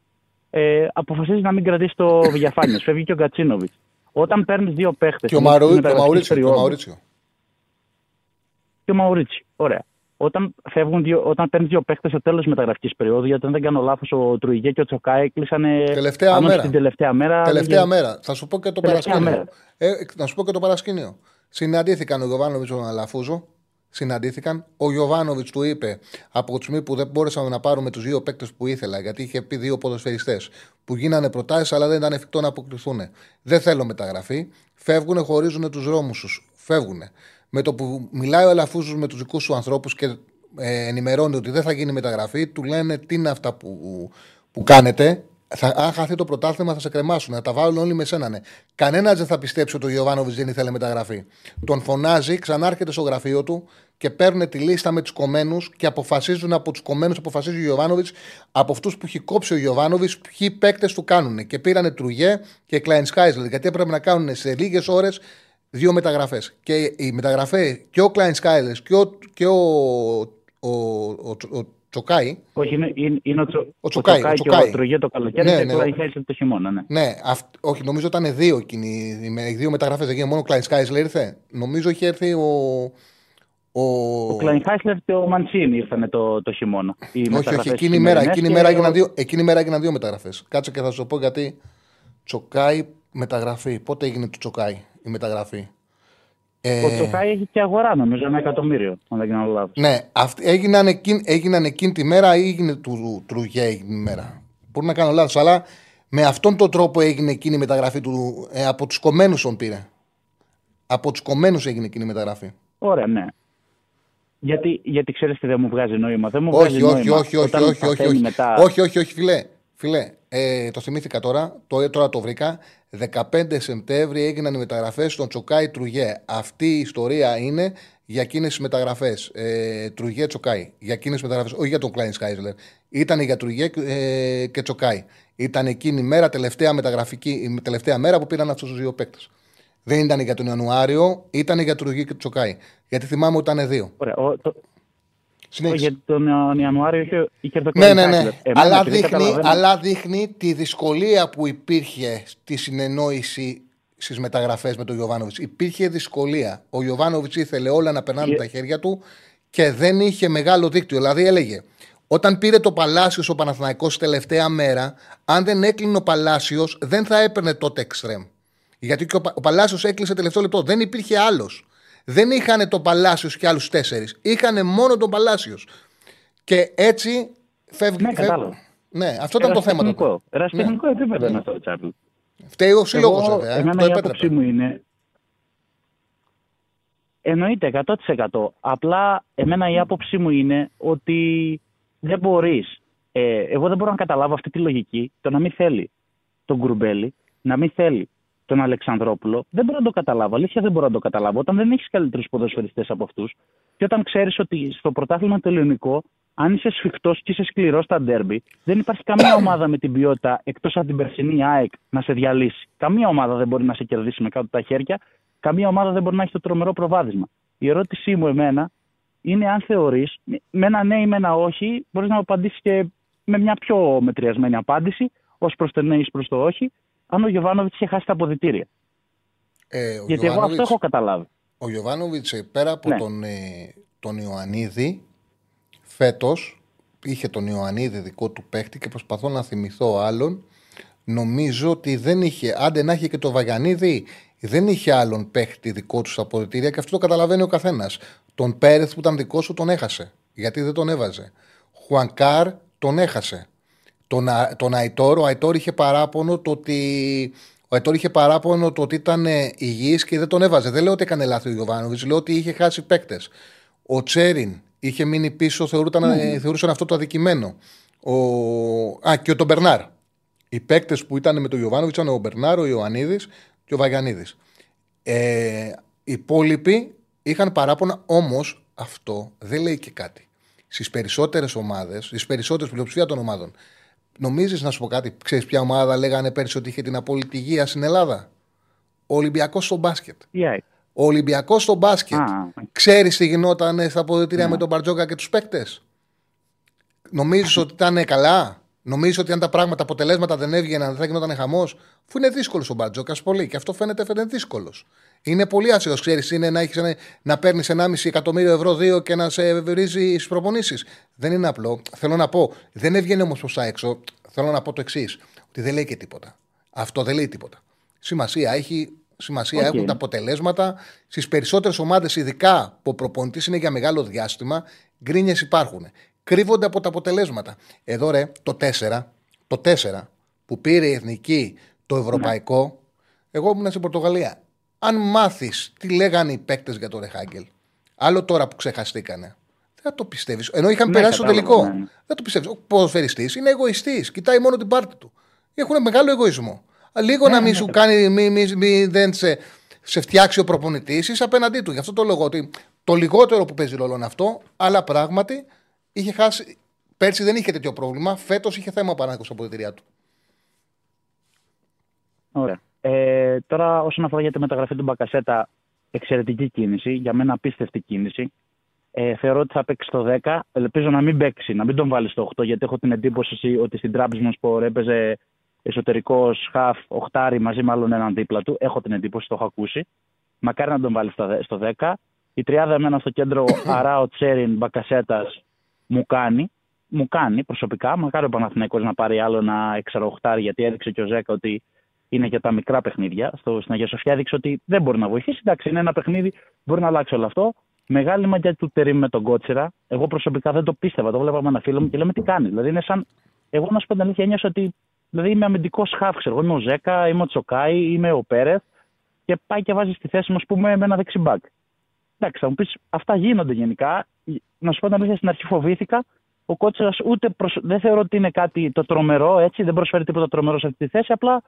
Ε, αποφασίζει να μην κρατήσει το Βιγιαφάνιες. φεύγει και ο Γκατσίνοβιτ. Όταν παίρνεις δύο παίχτες. Και ο, Μαρου... ο Μαουρίτσιο. Και ο Μαουρίτσιο. Και ο Μαουρίτσιο. Ωραία όταν, φεύγουν δύο, όταν παίρνεις δύο παίχτες στο τέλος της μεταγραφικής περίοδου, γιατί αν δεν κάνω λάθος, ο Τρουιγέ και ο Τσοκάη κλείσαν τελευταία μέρα. την τελευταία μέρα. Τελευταία για... μέρα. Θα σου πω και το παρασκήνιο. Ε, θα σου πω και το παρασκήνιο. Συναντήθηκαν ο Γιωβάνοβιτς με τον Αλαφούζο. Συναντήθηκαν. Ο Γιωβάνοβιτς του είπε από τη στιγμή που δεν μπόρεσαμε να πάρουμε τους δύο παίκτες που ήθελα, γιατί είχε πει δύο ποδοσφαιριστές που γίνανε προτάσεις, αλλά δεν ήταν εφικτό να αποκτηθούν. Δεν θέλω μεταγραφή. Φεύγουν, χωρίζουν τους δρόμους τους. Φεύγουν με το που μιλάει ο Αλαφούζος με τους δικούς σου ανθρώπους και ε, ενημερώνει ότι δεν θα γίνει μεταγραφή, του λένε τι είναι αυτά που, που κάνετε; Θα, αν χαθεί το πρωτάθλημα, θα σε κρεμάσουν. Θα τα βάλουν όλοι με σένα. Ναι. Κανένας δεν θα πιστέψει ότι ο Ιωβάνοβιτ δεν ήθελε μεταγραφή. Τον φωνάζει, ξανάρχεται στο γραφείο του και παίρνουν τη λίστα με τους κομμένους και αποφασίζουν από τους κομμένους, αποφασίζει ο Ιωβάνοβιτς από αυτούς που έχει κόψει ο Ιωβάνοβιτς, ποιοι παίκτες του κάνουν. Και πήρανε Τρουγέ και Κλάιν Σκάιζλερ, γιατί έπρεπε να κάνουν σε λίγες ώρες δύο μεταγραφές. Και η μεταγραφή και ο Κλάιν Σκάιλερ και ο, και ο, ο, ο, ο Τσοκάη. Όχι, είναι, είναι ο, τσο, ο Τσοκάη. Ο Τσοκάη και ο Τρογέ το καλοκαίρι ναι, και ναι, ο Κλάιν το χειμώνα. Ναι, ναι αυ, όχι, νομίζω ήταν δύο, εκείνοι, δύο μεταγραφές. Δεν έγινε μόνο ο Κλάιν Σκάιλερ ήρθε. Νομίζω είχε έρθει ο. Ο, ο Κλάιν Χάισλερ και ο Μαντσίνη ήρθαν το, το χειμώνα. όχι, όχι, εκείνη η μέρα, εκείνη, μέρα έγιναν δύο, εκείνη μέρα έγιναν δύο μεταγραφές. Κάτσε και θα σου πω γιατί Τσοκάη μεταγραφή. Πότε έγινε το Τσοκάη η μεταγραφή; Ε... Ο Τσοκάη έχει και αγορά, νομίζω, ένα εκατομμύριο, αν δεν κάνω λάθος. Ναι, αυ... έγιναν, εκείνη, έγιναν εκείνη τη μέρα ή έγινε του Τρουγέ εκείνη τη μέρα; Μπορεί να κάνω λάθος, αλλά με αυτόν τον τρόπο έγινε εκείνη η μεταγραφή του. Ε, από τους κομμένους τον πήρε. Από τους κομμένους έγινε εκείνη η μεταγραφή. Ωραία, ναι. Γιατί, γιατί ξέρεις τι δεν μου βγάζει νόημα. Δεν μου όχι, βγάζει όχι, νόημα. Όχι, όχι, όχι, όχι, όχι, μετά... όχι, όχι, όχι, φιλέ. φιλέ. Ε, το θυμήθηκα τώρα, το, τώρα το βρήκα. 15 Σεπτέμβρη έγιναν οι μεταγραφές στον Τσοκάη Τρουγέ. Αυτή η ιστορία είναι για εκείνες τις μεταγραφές. Ε, Τρουγέ Τσοκάη. Για εκείνες τις μεταγραφές, όχι για τον Κλάιν Σκάιζλερ. Ήταν για Τρουγέ ε, και Τσοκάη. Ήταν εκείνη η μέρα, τελευταία, μεταγραφική, η τελευταία μέρα που πήραν αυτούς τους δύο παίκτες. Δεν ήταν για τον Ιανουάριο, ήταν για Τρουγέ και Τσοκάη. Γιατί θυμάμαι ότι ήταν δύο. Ωραία. Ο, το, γιατί τον Ιανουάριο είχε, είχε το Ναι, ναι, ναι. αλλά, δείχνει, αλλά δείχνει τη δυσκολία που υπήρχε στη συνεννόηση στις μεταγραφές με τον Γιωβάνοβιτς. Υπήρχε δυσκολία. Ο Γιωβάνοβιτς ήθελε όλα να περνάνε yeah. τα χέρια του και δεν είχε μεγάλο δίκτυο. Δηλαδή έλεγε, όταν πήρε το Παλάσιος ο Παναθηναϊκός τελευταία μέρα, αν δεν έκλεινε ο Παλάσιος, δεν θα έπαιρνε τότε εξτρέμ. Γιατί και ο, ο Παλάσιος έκλεισε τελευταίο λεπτό. Δεν υπήρχε άλλος. Δεν είχαν τον Παλάσιος και άλλους τέσσερις. Είχαν μόνο τον Παλάσιος. Και έτσι φεύγει. Ναι, κατάλαβα. Ναι, αυτό ήταν το θέμα. Ερασιτεχνικό ναι. επίπεδο είναι αυτό, Τσάρλ. Φταίει ο σύλλογος, βέβαια. Ε, εμένα η άποψή μου είναι. Εννοείται 100%. Απλά εμένα η άποψή μου είναι ότι δεν μπορείς. Ε, εγώ δεν μπορώ να καταλάβω αυτή τη λογική το να μην θέλει τον Γκρουμπέλη, να μην θέλει τον Αλεξανδρόπουλο, δεν μπορώ να το καταλάβω. Αλήθεια δεν μπορώ να το καταλάβω. Όταν δεν έχεις καλύτερους ποδοσφαιριστές από αυτούς και όταν ξέρεις ότι στο πρωτάθλημα το ελληνικό, αν είσαι σφιχτός και είσαι σκληρός στα ντέρμπι, δεν υπάρχει καμία ομάδα με την ποιότητα εκτός από την περσινή ΑΕΚ να σε διαλύσει. Καμία ομάδα δεν μπορεί να σε κερδίσει με κάτω τα χέρια. Καμία ομάδα δεν μπορεί να έχει το τρομερό προβάδισμα. Η ερώτησή μου εμένα είναι αν θεωρείς, με ένα ναι ή με ένα όχι, μπορείς να μου απαντήσεις και με μια πιο μετριασμένη απάντηση, ως προς το ναι ή προς το όχι, αν ο Γιωβάνοβιτς είχε χάσει τα αποδητήρια. Ε, Γιατί εγώ αυτό έχω καταλάβει. Ο Γιωβάνοβιτς ε, πέρα από ναι. τον, ε, τον Ιωαννίδη, φέτος είχε τον Ιωαννίδη δικό του παίχτη και προσπαθώ να θυμηθώ άλλον. Νομίζω ότι δεν είχε, άντε να είχε και το Βαγιανίδη, δεν είχε άλλον παίχτη δικό του στα αποδητήρια και αυτό το καταλαβαίνει ο καθένας. Τον Πέρεθ που ήταν δικός σου τον έχασε. Γιατί δεν τον έβαζε. Χουανκάρ τον έχασε τον, τον Αϊτόρ. Ο Αϊτόρ είχε παράπονο το ότι. Ο Αϊτόρ είχε παράπονο το ότι ήταν ε, υγιής και δεν τον έβαζε. Δεν λέω ότι έκανε λάθος ο Γιωβάνοβιτς, λέω ότι είχε χάσει παίκτες. Ο Τσέριν είχε μείνει πίσω, θεωρούσαν, mm. θεωρούσαν αυτό το αδικημένο. Ο... Α, και ο τον Μπερνάρ. Οι παίκτες που ήταν με τον Γιωβάνοβιτς ήταν ο Μπερνάρ, ο Ιωαννίδης και ο Βαγιανίδης. Ε, οι υπόλοιποι είχαν παράπονα, όμως αυτό δεν λέει και κάτι. Στις περισσότερες ομάδες, στις περισσότερες πλειοψηφία των ομάδων, νομίζεις να σου πω κάτι, ξέρεις ποια ομάδα λέγανε πέρσι ότι είχε την απόλυτη υγεία στην Ελλάδα; Ο Ολυμπιακός στο μπάσκετ. Yeah. Ο Ολυμπιακός στο μπάσκετ. Α. Ξέρεις τι γινόταν στα αποδητήρια Ναι. με τον Μπαρτζόκα και τους παίκτες; Νομίζεις ότι ήταν καλά; Νομίζεις ότι αν τα πράγματα, τα αποτελέσματα δεν έβγαιναν, δεν θα γινόταν χαμός; Αφού είναι δύσκολος ο Μπαρτζώκας πολύ. Και αυτό φαίνεται, φαίνεται δύσκολος. Είναι πολύ άσχετος, ξέρεις, είναι να, έχεις, ένα- να παίρνεις 1,5 εκατομμύριο ευρώ δύο και να σε βρίζει στις προπονήσεις. Δεν είναι απλό. Θέλω να πω, δεν έβγαινε όμως προς τα έξω. Θέλω να πω το εξής, ότι δεν λέει και τίποτα. Αυτό δεν λέει τίποτα. Σημασία έχει Σημασία Οκ. έχουν τα αποτελέσματα. Στις περισσότερες ομάδες, ειδικά που ο προπονητής είναι για μεγάλο διάστημα, γκρίνιες υπάρχουν. Κρύβονται από τα αποτελέσματα. Εδώ ρε, το 4, το 4 που πήρε η εθνική το ευρωπαϊκό, εγώ ήμουν στην Πορτογαλία. Αν μάθεις τι λέγανε οι παίκτες για το Ρεχάγκελ, άλλο τώρα που ξεχαστήκανε, δεν θα το πιστεύεις. Ενώ είχαν Ναι, περάσει στο κατάλαβα, τελικό. ναι, ναι. Δεν το πιστεύεις. Ο ποδοσφαιριστής είναι εγωιστής. Κοιτάει μόνο την πάρτη του. Έχουν μεγάλο εγωισμό. Λίγο Ναι, να μην σου κάνει, μη, μη, μη- δεν σε, σε φτιάξει ο προπονητής, είσαι απέναντί του. Γι' αυτό το λόγο ότι το λιγότερο που παίζει ρόλο είναι αυτό, αλλά πράγματι είχε χάσει. Πέρσι δεν είχε τέτοιο πρόβλημα. Φέτος είχε θέμα ο Πανάκος από την εταιρεία του. Ωραία. Ε, τώρα, όσον αφορά για τη μεταγραφή του Μπακασέτα, εξαιρετική κίνηση. Για μένα, απίστευτη κίνηση. Ε, θεωρώ ότι θα παίξει το 10. Ελπίζω να μην παίξει, να μην τον βάλει στο 8, γιατί έχω την εντύπωση ότι στην Τραμπισμονσπορ έπαιζε εσωτερικός χαφ, οχτάρι μαζί με άλλον έναν δίπλα του. Έχω την εντύπωση, το έχω ακούσει. Μακάρι να τον βάλει στο δε- στο 10. Η τριάδα εμένα στο κέντρο Αράο, Τσέριν, Μπακασέτας μου κάνει. Μου κάνει προσωπικά. Μακάρι ο Παναθηναϊκός να πάρει άλλο ένα εξαροχτάρι, γιατί έδειξε και ο Ζέκα ότι είναι για τα μικρά παιχνίδια. Στο, στην Αγία Σοφιά έδειξε ότι δεν μπορεί να βοηθήσει. Εντάξει, είναι ένα παιχνίδι, μπορεί να αλλάξει όλο αυτό. Μεγάλη μαγιά του Τερήμ με τον Κότσιρα. Εγώ προσωπικά δεν το πίστευα. Το βλέπαμε ένα φίλο μου και λέμε τι κάνει. Δηλαδή είναι σαν. Εγώ να σου πω την αλήθεια, ένιωσα ότι. Δηλαδή είμαι αμυντικός χάφ, ξέρω εγώ. Είμαι ο Ζέκα, είμαι ο Τσοκάη, είμαι ο Πέρεθ και πάει και βάζει στη θέση μου, ας πούμε, με ένα δεξιμπάκ. Εντάξει, θα μου πεις, αυτά γίνονται γενικά. Να σου πω την αλήθεια, στην αρχή φοβήθηκα. Ο Κότσιρας ούτε προσ... δεν θεωρώ ότι είναι κάτι το τρομερό, έτσι. Δεν προσφέρει τίποτα τρομερό σε αυτή τη θέση. Απλά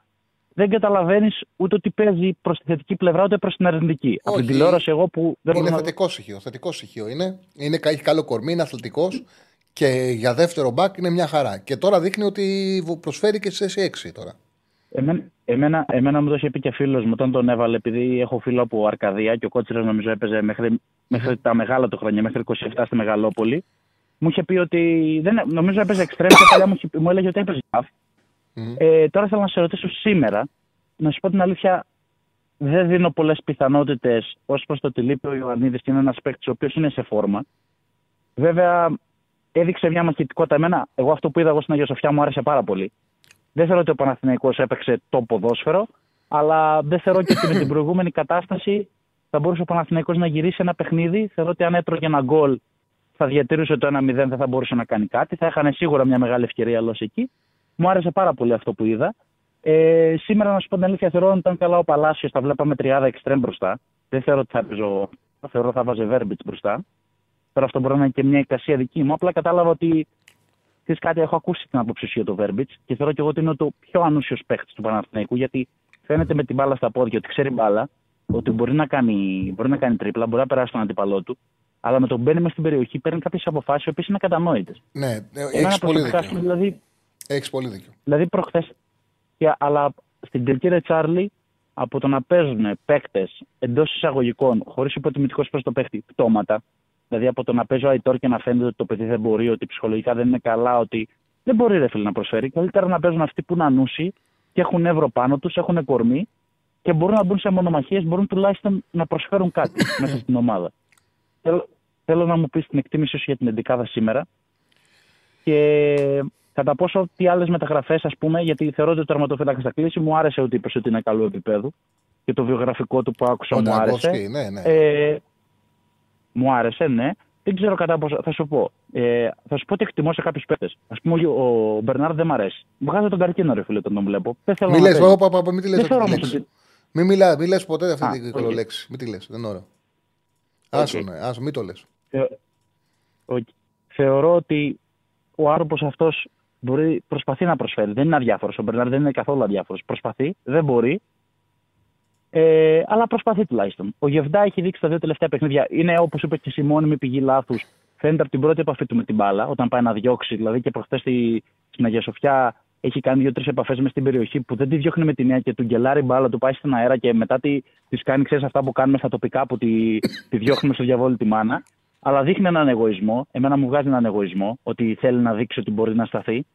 δεν καταλαβαίνεις ούτε ότι παίζει προς τη θετική πλευρά ούτε προς την αρνητική. Από την Όχι. τηλεόραση, εγώ που δεν Είναι μπορώ να. θετικό στοιχείο. Θετικό στοιχείο είναι. είναι. Έχει καλό κορμί, είναι αθλητικός και για δεύτερο μπακ είναι μια χαρά. Και τώρα δείχνει ότι προσφέρει και σε θέση 6 τώρα. Εμένα, εμένα, εμένα μου το είχε πει και φίλος μου όταν τον έβαλε, επειδή έχω φίλο από Αρκαδία και ο Κότσιρα νομίζω έπαιζε μέχρι, μέχρι τα μεγάλα του χρόνια, μέχρι 27 στη Μεγαλόπολη. Μου είχε πει ότι. Δεν, νομίζω έπαιζε εξτρέμ και παλιά μου, είχε- μου έλεγε ότι έπαιζε half. Μμμ. Ε, τώρα θέλω να σε ρωτήσω σήμερα, να σου πω την αλήθεια, δεν δίνω πολλές πιθανότητες ως προς το ότι λείπει ο Ιωαννίδης και είναι ένας παίκτης ο οποίος είναι σε φόρμα. Βέβαια, έδειξε μια μαχητικότητα. Εμένα, εγώ αυτό που είδα εγώ στην Αγία Σοφιά μου άρεσε πάρα πολύ. Δεν θεωρώ ότι ο Παναθηναϊκός έπαιξε το ποδόσφαιρο, αλλά δεν θεωρώ και ότι με την προηγούμενη κατάσταση θα μπορούσε ο Παναθηναϊκός να γυρίσει ένα παιχνίδι. Θεωρώ ότι αν έτρωγε ένα γκολ θα διατηρούσε το 1-0, δεν θα μπορούσε να κάνει κάτι. Θα είχαν σίγουρα μια μεγάλη ευκαιρία λόγω εκεί. Μου άρεσε πάρα πολύ αυτό που είδα. Ε, σήμερα, να σου πω την αλήθεια, θεωρώ ότι ήταν καλά ο Παλάσιος. Τα βλέπαμε τριάδα εξτρέμ μπροστά. Δεν θεωρώ ότι θα έπαιζε. ο- Θεωρώ θα βάζε Βέρμπιτς μπροστά. Τώρα αυτό μπορεί να είναι και μια εικασία δική μου. Απλά κατάλαβα ότι Ξέρεις κάτι, έχω ακούσει την άποψη σου για το Βέρμπιτς και θεωρώ και εγώ ότι είναι το πιο ανούσιος παίχτη του Παναθηναϊκού γιατί φαίνεται με την μπάλα στα πόδια ότι ξέρει μπάλα, ότι μπορεί να κάνει, μπορεί να κάνει τρίπλα, μπορεί να περάσει τον αντίπαλό του, αλλά με τον μπαίνει μέσα στην περιοχή παίρνει κάποιες αποφάσεις οι οποίες είναι κατανόητες. Ναι, έχεις πολύ δίκιο. Δηλαδή, Έχεις πολύ δίκιο. δηλαδή προχθές. Αλλά στην τελική ρε Τσάρλι, από το να παίζουν παίκτες εντός εισαγωγικών, χωρίς υποτιμητικό προ το παίχτη, πτώματα, δηλαδή από το να παίζει ο Αϊτόρ και να φαίνεται ότι το παιδί δεν μπορεί, ότι ψυχολογικά δεν είναι καλά, ότι δεν μπορεί ρε φίλε να προσφέρει. Καλύτερα να παίζουν αυτοί που είναι ανούσιοι και έχουν εύρο πάνω τους, έχουν κορμί και μπορούν να μπουν σε μονομαχίες, μπορούν τουλάχιστον να προσφέρουν κάτι μέσα στην ομάδα. Θέλω, θέλω να μου πεις την εκτίμησή σου για την εντεκάδα σήμερα και κατά πόσο τι άλλες μεταγραφές, ας πούμε, γιατί θεωρώ ότι ο τερματοφύλακας θα κλείσει. Μου άρεσε ότι είπες ότι είναι καλό επίπεδο και το βιογραφικό του που άκουσα Ο μου άρεσε. Ντραγκόφσκι, ναι, ναι. Ε, μου άρεσε, ναι. Δεν ξέρω κατά πόσο. Θα σου πω. Ε, θα σου πω ότι εκτιμώ σε κάποιους παίκτες. Α πούμε, ο, ο Μπερνάρ δεν μ' αρέσει. Βγάζω τον καρκίνο, ρε φίλε, όταν τον βλέπω. Δεν θέλω Μη να λες, παίζει. όπα, όπα, μην τη λες Δεν αυτή θεωρώ τη όμως λέξη. ότι. Μην μιλά, μην λες ποτέ αυτή Α, την οκ. κολολέξη. Μην τη λες, δεν είναι ωραίο. Οκ. Άσο, ναι, άσ' το, μην το λες. Θεω- οκ. Θεωρώ ότι ο άνθρωπος αυτός μπορεί, προσπαθεί να προσφέρει. Δεν είναι αδιάφορος. Ο Μπερνάρ δεν είναι καθόλου αδιάφορος. Προσπαθεί, δεν μπορεί. Ε, αλλά προσπαθεί τουλάχιστον. Ο Γεβδά έχει δείξει τα δύο τελευταία παιχνίδια. Είναι όπως είπε και η μόνιμη πηγή λάθους. Φαίνεται από την πρώτη επαφή του με την μπάλα, όταν πάει να διώξει. Δηλαδή και προχθές στη, στην Αγία Σοφιά έχει κάνει δύο-τρεις επαφές μες στην περιοχή που δεν τη διώχνει με την μία και του γκελάρει μπάλα, του πάει στην αέρα και μετά τη, τις κάνει ξέρεις αυτά που κάνουμε στα τοπικά που τη, τη διώχνουμε στο διαβόλου τη μάνα. Αλλά δείχνει έναν εγωισμό. Εμένα μου βγάζει έναν εγωισμό ότι θέλει να δείξει ότι μπορεί να σταθεί.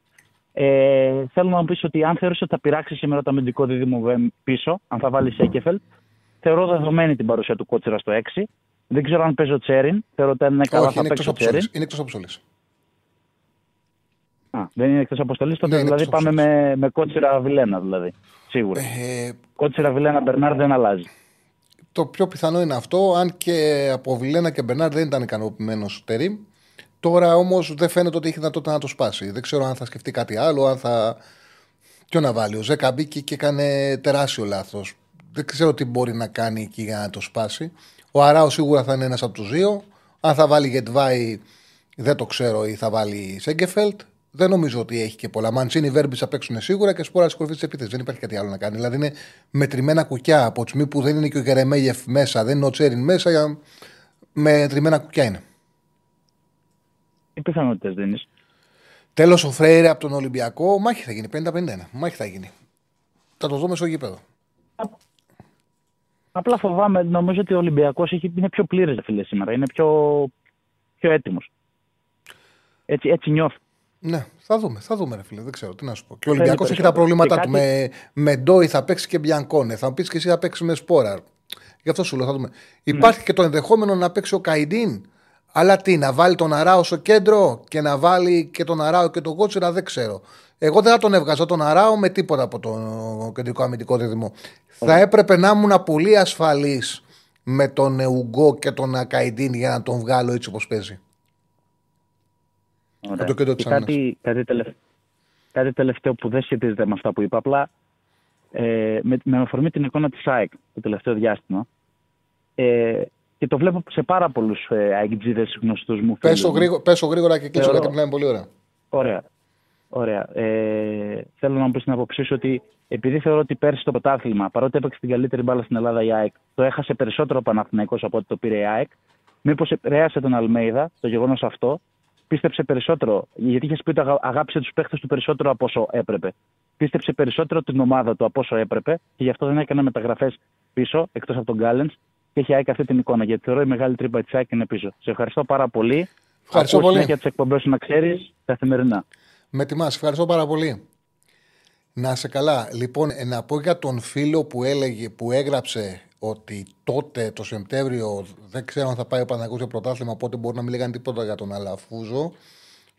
Ε, θέλω να μου πεις ότι αν θεωρείς ότι θα πειράξεις σήμερα το αμυντικό δίδυμο πίσω, αν θα βάλεις Σέκεφελ, θεωρώ δεδομένη την παρουσία του Κότσερα στο 6. Δεν ξέρω αν παίζει ο Τσέριν. Θεωρώ ότι είναι καλά Όχι, θα παίξει ο Τσέριν. Είναι εκτός αποστολής. Α, δεν είναι εκτός αποστολής, τότε Ναι, είναι δηλαδή εκτός πάμε αποστολής. με, με Κότσερα Βιλένα δηλαδή. Σίγουρα. Ε, Κότσερα Βιλένα Μπερνάρ δεν αλλάζει. Το πιο πιθανό είναι αυτό, αν και από Βιλένα και Μπερνάρ δεν ήταν ικανοποιημένος ο Τερήμ. Τώρα όμως δεν φαίνεται ότι έχει δυνατότητα να το σπάσει. Δεν ξέρω αν θα σκεφτεί κάτι άλλο, αν θα. Ποιο να βάλει. Ο Ζέκα μπήκε και έκανε τεράστιο λάθος. Δεν ξέρω τι μπορεί να κάνει εκεί για να το σπάσει. Ο Αράο σίγουρα θα είναι ένας από τους δύο. Αν θα βάλει Γετβάη, δεν το ξέρω, ή θα βάλει Σέγκεφελτ. Δεν νομίζω ότι έχει και πολλά. Μαντσίνη, Βέρμπις θα παίξουν σίγουρα και σπόρα της κορυφής της επίθεσης. Δεν υπάρχει κάτι άλλο να κάνει. Δηλαδή είναι μετρημένα κουκιά από τη στιγμή που δεν είναι και ο Γερεμέγεφ μέσα, δεν είναι ο Τσέριν μέσα. Για... Μετρημένα κουκιά είναι. Τι πιθανότητες δίνεις; Τέλος ο Φρέιρε από τον Ολυμπιακό, μάχη θα γίνει. 50-51. Μάχη θα γίνει. Θα το δούμε στο γήπεδο. Απλά φοβάμαι, νομίζω ότι ο Ολυμπιακός είναι πιο πλήρε φίλε σήμερα. Είναι πιο, πιο έτοιμος. Έτσι, έτσι νιώθω. Ναι, θα δούμε, θα δούμε, ρε φίλε. Δεν ξέρω τι να σου πω. Και ο Θέλει Ολυμπιακός έχει τα περισσότερο. προβλήματά Και του. κάτι- Με, με Ντόι θα παίξει και Μπιανκόνε. Θα μου πεις και εσύ θα παίξει με Σπόραρ. Γι' αυτό σου λέω, θα δούμε. Υπάρχει και το ενδεχόμενο να παίξει ο Καϊντίν. Αλλά τι, να βάλει τον Αράο στο κέντρο και να βάλει και τον Αράο και τον Κότσερα, δεν ξέρω. Εγώ δεν θα τον έβγαζα τον Αράο με τίποτα από το κεντρικό αμυντικό δίδυμο. Θα έπρεπε να ήμουν πολύ ασφαλής με τον Ουγκό και τον Καϊντίν για να τον βγάλω έτσι όπως παίζει. Ωραία. το κέντρο Και της κάτι, κάτι, τελευ- κάτι τελευταίο που δεν σχετίζεται με αυτά που είπα. Απλά ε, με, με αφορμή την εικόνα της ΑΕΚ το τελευταίο διάστημα. Ε, και το βλέπω σε πάρα πολλούς ε, αεκτζίδε γνωστούς μου φίλους Πέσω μου. γρήγορα, πέσω γρήγορα και κλείσω Θεωρώ. γιατί μιλάμε πολύ ωραία. Ωραία. Ωραία. Ε, θέλω να μου πεις την άποψή σου ότι επειδή θεωρώ ότι πέρσι το πρωτάθλημα, παρότι έπαιξε την καλύτερη μπάλα στην Ελλάδα η ΑΕΚ, το έχασε περισσότερο ο Παναθηναϊκός από ότι το πήρε η ΑΕΚ. Μήπως επηρέασε τον Αλμέιδα το γεγονός αυτό, πίστεψε περισσότερο, γιατί είχες πει ότι αγα- αγάπησε τους παίχτες του περισσότερο από όσο έπρεπε. Πίστεψε περισσότερο την ομάδα του από όσο έπρεπε και γι' αυτό δεν έκανε μεταγραφές πίσω, εκτός από τον Γκάλεν, και έχει η ΑΕΚ αυτή την εικόνα. Γιατί θεωρώ η μεγάλη τρύπα της ΑΕΚ είναι πίσω. Σε ευχαριστώ πάρα πολύ. Ευχαριστώ Ακούω πολύ. συνέχεια τις εκπομπές σου να ξέρεις καθημερινά. Με τιμάς, ευχαριστώ πάρα πολύ. Να είσαι καλά. Λοιπόν, ε, να πω για τον φίλο που έλεγε, που έγραψε ότι τότε το Σεπτέμβριο δεν ξέρω αν θα πάει ο Παναγιώτης για πρωτάθλημα, οπότε μπορεί να μην λέγανε τίποτα για τον Αλαφούζο.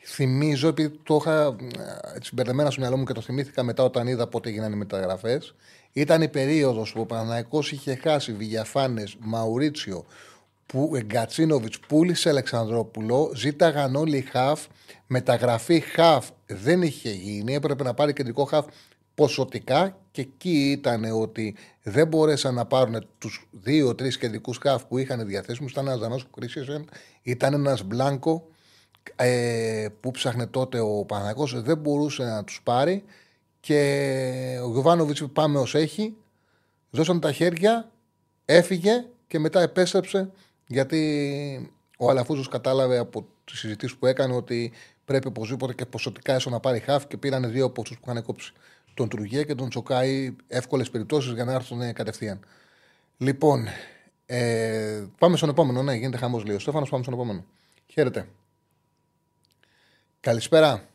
Θυμίζω, επειδή το είχα ε, έτσι μπερδεμένα στο μυαλό μου και το θυμήθηκα μετά όταν είδα πότε έγιναν οι μεταγραφές. Ήταν η περίοδος που ο Παναγιώτης είχε χάσει Βηγιαφάνες, Μαουρίτσιο, που Γκατσίνοβιτς πούλησε Αλεξανδρόπουλο, ζήταγαν όλοι χαφ. Μεταγραφή χαφ δεν είχε γίνει. Έπρεπε να πάρει κεντρικό χαφ ποσοτικά και εκεί ήταν ότι δεν μπορέσαν να πάρουν τους δύο-τρει κεντρικού χαφ που είχαν διαθέσιμους. Ήταν ένας Δανός Κρίσιεσεν, ήταν ένας Μπλάνκο ε, που ψάχνε τότε ο Παναγός δεν μπορούσε να τους πάρει. Και ο Γιωβάνοβιτς είπε, πάμε ως έχει δώσαν τα χέρια έφυγε και μετά επέστρεψε γιατί ο Αλαφούζος κατάλαβε από τις συζητήσεις που έκανε ότι πρέπει οπωσδήποτε και ποσοτικά έσω να πάρει χαφ και πήραν δύο από αυτούς που είχαν κόψει τον Τρουγέ και τον Τσοκάη εύκολες περιπτώσεις για να έρθουν ε, κατευθείαν λοιπόν ε, πάμε στον επόμενο ναι γίνεται χαμός λέει ο Στέφανος πάμε στον επόμενο χαίρετε Καλησπέρα.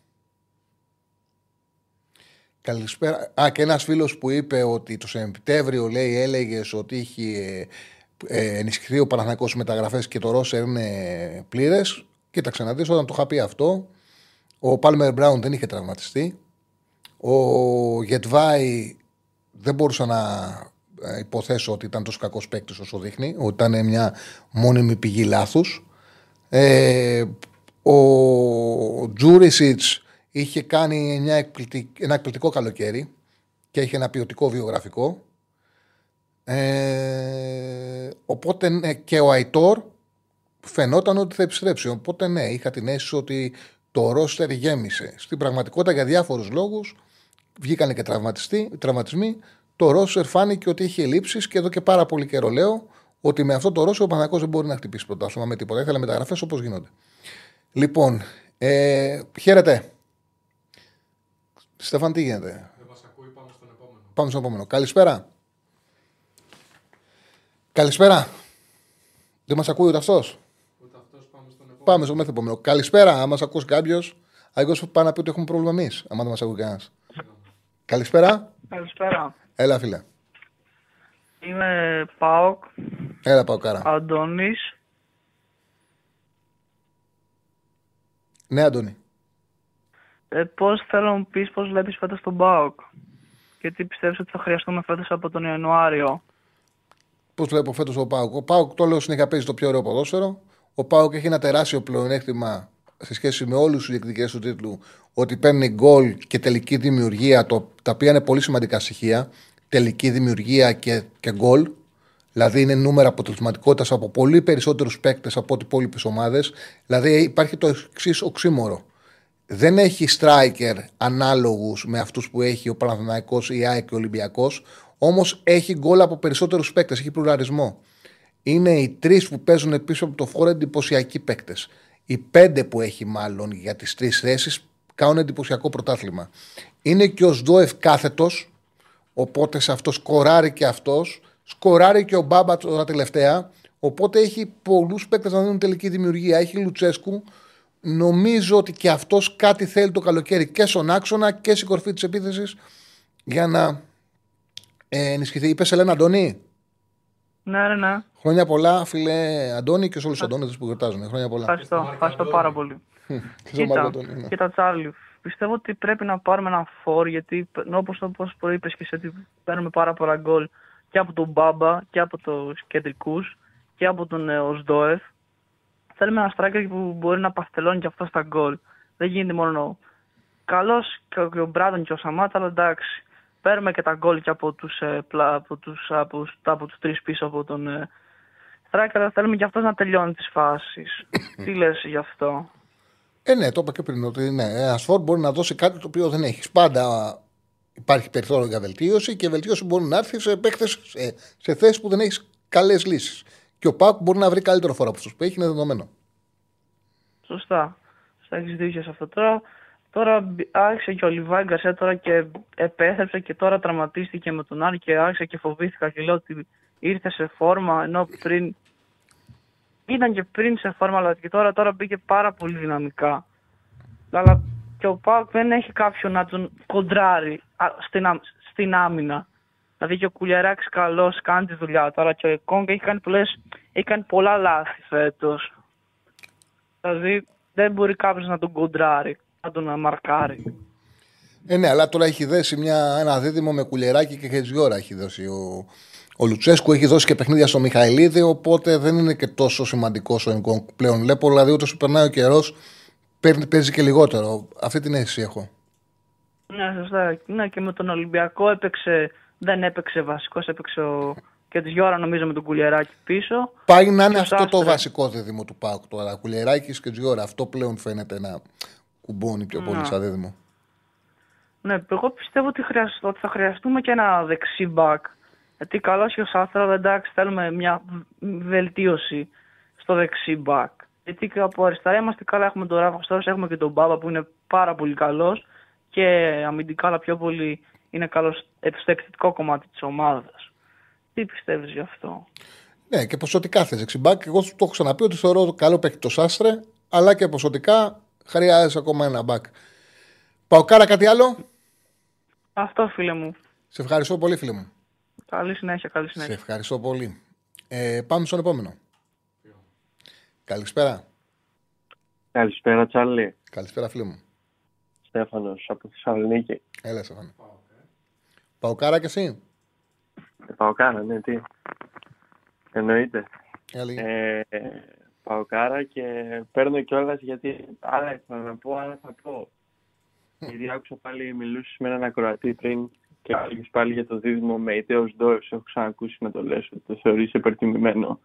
Καλησπέρα. Α, και ένας φίλος που είπε ότι το Σεπτέμβριο λέει έλεγες ότι είχε ε, ενισχυθεί ο Παναθηναϊκός μεταγραφές και το Ρόσερ είναι πλήρες. Κοίταξε να δεις, όταν το είχα πει αυτό, ο Πάλμερ Μπράουν δεν είχε τραυματιστεί. Ο Γετβάη δεν μπορούσα να ε, υποθέσω ότι ήταν τόσο κακός παίκτης όσο δείχνει, ότι ήταν μια μόνιμη πηγή λάθους. Ε, ο Τζούρισιτς είχε κάνει μια εκπληκτικ- ένα εκπληκτικό καλοκαίρι και είχε ένα ποιοτικό βιογραφικό. Ε, οπότε ναι, και ο Αϊτόρ φαινόταν ότι θα επιστρέψει. Οπότε ναι, είχα την αίσθηση ότι το ρόστερ γέμισε. Στην πραγματικότητα για διάφορους λόγους βγήκαν και τραυματιστοί, τραυματισμοί. το Ρόσερ φάνηκε ότι είχε λήψει και εδώ και πάρα πολύ καιρό λέω ότι με αυτό το Ρόσερ ο Παναγό δεν μπορεί να χτυπήσει πρωτάθλημα με τίποτα. Ήθελα μεταγραφές όπως γίνονται. Λοιπόν, ε, χαίρετε. Στέφαν, τι γίνεται; Δεν μας ακούει, πάμε στον επόμενο. Πάμε στον επόμενο. Καλησπέρα. Καλησπέρα. Δεν μας ακούει ούτε αυτό. Ούτε αυτό πάμε στον επόμενο. Πάμε στο μεθεπόμενο. Καλησπέρα. Αν μα ακούσει κάποιος, αλλιώ πάει να πει ότι έχουμε πρόβλημα εμείς. Αν δεν μας ακούει κανένας. Καλησπέρα. Καλησπέρα. Έλα, φίλε. Είμαι Πάοκ, Έλα, πάω κάρα. Αντώνης. Ναι, Αντώνη. Ε, πώς θέλω να μου πεις πώς βλέπεις φέτος τον Πάοκ; Και τι πιστεύεις ότι θα χρειαστούμε φέτος από τον Ιανουάριο; Πώς βλέπω φέτος ο Πάουκ. Ο Πάουκ το λέω συνέχεια παίζει το πιο ωραίο ποδόσφαιρο. Ο Πάουκ έχει ένα τεράστιο πλεονέκτημα σε σχέση με όλους τους διεκδικητές του τίτλου ότι παίρνει γκολ και τελική δημιουργία, το, τα οποία είναι πολύ σημαντικά στοιχεία. Τελική δημιουργία και, και γκολ. Δηλαδή είναι νούμερα αποτελεσματικότητας από πολύ περισσότερους παίκτες από ό,τι υπόλοιπες ομάδες. Δηλαδή υπάρχει το εξής οξύμορο. Δεν έχει striker ανάλογους με αυτούς που έχει ο Παναθηναϊκός, η ΑΕΚ και ο Ολυμπιακός. Όμως έχει γκολ από περισσότερους παίκτες, έχει πλουραρισμό. Είναι οι τρεις που παίζουν πίσω από το φόρο εντυπωσιακοί παίκτες. Οι πέντε που έχει μάλλον για τις τρεις θέσεις κάνουν εντυπωσιακό πρωτάθλημα. Είναι και ο Σντόεφ κάθετος, οπότε σε αυτό σκοράρει και αυτός. Σκοράρει και ο Μπάμπα τώρα τελευταία. Οπότε έχει πολλούς παίκτες να δίνουν τελική δημιουργία. Έχει Λουτσέσκου. Νομίζω ότι και αυτός κάτι θέλει το καλοκαίρι και στον άξονα και στην κορφή της επίθεσης για να ε, ενισχυθεί. Είπε Ελένα Αντώνη; Ναι, ναι, ναι. Χρόνια πολλά, φίλε Αντώνη και σε όλους τους Αντώνες που γιορτάζουν. Χρόνια πολλά. Ευχαριστώ, ευχαριστώ πάρα πολύ. Και σε Μάρκο Κοίτα, Αντώνη, ναι. κοίτα Τσάρλι, πιστεύω ότι πρέπει να πάρουμε ένα φόρ γιατί όπως το πώς προείπες και εσύ ότι παίρνουμε πάρα πολλά γκολ και από τον Μπάμπα και από τους κεντρικούς και από τον ε, Οσδόεφ. Θέλουμε ένα striker που μπορεί να παστελώνει και αυτό στα γκολ. Δεν γίνεται μόνο καλός και ο- και ο Μπράντον και ο Σαμάτα, αλλά εντάξει. Παίρνουμε και τα γκολ και από τους, ε, πλα- από τους, από, από τους τρεις πίσω από τον ε, striker, αλλά θέλουμε και αυτός να τελειώνει τις φάσεις. Τι λες γι' αυτό; Ε, ναι, το είπα και πριν. Ότι ναι, ένα φόρ μπορεί να δώσει κάτι το οποίο δεν έχεις. Πάντα υπάρχει περιθώριο για βελτίωση και η βελτίωση μπορεί να έρθει σε παίκτες σε, σε θέσεις που δεν έχεις καλές λύσεις. Και ο Πάκ μπορεί να βρει καλύτερο φόρο από αυτούς που έχει, είναι δεδομένο. Σωστά. Σωστά έχεις δίκιο σε αυτό. Τώρα, τώρα μπ- άρχισε και ο Λιβάη Γκαρσία τώρα και επέστρεψε και τώρα τραυματίστηκε με τον Άρη και άρχισε και φοβήθηκα και λέω ότι ήρθε σε φόρμα ενώ πριν ήταν και πριν σε φόρμα αλλά και τώρα, τώρα μπήκε πάρα πολύ δυναμικά. Αλλά και ο Πάουκ δεν έχει κάποιον να τον κοντράρει α, στην, άμ- στην άμυνα. Δηλαδή και ο Κουλιαράκης καλός κάνει τη δουλειά τώρα και ο Εκόνγκ έχει κάνει, πολλές, έχει κάνει πολλά λάθη φέτος. Δηλαδή δεν μπορεί κάποιος να τον κοντράρει, να τον μαρκάρει. Ε, ναι, αλλά τώρα έχει δέσει μια, ένα δίδυμο με κουλεράκι και χετζιόρα έχει δώσει ο, ο Λουτσέσκου. Έχει δώσει και παιχνίδια στο Μιχαηλίδη, οπότε δεν είναι και τόσο σημαντικός ο Ενκόνγκ πλέον. Βλέπω δηλαδή ούτε σου περνάει ο καιρός, παίζει και λιγότερο. Αυτή την αίσθηση έχω. Ναι, σωστά. Ναι, και με τον Ολυμπιακό έπαιξε, δεν έπαιξε βασικός, έπαιξε ο... και τη Γιώρα νομίζω με τον Κουλιαράκη πίσω. Πάει να είναι Και ο αυτό το Σάστρε. βασικό δίδυμο του Πάουκ τώρα. Κουλεράκι και Τζιόρα. Αυτό πλέον φαίνεται να κουμπώνει πιο πολύ Ναι. σαν δίδυμο. Ναι, εγώ πιστεύω ότι, χρειασ- ότι θα χρειαστούμε και ένα δεξί μπακ. Γιατί καλό και ο Σάστρα, εντάξει, θέλουμε μια β- βελτίωση στο δεξί μπακ. Γιατί και από αριστερά είμαστε καλά, έχουμε τον Ράφα Στόρος, έχουμε και τον Μπάμπα που είναι πάρα πολύ καλός και αμυντικά, αλλά πιο πολύ είναι καλός στο επιθετικό κομμάτι της ομάδας. Τι πιστεύεις γι' αυτό; Ναι, και ποσοτικά θες δεξιμπάκ. Εγώ το έχω ξαναπεί ότι θεωρώ καλό παίκτη το Σάστρε, αλλά και ποσοτικά χρειάζεσαι ακόμα ένα μπακ. Παοκάρα κάτι άλλο; Αυτό φίλε μου. Σε ευχαριστώ πολύ, φίλε μου. Καλή συνέχεια, καλή Σε συνέχεια. ευχαριστώ πολύ. Ε, πάμε στον επόμενο. Καλησπέρα. Καλησπέρα, Τσάρλι. Καλησπέρα, φίλε μου. Στέφανος από Θεσσαλονίκη. Έλα, Στέφανο. Παοκάρα και εσύ; Ε, Παοκάρα, ναι, τι. Εννοείται. Έλα, Ε, Παοκάρα και παίρνω κιόλας γιατί άλλα ήθελα να πω, άλλα θα πω. Γιατί άκουσα πάλι μιλούσες με έναν ακροατή πριν και έλεγε πάλι για το δίδυμο με ιδέως Ντόεφ. Έχω ξανακούσει να το λες ότι το θεωρείς υπερτιμημένο.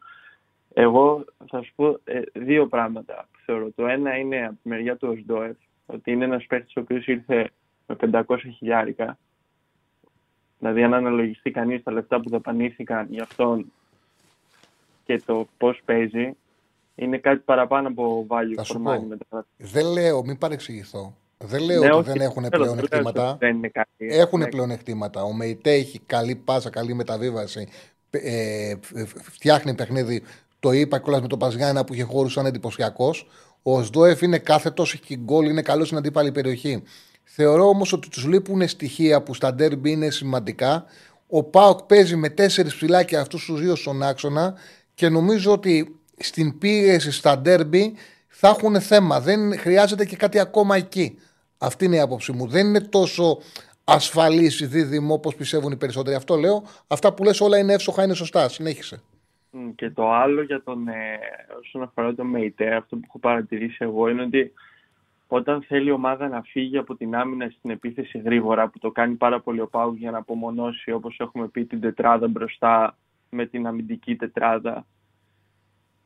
Εγώ θα σου πω ε, δύο πράγματα που θεωρώ. Το ένα είναι από τη μεριά του Οσντόεφ, ότι είναι ένας παίκτης ο οποίος ήρθε με 500 χιλιάρικα Δηλαδή, αν αναλογιστεί κανείς τα λεφτά που δαπανήθηκαν για αυτόν και το πώς παίζει, είναι κάτι παραπάνω από value Θα for σου money πω. μετά. Δεν λέω, μην παρεξηγηθώ. Δεν λέω Ναι, ότι όχι, δεν έχουν δεν λέω, δεν λέω πλεονεκτήματα. ότι δεν είναι κάτι. Έχουν Ναι. πλεονεκτήματα. Ο Μεϊτέ έχει καλή πάσα, καλή μεταβίβαση. Ε, ε, φτιάχνει παιχνίδι. Το είπα κιόλας με τον Παζιάννα που είχε χώρους σαν εντυπωσιακός. Ο Σδόεφ είναι κάθετος, έχει γκολ, είναι καλός στην αντίπαλη περιοχή. Θεωρώ όμως ότι τους λείπουν στοιχεία που στα ντέρμπι είναι σημαντικά. Ο Πάοκ παίζει με τέσσερις ψηλάκια αυτούς τους δύο στον άξονα και νομίζω ότι στην πίεση στα ντέρμπι θα έχουν θέμα. Δεν χρειάζεται και κάτι ακόμα εκεί. Αυτή είναι η άποψή μου. Δεν είναι τόσο ασφαλής η δίδυμο όπως πιστεύουν οι περισσότεροι. Αυτό λέω. Αυτά που λες όλα είναι εύστοχα, είναι σωστά. Συνέχισε. Μ, Και το άλλο για τον, ε, όσον αφορά τον ΜΕΙΤΕ, αυτό που έχω παρατηρήσει εγώ είναι ότι όταν θέλει η ομάδα να φύγει από την άμυνα στην επίθεση γρήγορα, που το κάνει πάρα πολύ ο Πάου για να απομονώσει, όπως έχουμε πει, την τετράδα μπροστά με την αμυντική τετράδα,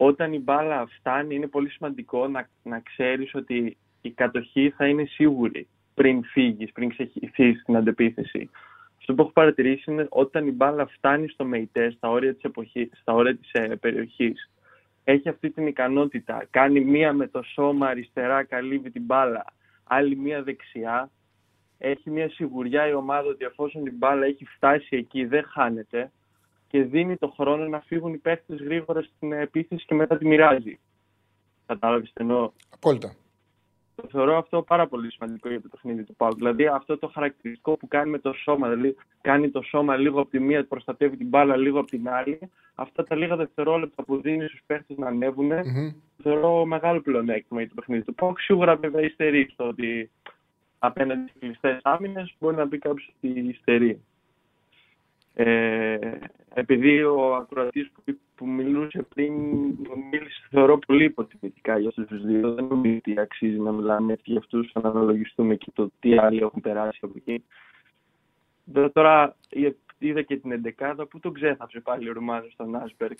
όταν η μπάλα φτάνει είναι πολύ σημαντικό να, να ξέρεις ότι η κατοχή θα είναι σίγουρη πριν φύγεις, πριν ξεχυθείς στην αντεπίθεση. Αυτό που έχω παρατηρήσει είναι όταν η μπάλα φτάνει στο ΜΕΙΤΕ, στα όρια της, εποχής, στα όρια της ε, περιοχής, έχει αυτή την ικανότητα. Κάνει μία με το σώμα αριστερά, καλύβει την μπάλα, άλλη μία δεξιά. Έχει μία σιγουριά η ομάδα ότι εφόσον την μπάλα έχει φτάσει εκεί δεν χάνεται και δίνει το χρόνο να φύγουν οι παίχτες γρήγορα στην επίθεση και μετά τη μοιράζει. Κατάλαβες τι εννοώ; Απόλυτα. Το θεωρώ αυτό πάρα πολύ σημαντικό για το παιχνίδι του Πάου. Δηλαδή αυτό το χαρακτηριστικό που κάνει με το σώμα, δηλαδή κάνει το σώμα λίγο από τη μία, προστατεύει την μπάλα λίγο από την άλλη. Αυτά τα λίγα δευτερόλεπτα που δίνει στους παίχτε να ανέβουν, Μμμ. θεωρώ μεγάλο πλεονέκτημα για το παιχνίδι του Πάου. Σίγουρα βέβαια υστερεί στο ότι απέναντι στις κλειστές άμυνες μπορεί να πει κάποιος ότι υστερεί. Ε, επειδή ο ακροατής που, που μιλούσε πριν μίλησε θεωρώ πολύ υποτιμητικά για αυτούς τους δύο. Δεν νομίζω ότι αξίζει να μιλάμε έτσι για αυτούς, να αναλογιστούμε και το τι άλλοι έχουν περάσει από εκεί. Βέβαια, Τώρα ε, είδα και την 11 που τον ξέθαψε πάλι ο Ρουμάνος στον Άσμπεργκ.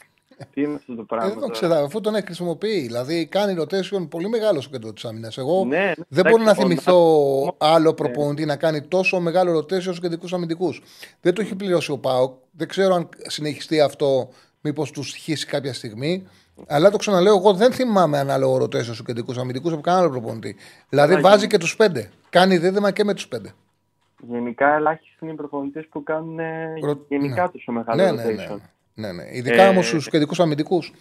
Τι είναι αυτό το Ε, πράγμα. δεν το τώρα; ξέρω, αφού τον χρησιμοποιεί. Δηλαδή κάνει rotation πολύ μεγάλο στο κέντρο της άμυνας. Εγώ Ναι, ναι, δεν μπορώ να εντάξει, ο θυμηθώ Νάσ- άλλο Ναι. προπονητή να κάνει τόσο μεγάλο rotation στους κεντρικούς αμυντικούς. Δεν το έχει πληρώσει ο Πάοκ. Δεν ξέρω αν συνεχιστεί αυτό, μήπως τους στοιχήσει κάποια στιγμή. Αλλά το ξαναλέω, εγώ δεν θυμάμαι ανάλογο rotation στους κεντρικούς αμυντικούς από κανένα άλλο προπονητή. Δηλαδή Καλά, βάζει και- και τους πέντε. Κάνει δίδυμα και με τους πέντε. Γενικά ελάχιστοι είναι οι προπονητές που κάνουν ε, Ρο- γενικά ναι. τόσο μεγάλο Ναι, ναι, rotation. ναι. ναι, ναι. Ειδικά Ε, όμως στου κεντρικούς αμυντικούς.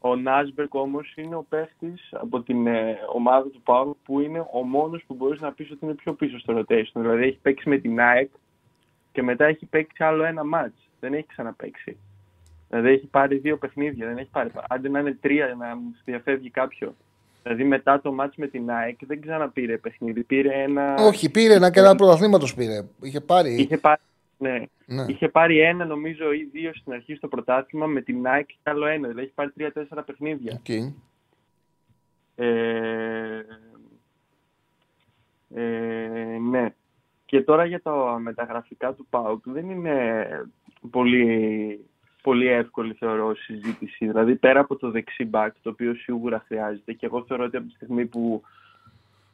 Ο Νάσμπερκ όμως είναι ο παίχτης από την ε, ομάδα του Πάου που είναι ο μόνος που μπορείς να πεις ότι είναι πιο πίσω στο rotation. Δηλαδή έχει παίξει με την ΑΕΚ και μετά έχει παίξει άλλο ένα ματς. Δεν έχει ξαναπαίξει. Δηλαδή έχει πάρει δύο παιχνίδια. Δεν έχει πάρει. Άντε να είναι τρία να μου διαφεύγει κάποιο. Δηλαδή μετά το ματς με την ΑΕΚ δεν ξαναπήρε παιχνίδι. Πήρε ένα. Όχι, πήρε ένα και ένα πρωταθλήματος πήρε. Είχε πάρει. Είχε πάρει, ναι. Ναι. Είχε πάρει ένα νομίζω ή δύο στην αρχή στο πρωτάθλημα με την ΑΕΚ και άλλο ένα. Δηλαδή έχει πάρει τρία-τέσσερα παιχνίδια. Οκ. Ε, ε, ναι. Και τώρα για τα μεταγραφικά του ΠΑΟΚ δεν είναι πολύ, πολύ εύκολη θεωρώ συζήτηση. Δηλαδή πέρα από το δεξί μπακ το οποίο σίγουρα χρειάζεται και εγώ θεωρώ ότι από τη στιγμή που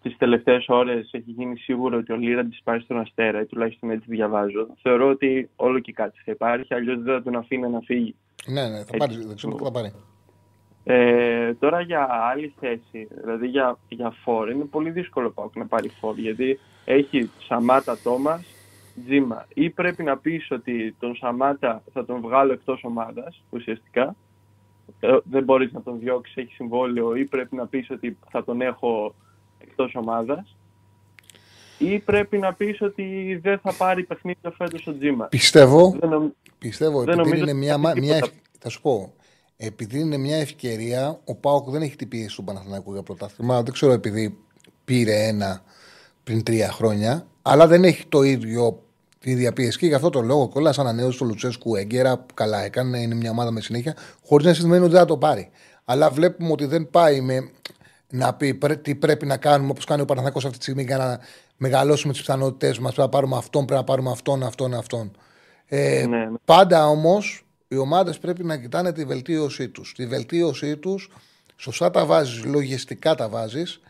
τις τελευταίες ώρες έχει γίνει σίγουρο ότι ο Λίραντης πάει στον Αστέρα ή τουλάχιστον έτσι διαβάζω. Θεωρώ ότι όλο και κάτι θα υπάρχει, αλλιώς δεν θα τον αφήνει να φύγει. Ναι, ναι, θα πάρει. Δεν ξέρω πού θα πάρει. Ε, τώρα για άλλη θέση, δηλαδή για, για φόρ, είναι πολύ δύσκολο ΠΑΟΚ να πάρει φόρ, γιατί έχει Σαμάτα Τόμας, Τζίμα. Ή πρέπει να πεις ότι τον Σαμάτα θα τον βγάλω εκτός ομάδας, ουσιαστικά; Ε, δεν μπορείς να τον διώξεις, έχει συμβόλαιο, ή πρέπει να πεις ότι θα τον έχω εκτός ομάδας; Ή πρέπει να πεις ότι δεν θα πάρει παιχνίδια φέτος ο Τζίμα; Πιστεύω, Δεν νομ- πιστεύω δεν επειδή νομίζω είναι ότι μια, θα μα- πει μια, τίποτα. ευ- θα σου πω, επειδή είναι μια ευκαιρία, ο Πάοκ δεν έχει την πίεση του Παναθηναϊκού για πρωτάθλημα. Δεν ξέρω επειδή πήρε ένα πριν τρία χρόνια, αλλά δεν έχει το ίδιο την ίδια πίεση. Και γι' αυτό το λόγο κολλάς ανανέωσες το Λουτσέσκου έγκαιρα, που καλά έκανε, είναι μια ομάδα με συνέχεια, χωρίς να σημαίνει ότι δεν θα το πάρει. Αλλά βλέπουμε ότι δεν πάει με να πει πρέ- τι πρέπει να κάνουμε όπως κάνει ο Παναθηναϊκός αυτή τη στιγμή για να μεγαλώσουμε τις πιθανότητές μας. Πρέπει να πάρουμε αυτόν, πρέπει να πάρουμε αυτόν, αυτόν, αυτόν. Ε, Ναι, ναι. Πάντα όμως οι ομάδες πρέπει να κοιτάνε τη βελτίωσή τους. Τη βελτίωσή τους, σωστά τα βάζεις, λογιστικά τα βάζεις.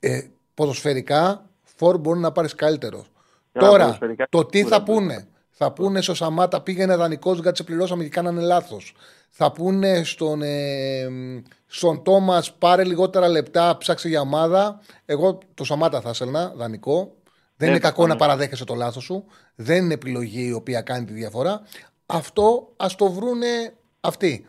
Ε, ποδοσφαιρικά, φόρ μπορεί να πάρεις καλύτερο. Καλά, Τώρα, ποδοσφαιρικά το τι σίγουρα θα μπορεί. πούνε, Θα πούνε στο Σαμάτα πήγαινε δανεικός, γιατί σε πληρώσαμε και κάνανε λάθος. Θα πούνε στον, ε, στον Τόμας πάρε λιγότερα λεπτά, ψάξε για ομάδα. Εγώ το Σαμάτα θα έσελνα, δανεικό. Δεν Ναι, είναι κακό συμφωνώ. να παραδέχεσαι το λάθος σου. Δεν είναι επιλογή η οποία κάνει τη διαφορά. Αυτό ας το βρούνε αυτοί.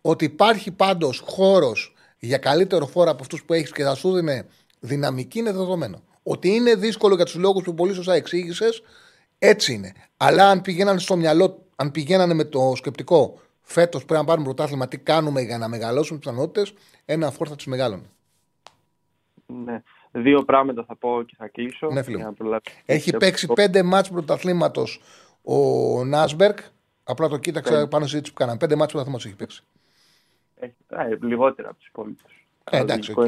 Ότι υπάρχει πάντως χώρος για καλύτερο φόρο από αυτούς που έχεις και θα σου δίνει δυναμική είναι δεδομένο. Ότι είναι δύσκολο για τους λόγους που πολύ σωστά εξήγησες, έτσι είναι. Αλλά αν πηγαίνανε στο μυαλό, αν πηγαίνανε με το σκεπτικό φέτος πρέπει να πάρουμε πρωτάθλημα, τι κάνουμε για να μεγαλώσουν τις πιθανότητες, ένα φόρ θα τις μεγάλωνε. Ναι. Δύο πράγματα θα πω και θα κλείσω. Ναι, φίλε για μου. να προλάβω. Έχει Και- παίξει πέντε μάτς πρωταθλήματος ο Νάσμπερκ. Απλά το κοίταξα Πέντε. πάνω στη συζήτηση που κάναμε. Πέντε μάτς πρωταθλήματος έχει παίξει. Έχει, α, λιγότερα από τους υπόλοιπους. Ε, εντάξει, οκ.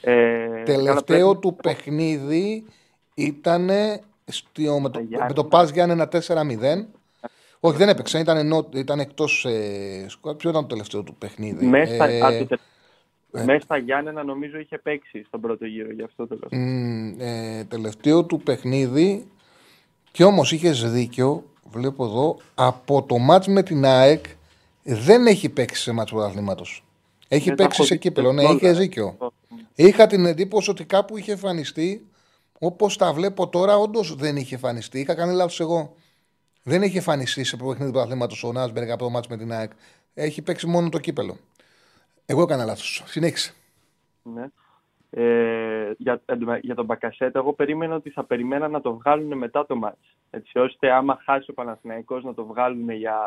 Ε, Τελευταίο καλά, του παιχνίδι ήταν με το, Γιάννενα. με το Πας Γιάννενα 4-0. Όχι, δεν έπαιξε. Ήταν, ενώ, ήταν εκτός. Ε, squad. Ποιο ήταν το τελευταίο του παιχνίδι; Μέσα, στα- Ε, α, το τε- ε. μέσα στα Γιάννενα νομίζω είχε παίξει στον πρώτο γύρο, γι' αυτό το λέω. Μ, ε, τελευταίο του παιχνίδι και όμως είχες δίκιο βλέπω εδώ από το μάτς με την ΑΕΚ δεν έχει παίξει σε μάτς πρωταθλήματος έχει Δεν τα παίξει έχω σε δει κύπελο ναι όλα. είχες δίκιο είχα την εντύπωση ότι κάπου είχε εμφανιστεί όπως τα βλέπω τώρα όντως δεν είχε εμφανιστεί. Είχα κάνει λάθος εγώ. Δεν έχει εμφανιστεί σε παιχνίδι πρωταθλήματος ο Νάσμπεργκ από το μάτς με την ΑΕΚ. Έχει παίξει μόνο το κύπελο. Εγώ έκανα λάθος. Συνέχισε. Ναι. Ε, για, εντωμε- για τον Μπακασέτα, εγώ περίμενα ότι θα περιμένα να το βγάλουν μετά το μάτς. Έτσι ώστε άμα χάσει ο Παναθηναϊκός να το βγάλουν για,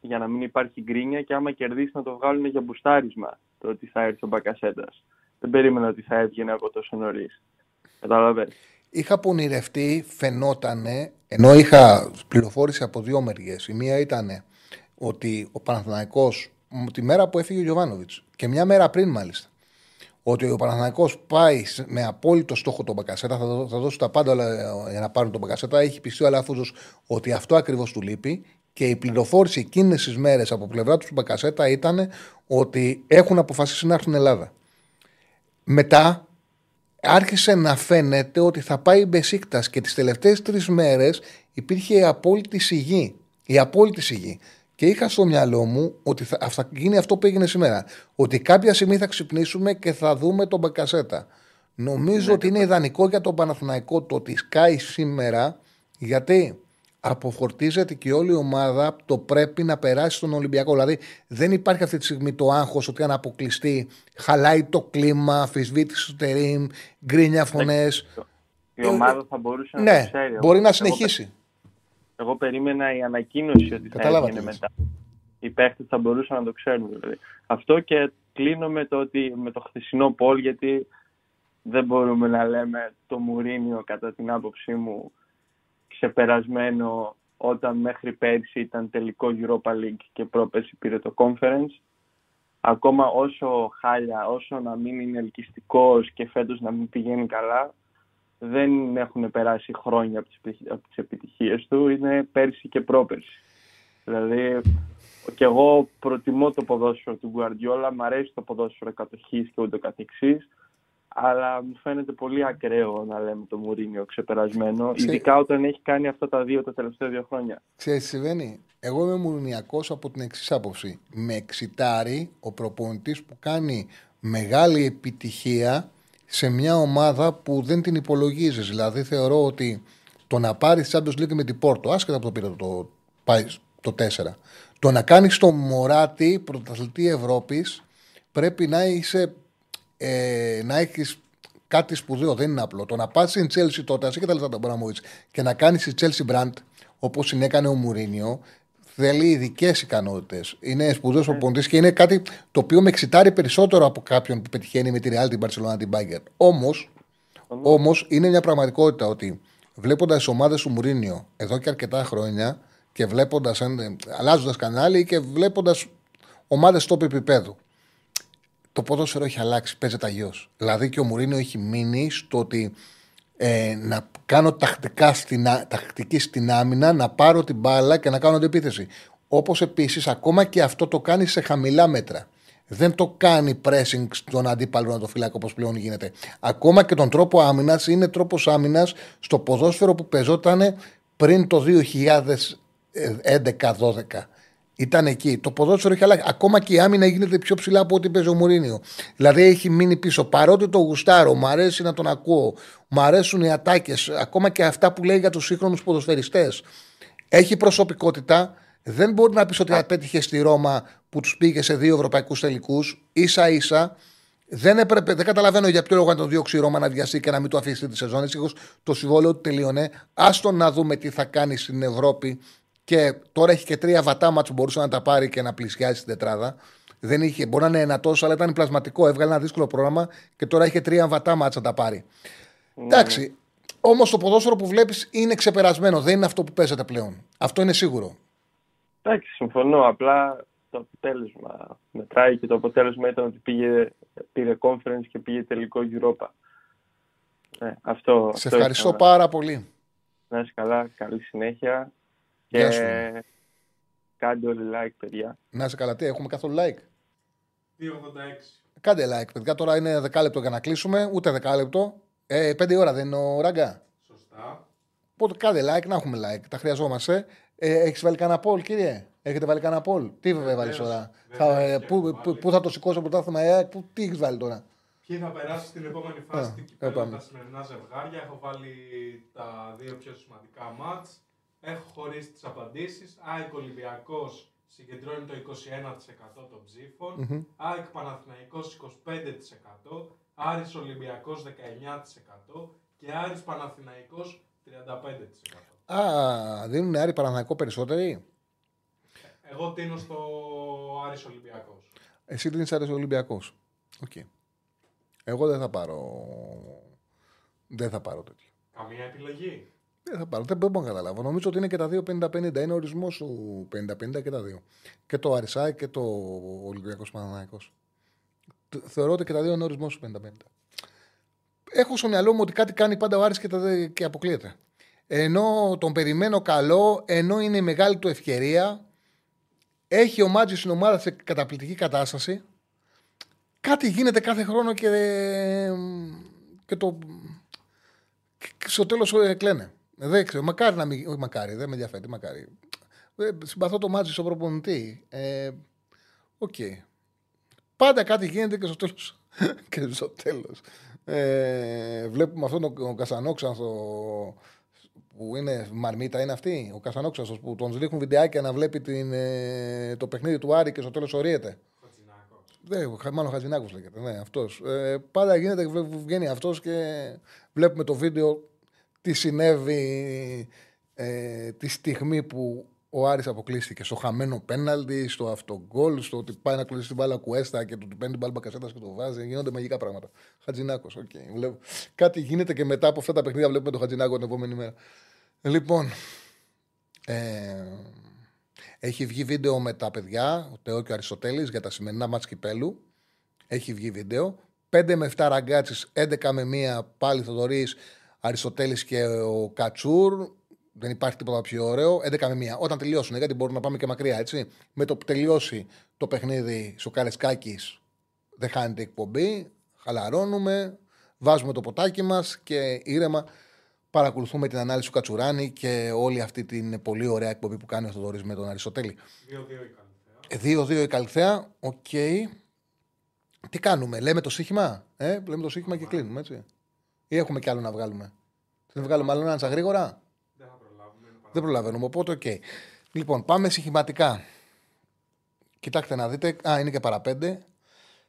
για να μην υπάρχει γκρίνια και άμα κερδίσει να το βγάλουν για μπουστάρισμα το ότι θα έρθει ο Μπακασέτας. Δεν περίμενα ότι θα έβγαινε από τόσο νωρίς. Καταλαβαίνεις. Είχα πονηρευτεί, φαινότανε, ενώ είχα πληροφόρηση από δύο μεριές. Η μία ήταν ότι ο Παναθηναϊκός μ, τη μέρα που έφυγε ο Γιωβάνοβιτς και μια μέρα πριν μάλιστα, ότι ο Παναθηναϊκός πάει σε- με απόλυτο στόχο τον Μπακασέτα, θα, δω- θα δώσει τα πάντα όλα ε, για να πάρουν τον Μπακασέτα. Έχει πιστεί ο Αλαφούζο ότι αυτό ακριβώς του λείπει και η πληροφόρηση εκείνες τις μέρες από πλευρά τους Μπακασέτα ήταν ότι έχουν αποφασίσει να έρθουν Ελλάδα. Μετά άρχισε να φαίνεται ότι θα πάει η Μπεσίκτας και τις τελευταίες τρεις μέρες υπήρχε η απόλυτη σιγή. Η απόλυτη σιγή. Και είχα στο μυαλό μου ότι θα, θα γίνει αυτό που έγινε σήμερα. Ότι κάποια στιγμή θα ξυπνήσουμε και θα δούμε τον Μπακασέτα. Νομίζω ότι είναι ιδανικό για τον Παναθηναϊκό το ότι σκάει σήμερα γιατί αποφορτίζεται και όλη η ομάδα το πρέπει να περάσει στον Ολυμπιακό. Δηλαδή δεν υπάρχει αυτή τη στιγμή το άγχος ότι αν αποκλειστεί χαλάει το κλίμα, αφισβήτηση του τερίμ, γκρίνια φωνές. Η ομάδα θα μπορούσε να Ναι, το ξέρει. μπορεί να Εγώ- συνεχίσει. Εγώ περίμενα η ανακοίνωση ότι θα Κατάλαβα έβγαινε τι λες. μετά. Οι παίχτες θα μπορούσαν να το ξέρουν. Δηλαδή. Αυτό και κλείνω με το, ότι, με το χθεσινό πόλ γιατί δεν μπορούμε να λέμε το Μουρίνιο κατά την άποψή μου ξεπερασμένο όταν μέχρι πέρσι ήταν τελικό Europa League και πρόπερσι πήρε το Conference. Ακόμα όσο χάλια, όσο να μην είναι ελκυστικός και φέτος να μην πηγαίνει καλά, δεν έχουν περάσει χρόνια από τις, επιτυχ- από τις επιτυχίες του, είναι πέρσι και πρόπερσι. Δηλαδή, και εγώ προτιμώ το ποδόσφαιρο του Γκουαρδιόλα, μ' αρέσει το ποδόσφαιρο κατοχής και ούτω καθεξής, αλλά μου φαίνεται πολύ ακραίο να λέμε το Μουρίνιο ξεπερασμένο, Ξέ- ειδικά όταν έχει κάνει αυτά τα δύο τα τελευταία δύο χρόνια. Ξέρεις τι συμβαίνει; Εγώ είμαι μουρνιακός από την εξής άποψη. Με εξητάρει ο προπονητής που κάνει μεγάλη επιτυχία σε μια ομάδα που δεν την υπολογίζεις. Δηλαδή θεωρώ ότι το να πάρεις Champions League με την Πόρτο, άσχετα από το πήρε το, πάει το 4, το να κάνεις το Μωράτη πρωταθλητή Ευρώπης πρέπει να είσαι ε, να έχεις κάτι σπουδαίο, δεν είναι απλό. Το να πας στην Chelsea τότε, ασύ και τα λεφτά του Αμπραμόβιτ, και να κάνεις τη Chelsea brand όπως συνέκανε ο Μουρίνιο, θέλει ειδικές ικανότητες. Είναι σπουδαίος προπονητή και είναι κάτι το οποίο με εξητάρει περισσότερο από κάποιον που πετυχαίνει με τη Real, την Barcelona, την Bayern. Όμως, όμως, είναι μια πραγματικότητα ότι βλέποντας τις ομάδες του Μουρίνιο εδώ και αρκετά χρόνια και βλέποντας, αλλάζοντας κανάλι και βλέποντας ομάδες top επίπεδου το ποδόσφαιρο έχει αλλάξει, παίζεται αλλιώς. Δηλαδή και ο Μουρίνιο έχει μείνει στο ότι ε, να κάνω τακτικά στην, ά- τακτική στην άμυνα, να πάρω την μπάλα και να κάνω αντεπίθεση. Όπως επίσης, ακόμα και αυτό το κάνει σε χαμηλά μέτρα. Δεν το κάνει pressing στον αντίπαλο να το φυλάει όπως πλέον γίνεται. Ακόμα και τον τρόπο άμυνας είναι τρόπος άμυνας στο ποδόσφαιρο που παίζονταν πριν το 2011-12. Ήταν εκεί. Το ποδόσφαιρο έχει αλλάξει. Ακόμα και η άμυνα γίνεται πιο ψηλά από ό,τι παίζει ο Μουρίνιο. Δηλαδή έχει μείνει πίσω. Παρότι το γουστάρω, μου αρέσει να τον ακούω, μου αρέσουν οι ατάκες, ακόμα και αυτά που λέει για τους σύγχρονους ποδοσφαιριστές. Έχει προσωπικότητα. Δεν μπορεί να πεις ότι απέτυχε στη Ρώμα που τους πήγε σε δύο ευρωπαϊκούς τελικούς. σα ίσα δεν, έπρεπε, δεν καταλαβαίνω για ποιο λόγο να τον διώξει η Ρώμα να βιαστεί και να μην το αφήσει τη σεζόν. Έτσι, το συμβόλαιο του τελείωνε. Άστο να δούμε τι θα κάνει στην Ευρώπη. Και τώρα έχει και τρία βατά μάτς που μπορούσε να τα πάρει και να πλησιάσει την τετράδα. Δεν είχε, μπορεί να είναι ένα τόσο, αλλά ήταν πλασματικό. Έβγαλε ένα δύσκολο πρόγραμμα και τώρα έχει τρία βατά μάτς να τα πάρει. Ναι. Εντάξει. Όμως το ποδόσφαιρο που βλέπεις είναι ξεπερασμένο. Δεν είναι αυτό που παίζεται πλέον. Αυτό είναι σίγουρο. Εντάξει, συμφωνώ. Απλά το αποτέλεσμα μετράει και το αποτέλεσμα ήταν ότι πήγε, πήρε conference και πήγε τελικό Europa. Ναι, αυτό, Σε ευχαριστώ πάρα πολύ. Να είσαι καλά, καλή συνέχεια. Και κάντε όλοι like, παιδιά. Να είσαι καλά, τι έχουμε καθόλου like; 286. Κάντε like, παιδιά. Τώρα είναι δεκάλεπτο για να κλείσουμε. Ούτε δεκάλεπτο. Ε, πέντε ώρα δεν είναι ο Ραγκά. Σωστά. Οπότε κάντε like, να έχουμε like. Τα χρειαζόμαστε. Ε, Έχεις βάλει κανένα πόλ, κύριε; Έχετε βάλει κανένα πόλ. Τι βέβαια βάλεις τώρα; Θα, ε, πού, πού, πού, θα το σηκώσω το πρωτάθλημα, ε, πού, τι έχεις βάλει τώρα; Ποιοι θα περάσει στην επόμενη φάση την κυπέλα τα σημερινά ζευγάρια. Έχω βάλει τα δύο πιο σημαντικά μάτς. Έχω χωρίσει τις απαντήσεις. ΑΕΚ Ολυμπιακός συγκεντρώνει το 21% των ψήφων. Mm-hmm. ΑΕΚ Παναθηναϊκός 25%. Άρης Ολυμπιακός 19% και Άρης Παναθηναϊκός 35%. Α, δίνουν Άρη Παναθηναϊκό περισσότεροι; Εγώ τείνω στο Άρης Ολυμπιακός. Εσύ τείνεις Άρης Ολυμπιακός. OK. Okay. Εγώ δεν θα πάρω... Δεν θα πάρω τέτοιο. Καμία επιλογή. Δεν θα πάρω. Δεν μπορώ να καταλάβω. Νομίζω ότι είναι και τα δύο 50-50. Είναι ο ορισμός σου 50-50 και τα δύο. Και το Αρισάι και το Ολυμπιακός Παναναναϊκό. Θεωρώ ότι και τα δύο είναι ο ορισμός σου 50-50. Έχω στο μυαλό μου ότι κάτι κάνει πάντα ο Άρης και, τα, και αποκλείεται. Ενώ τον περιμένω καλό, ενώ είναι η μεγάλη του ευκαιρία, έχει ο Μάτζης στην ομάδα σε καταπληκτική κατάσταση. Κάτι γίνεται κάθε χρόνο και, και το. Και στο τέλος κλαίνε. Δεν ξέρω. Μακάρι να μην. Όχι, μακάρι, δεν με ενδιαφέρει. Μακάρι. Ε, συμπαθώ το Μάντζιο στον προπονητή. Ε, OK. Okay. Πάντα κάτι γίνεται και στο τέλο. και στο τέλος. Ε, βλέπουμε αυτόν τον καστανόξανθο που είναι μαρμίτα, είναι αυτή. Ο καστανόξανθος που τον ρίχνουν βιντεάκια να βλέπει την, ε, το παιχνίδι του Άρη και στο τέλος ωρύεται. Δεν, μάλλον Χατζινάκο λέγεται. Ναι, αυτός. Ε, πάντα γίνεται, βγαίνει αυτός και βλέπουμε το βίντεο τι συνέβη ε, τη στιγμή που ο Άρης αποκλείστηκε. Στο χαμένο πέναλτι, στο αυτογκολ, στο ότι πάει να κλείσει την μπάλα ο Κουέστα και του παίρνει την μπάλα ο Μπακασέτας και το βάζει. Γίνονται μαγικά πράγματα. Χατζινάκο, OK. Okay. Κάτι γίνεται και μετά από αυτά τα παιχνίδια βλέπουμε τον Χατζινάκο την επόμενη μέρα. Λοιπόν. Ε, έχει βγει βίντεο με τα παιδιά, ο Τεό και ο Αριστοτέλης, για τα σημερινά μάτς κυπέλου. Έχει βγει βίντεο. 5 με 7 ραγκάτσει, 11 με 1 πάλι Θοδωρής, Αριστοτέλης και ο Κατσούρ. Δεν υπάρχει τίποτα πιο ωραίο. 11 με 1. Όταν τελειώσουν, γιατί μπορούμε να πάμε και μακριά, έτσι. Με το που τελειώσει το παιχνίδι στο Καρεσκάκη, δεν χάνεται εκπομπή. Χαλαρώνουμε, βάζουμε το ποτάκι μας και ήρεμα παρακολουθούμε την ανάλυση του Κατσουράνη και όλη αυτή την πολύ ωραία εκπομπή που κάνει ο Θοδωρής με τον Αριστοτέλη. 2-2 η 2-2 η Καλυθέα. Οκ. Τι κάνουμε, λέμε το στοίχημα. Ε, λέμε το στοίχημα και κλείνουμε, έτσι. Ή έχουμε κι άλλο να βγάλουμε; Θα βγάλουμε άλλο ένα σαν γρήγορα; Δεν θα προλάβουμε. Δεν προλαβαίνουμε, οπότε οκ. Λοιπόν, πάμε στοιχηματικά. Κοιτάξτε να δείτε. Α, είναι και παραπέντε.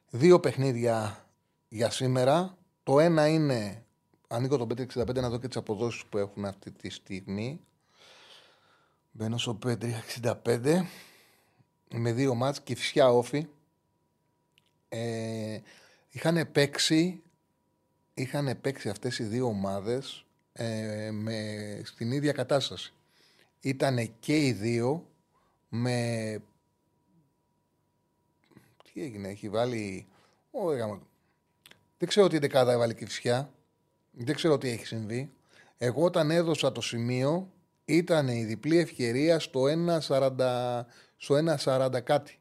Δύο παιχνίδια για σήμερα. Το ένα είναι. Ανοίγω το 565 να δω και τις αποδόσεις που έχουν αυτή τη στιγμή. Μπαίνω στο 565 με δύο μάτς και φυσιά όφη. Ε, είχαν παίξει είχαν παίξει αυτές οι δύο ομάδες ε, με, στην ίδια κατάσταση. Ήταν και οι δύο με... Τι έγινε, έχει βάλει... Ω, δεν ξέρω τι δεκάδα έβαλε φυσιά. Δεν ξέρω τι έχει συμβεί. Εγώ όταν έδωσα το σημείο ήταν η διπλή ευκαιρία στο 1.40, στο 1.40 κάτι.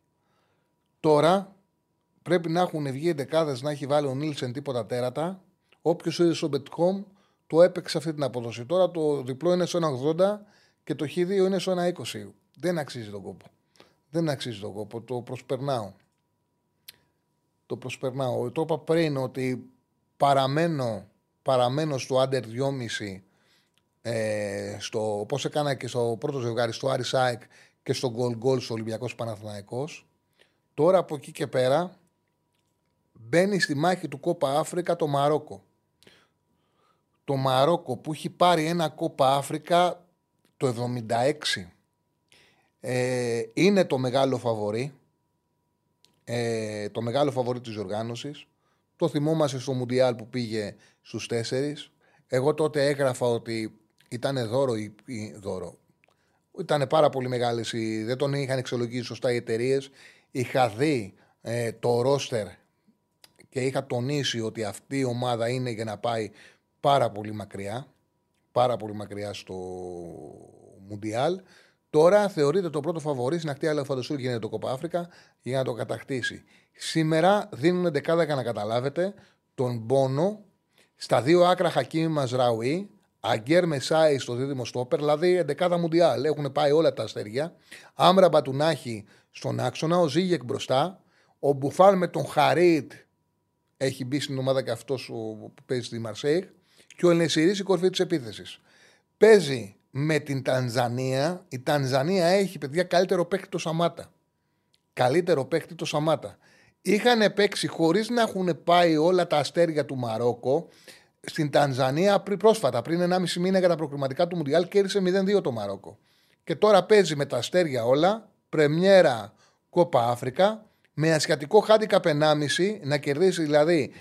Τώρα πρέπει να έχουν βγει οι δεκάδες να έχει βάλει ο Νίλσεν τίποτα τέρατα Όποιος είδε στο Bet.com το έπαιξε αυτή την απόδοση. Τώρα το διπλό είναι στο 1,80 και το Χ2 είναι στο 1,20. Δεν αξίζει τον κόπο. Δεν αξίζει τον κόπο. Το προσπερνάω. Το προσπερνάω. Το είπα πριν ότι παραμένω, παραμένω στο under 2,5 ε, στο, όπως έκανα και στο πρώτο ζευγάρι στο Άρης Σάικ και στο Goal Goal στο Ολυμπιακός Παναθηναϊκός τώρα από εκεί και πέρα μπαίνει στη μάχη του Κόπα Αφρικα το Μαρόκο το Μαρόκο που έχει πάρει ένα Κόπα Αφρικα το 76 ε, είναι το μεγάλο φαβορή ε, το μεγάλο φαβορή της οργάνωσης το θυμόμαστε στο Μουντιάλ που πήγε στους τέσσερις εγώ τότε έγραφα ότι ήταν δώρο ή, δώρο. Ήταν πάρα πολύ μεγάλες. Δεν τον είχαν εξολογήσει σωστά οι εταιρείες. Είχα δει ε, το ρόστερ και είχα τονίσει ότι αυτή η ομάδα είναι για να πάει πάρα πολύ μακριά. Πάρα πολύ μακριά στο Μουντιάλ. Τώρα θεωρείται το πρώτο φαβορή στην ακτή Αλεφαντοσούρ γίνεται το Κοπα Αφρικα για να το κατακτήσει. Σήμερα δίνουν δεκάδα για να καταλάβετε τον πόνο στα δύο άκρα Χακίμ Μαζραουή Αγκέρ Μεσάη στο δίδυμο στόπερ, δηλαδή 11 Μουντιάλ. Έχουν πάει όλα τα αστέρια. Άμρα Μπατουνάχη στον άξονα, ο Ζήγεκ μπροστά. Ο Μπουφάλ με τον Χαρίτ έχει μπει στην ομάδα και αυτός που παίζει στη Μαρσέικ. Και ο Ελνεσυρή η κορφή της επίθεσης. Παίζει με την Τανζανία. Η Τανζανία έχει παιδιά καλύτερο παίκτη το Σαμάτα. Καλύτερο παίκτη το Σαμάτα. Είχαν παίξει χωρίς να έχουν πάει όλα τα αστέρια του Μαρόκο στην Τανζανία πριν, πρόσφατα, πριν 1,5 μήνα για τα προκριματικά του Μουντιάλ, κέρδισε 0-2 το Μαρόκο. Και τώρα παίζει με τα αστέρια όλα, πρεμιέρα Κόπα Αφρικα, με ασιατικό χάντικα 1,5 να κερδίσει δηλαδή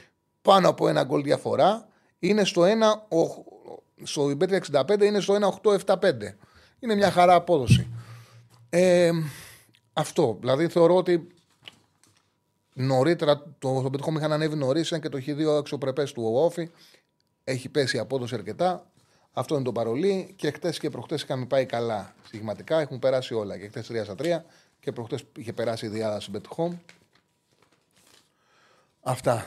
πάνω από ένα γκολ διαφορά, είναι στο 1, στο 65 είναι στο 1,875. Είναι μια χαρά απόδοση. Ε, αυτό. Δηλαδή θεωρώ ότι νωρίτερα το, το πετυχόμαι είχαν ανέβει νωρίς, ήταν και το Χ2 αξιοπρεπές του Όφη έχει πέσει η απόδοση αρκετά. Αυτό είναι το παρολί. Και χτες και προχτές είχαμε πάει καλά στιγματικά. Έχουν περάσει όλα. Και χτες 3 στα 3 και προχτές είχε περάσει η διάδοση Bet Home. Αυτά.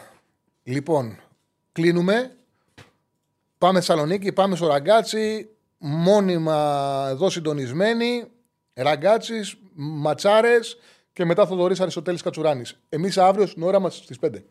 Λοιπόν, κλείνουμε. Πάμε Θεσσαλονίκη, πάμε στο Ραγκάτσι. Μόνιμα εδώ συντονισμένοι. Ραγκάτσις, ματσάρες και μετά Θοδωρής Αριστοτέλης Κατσουράνης. Εμείς αύριο στην ώρα μας στις 5.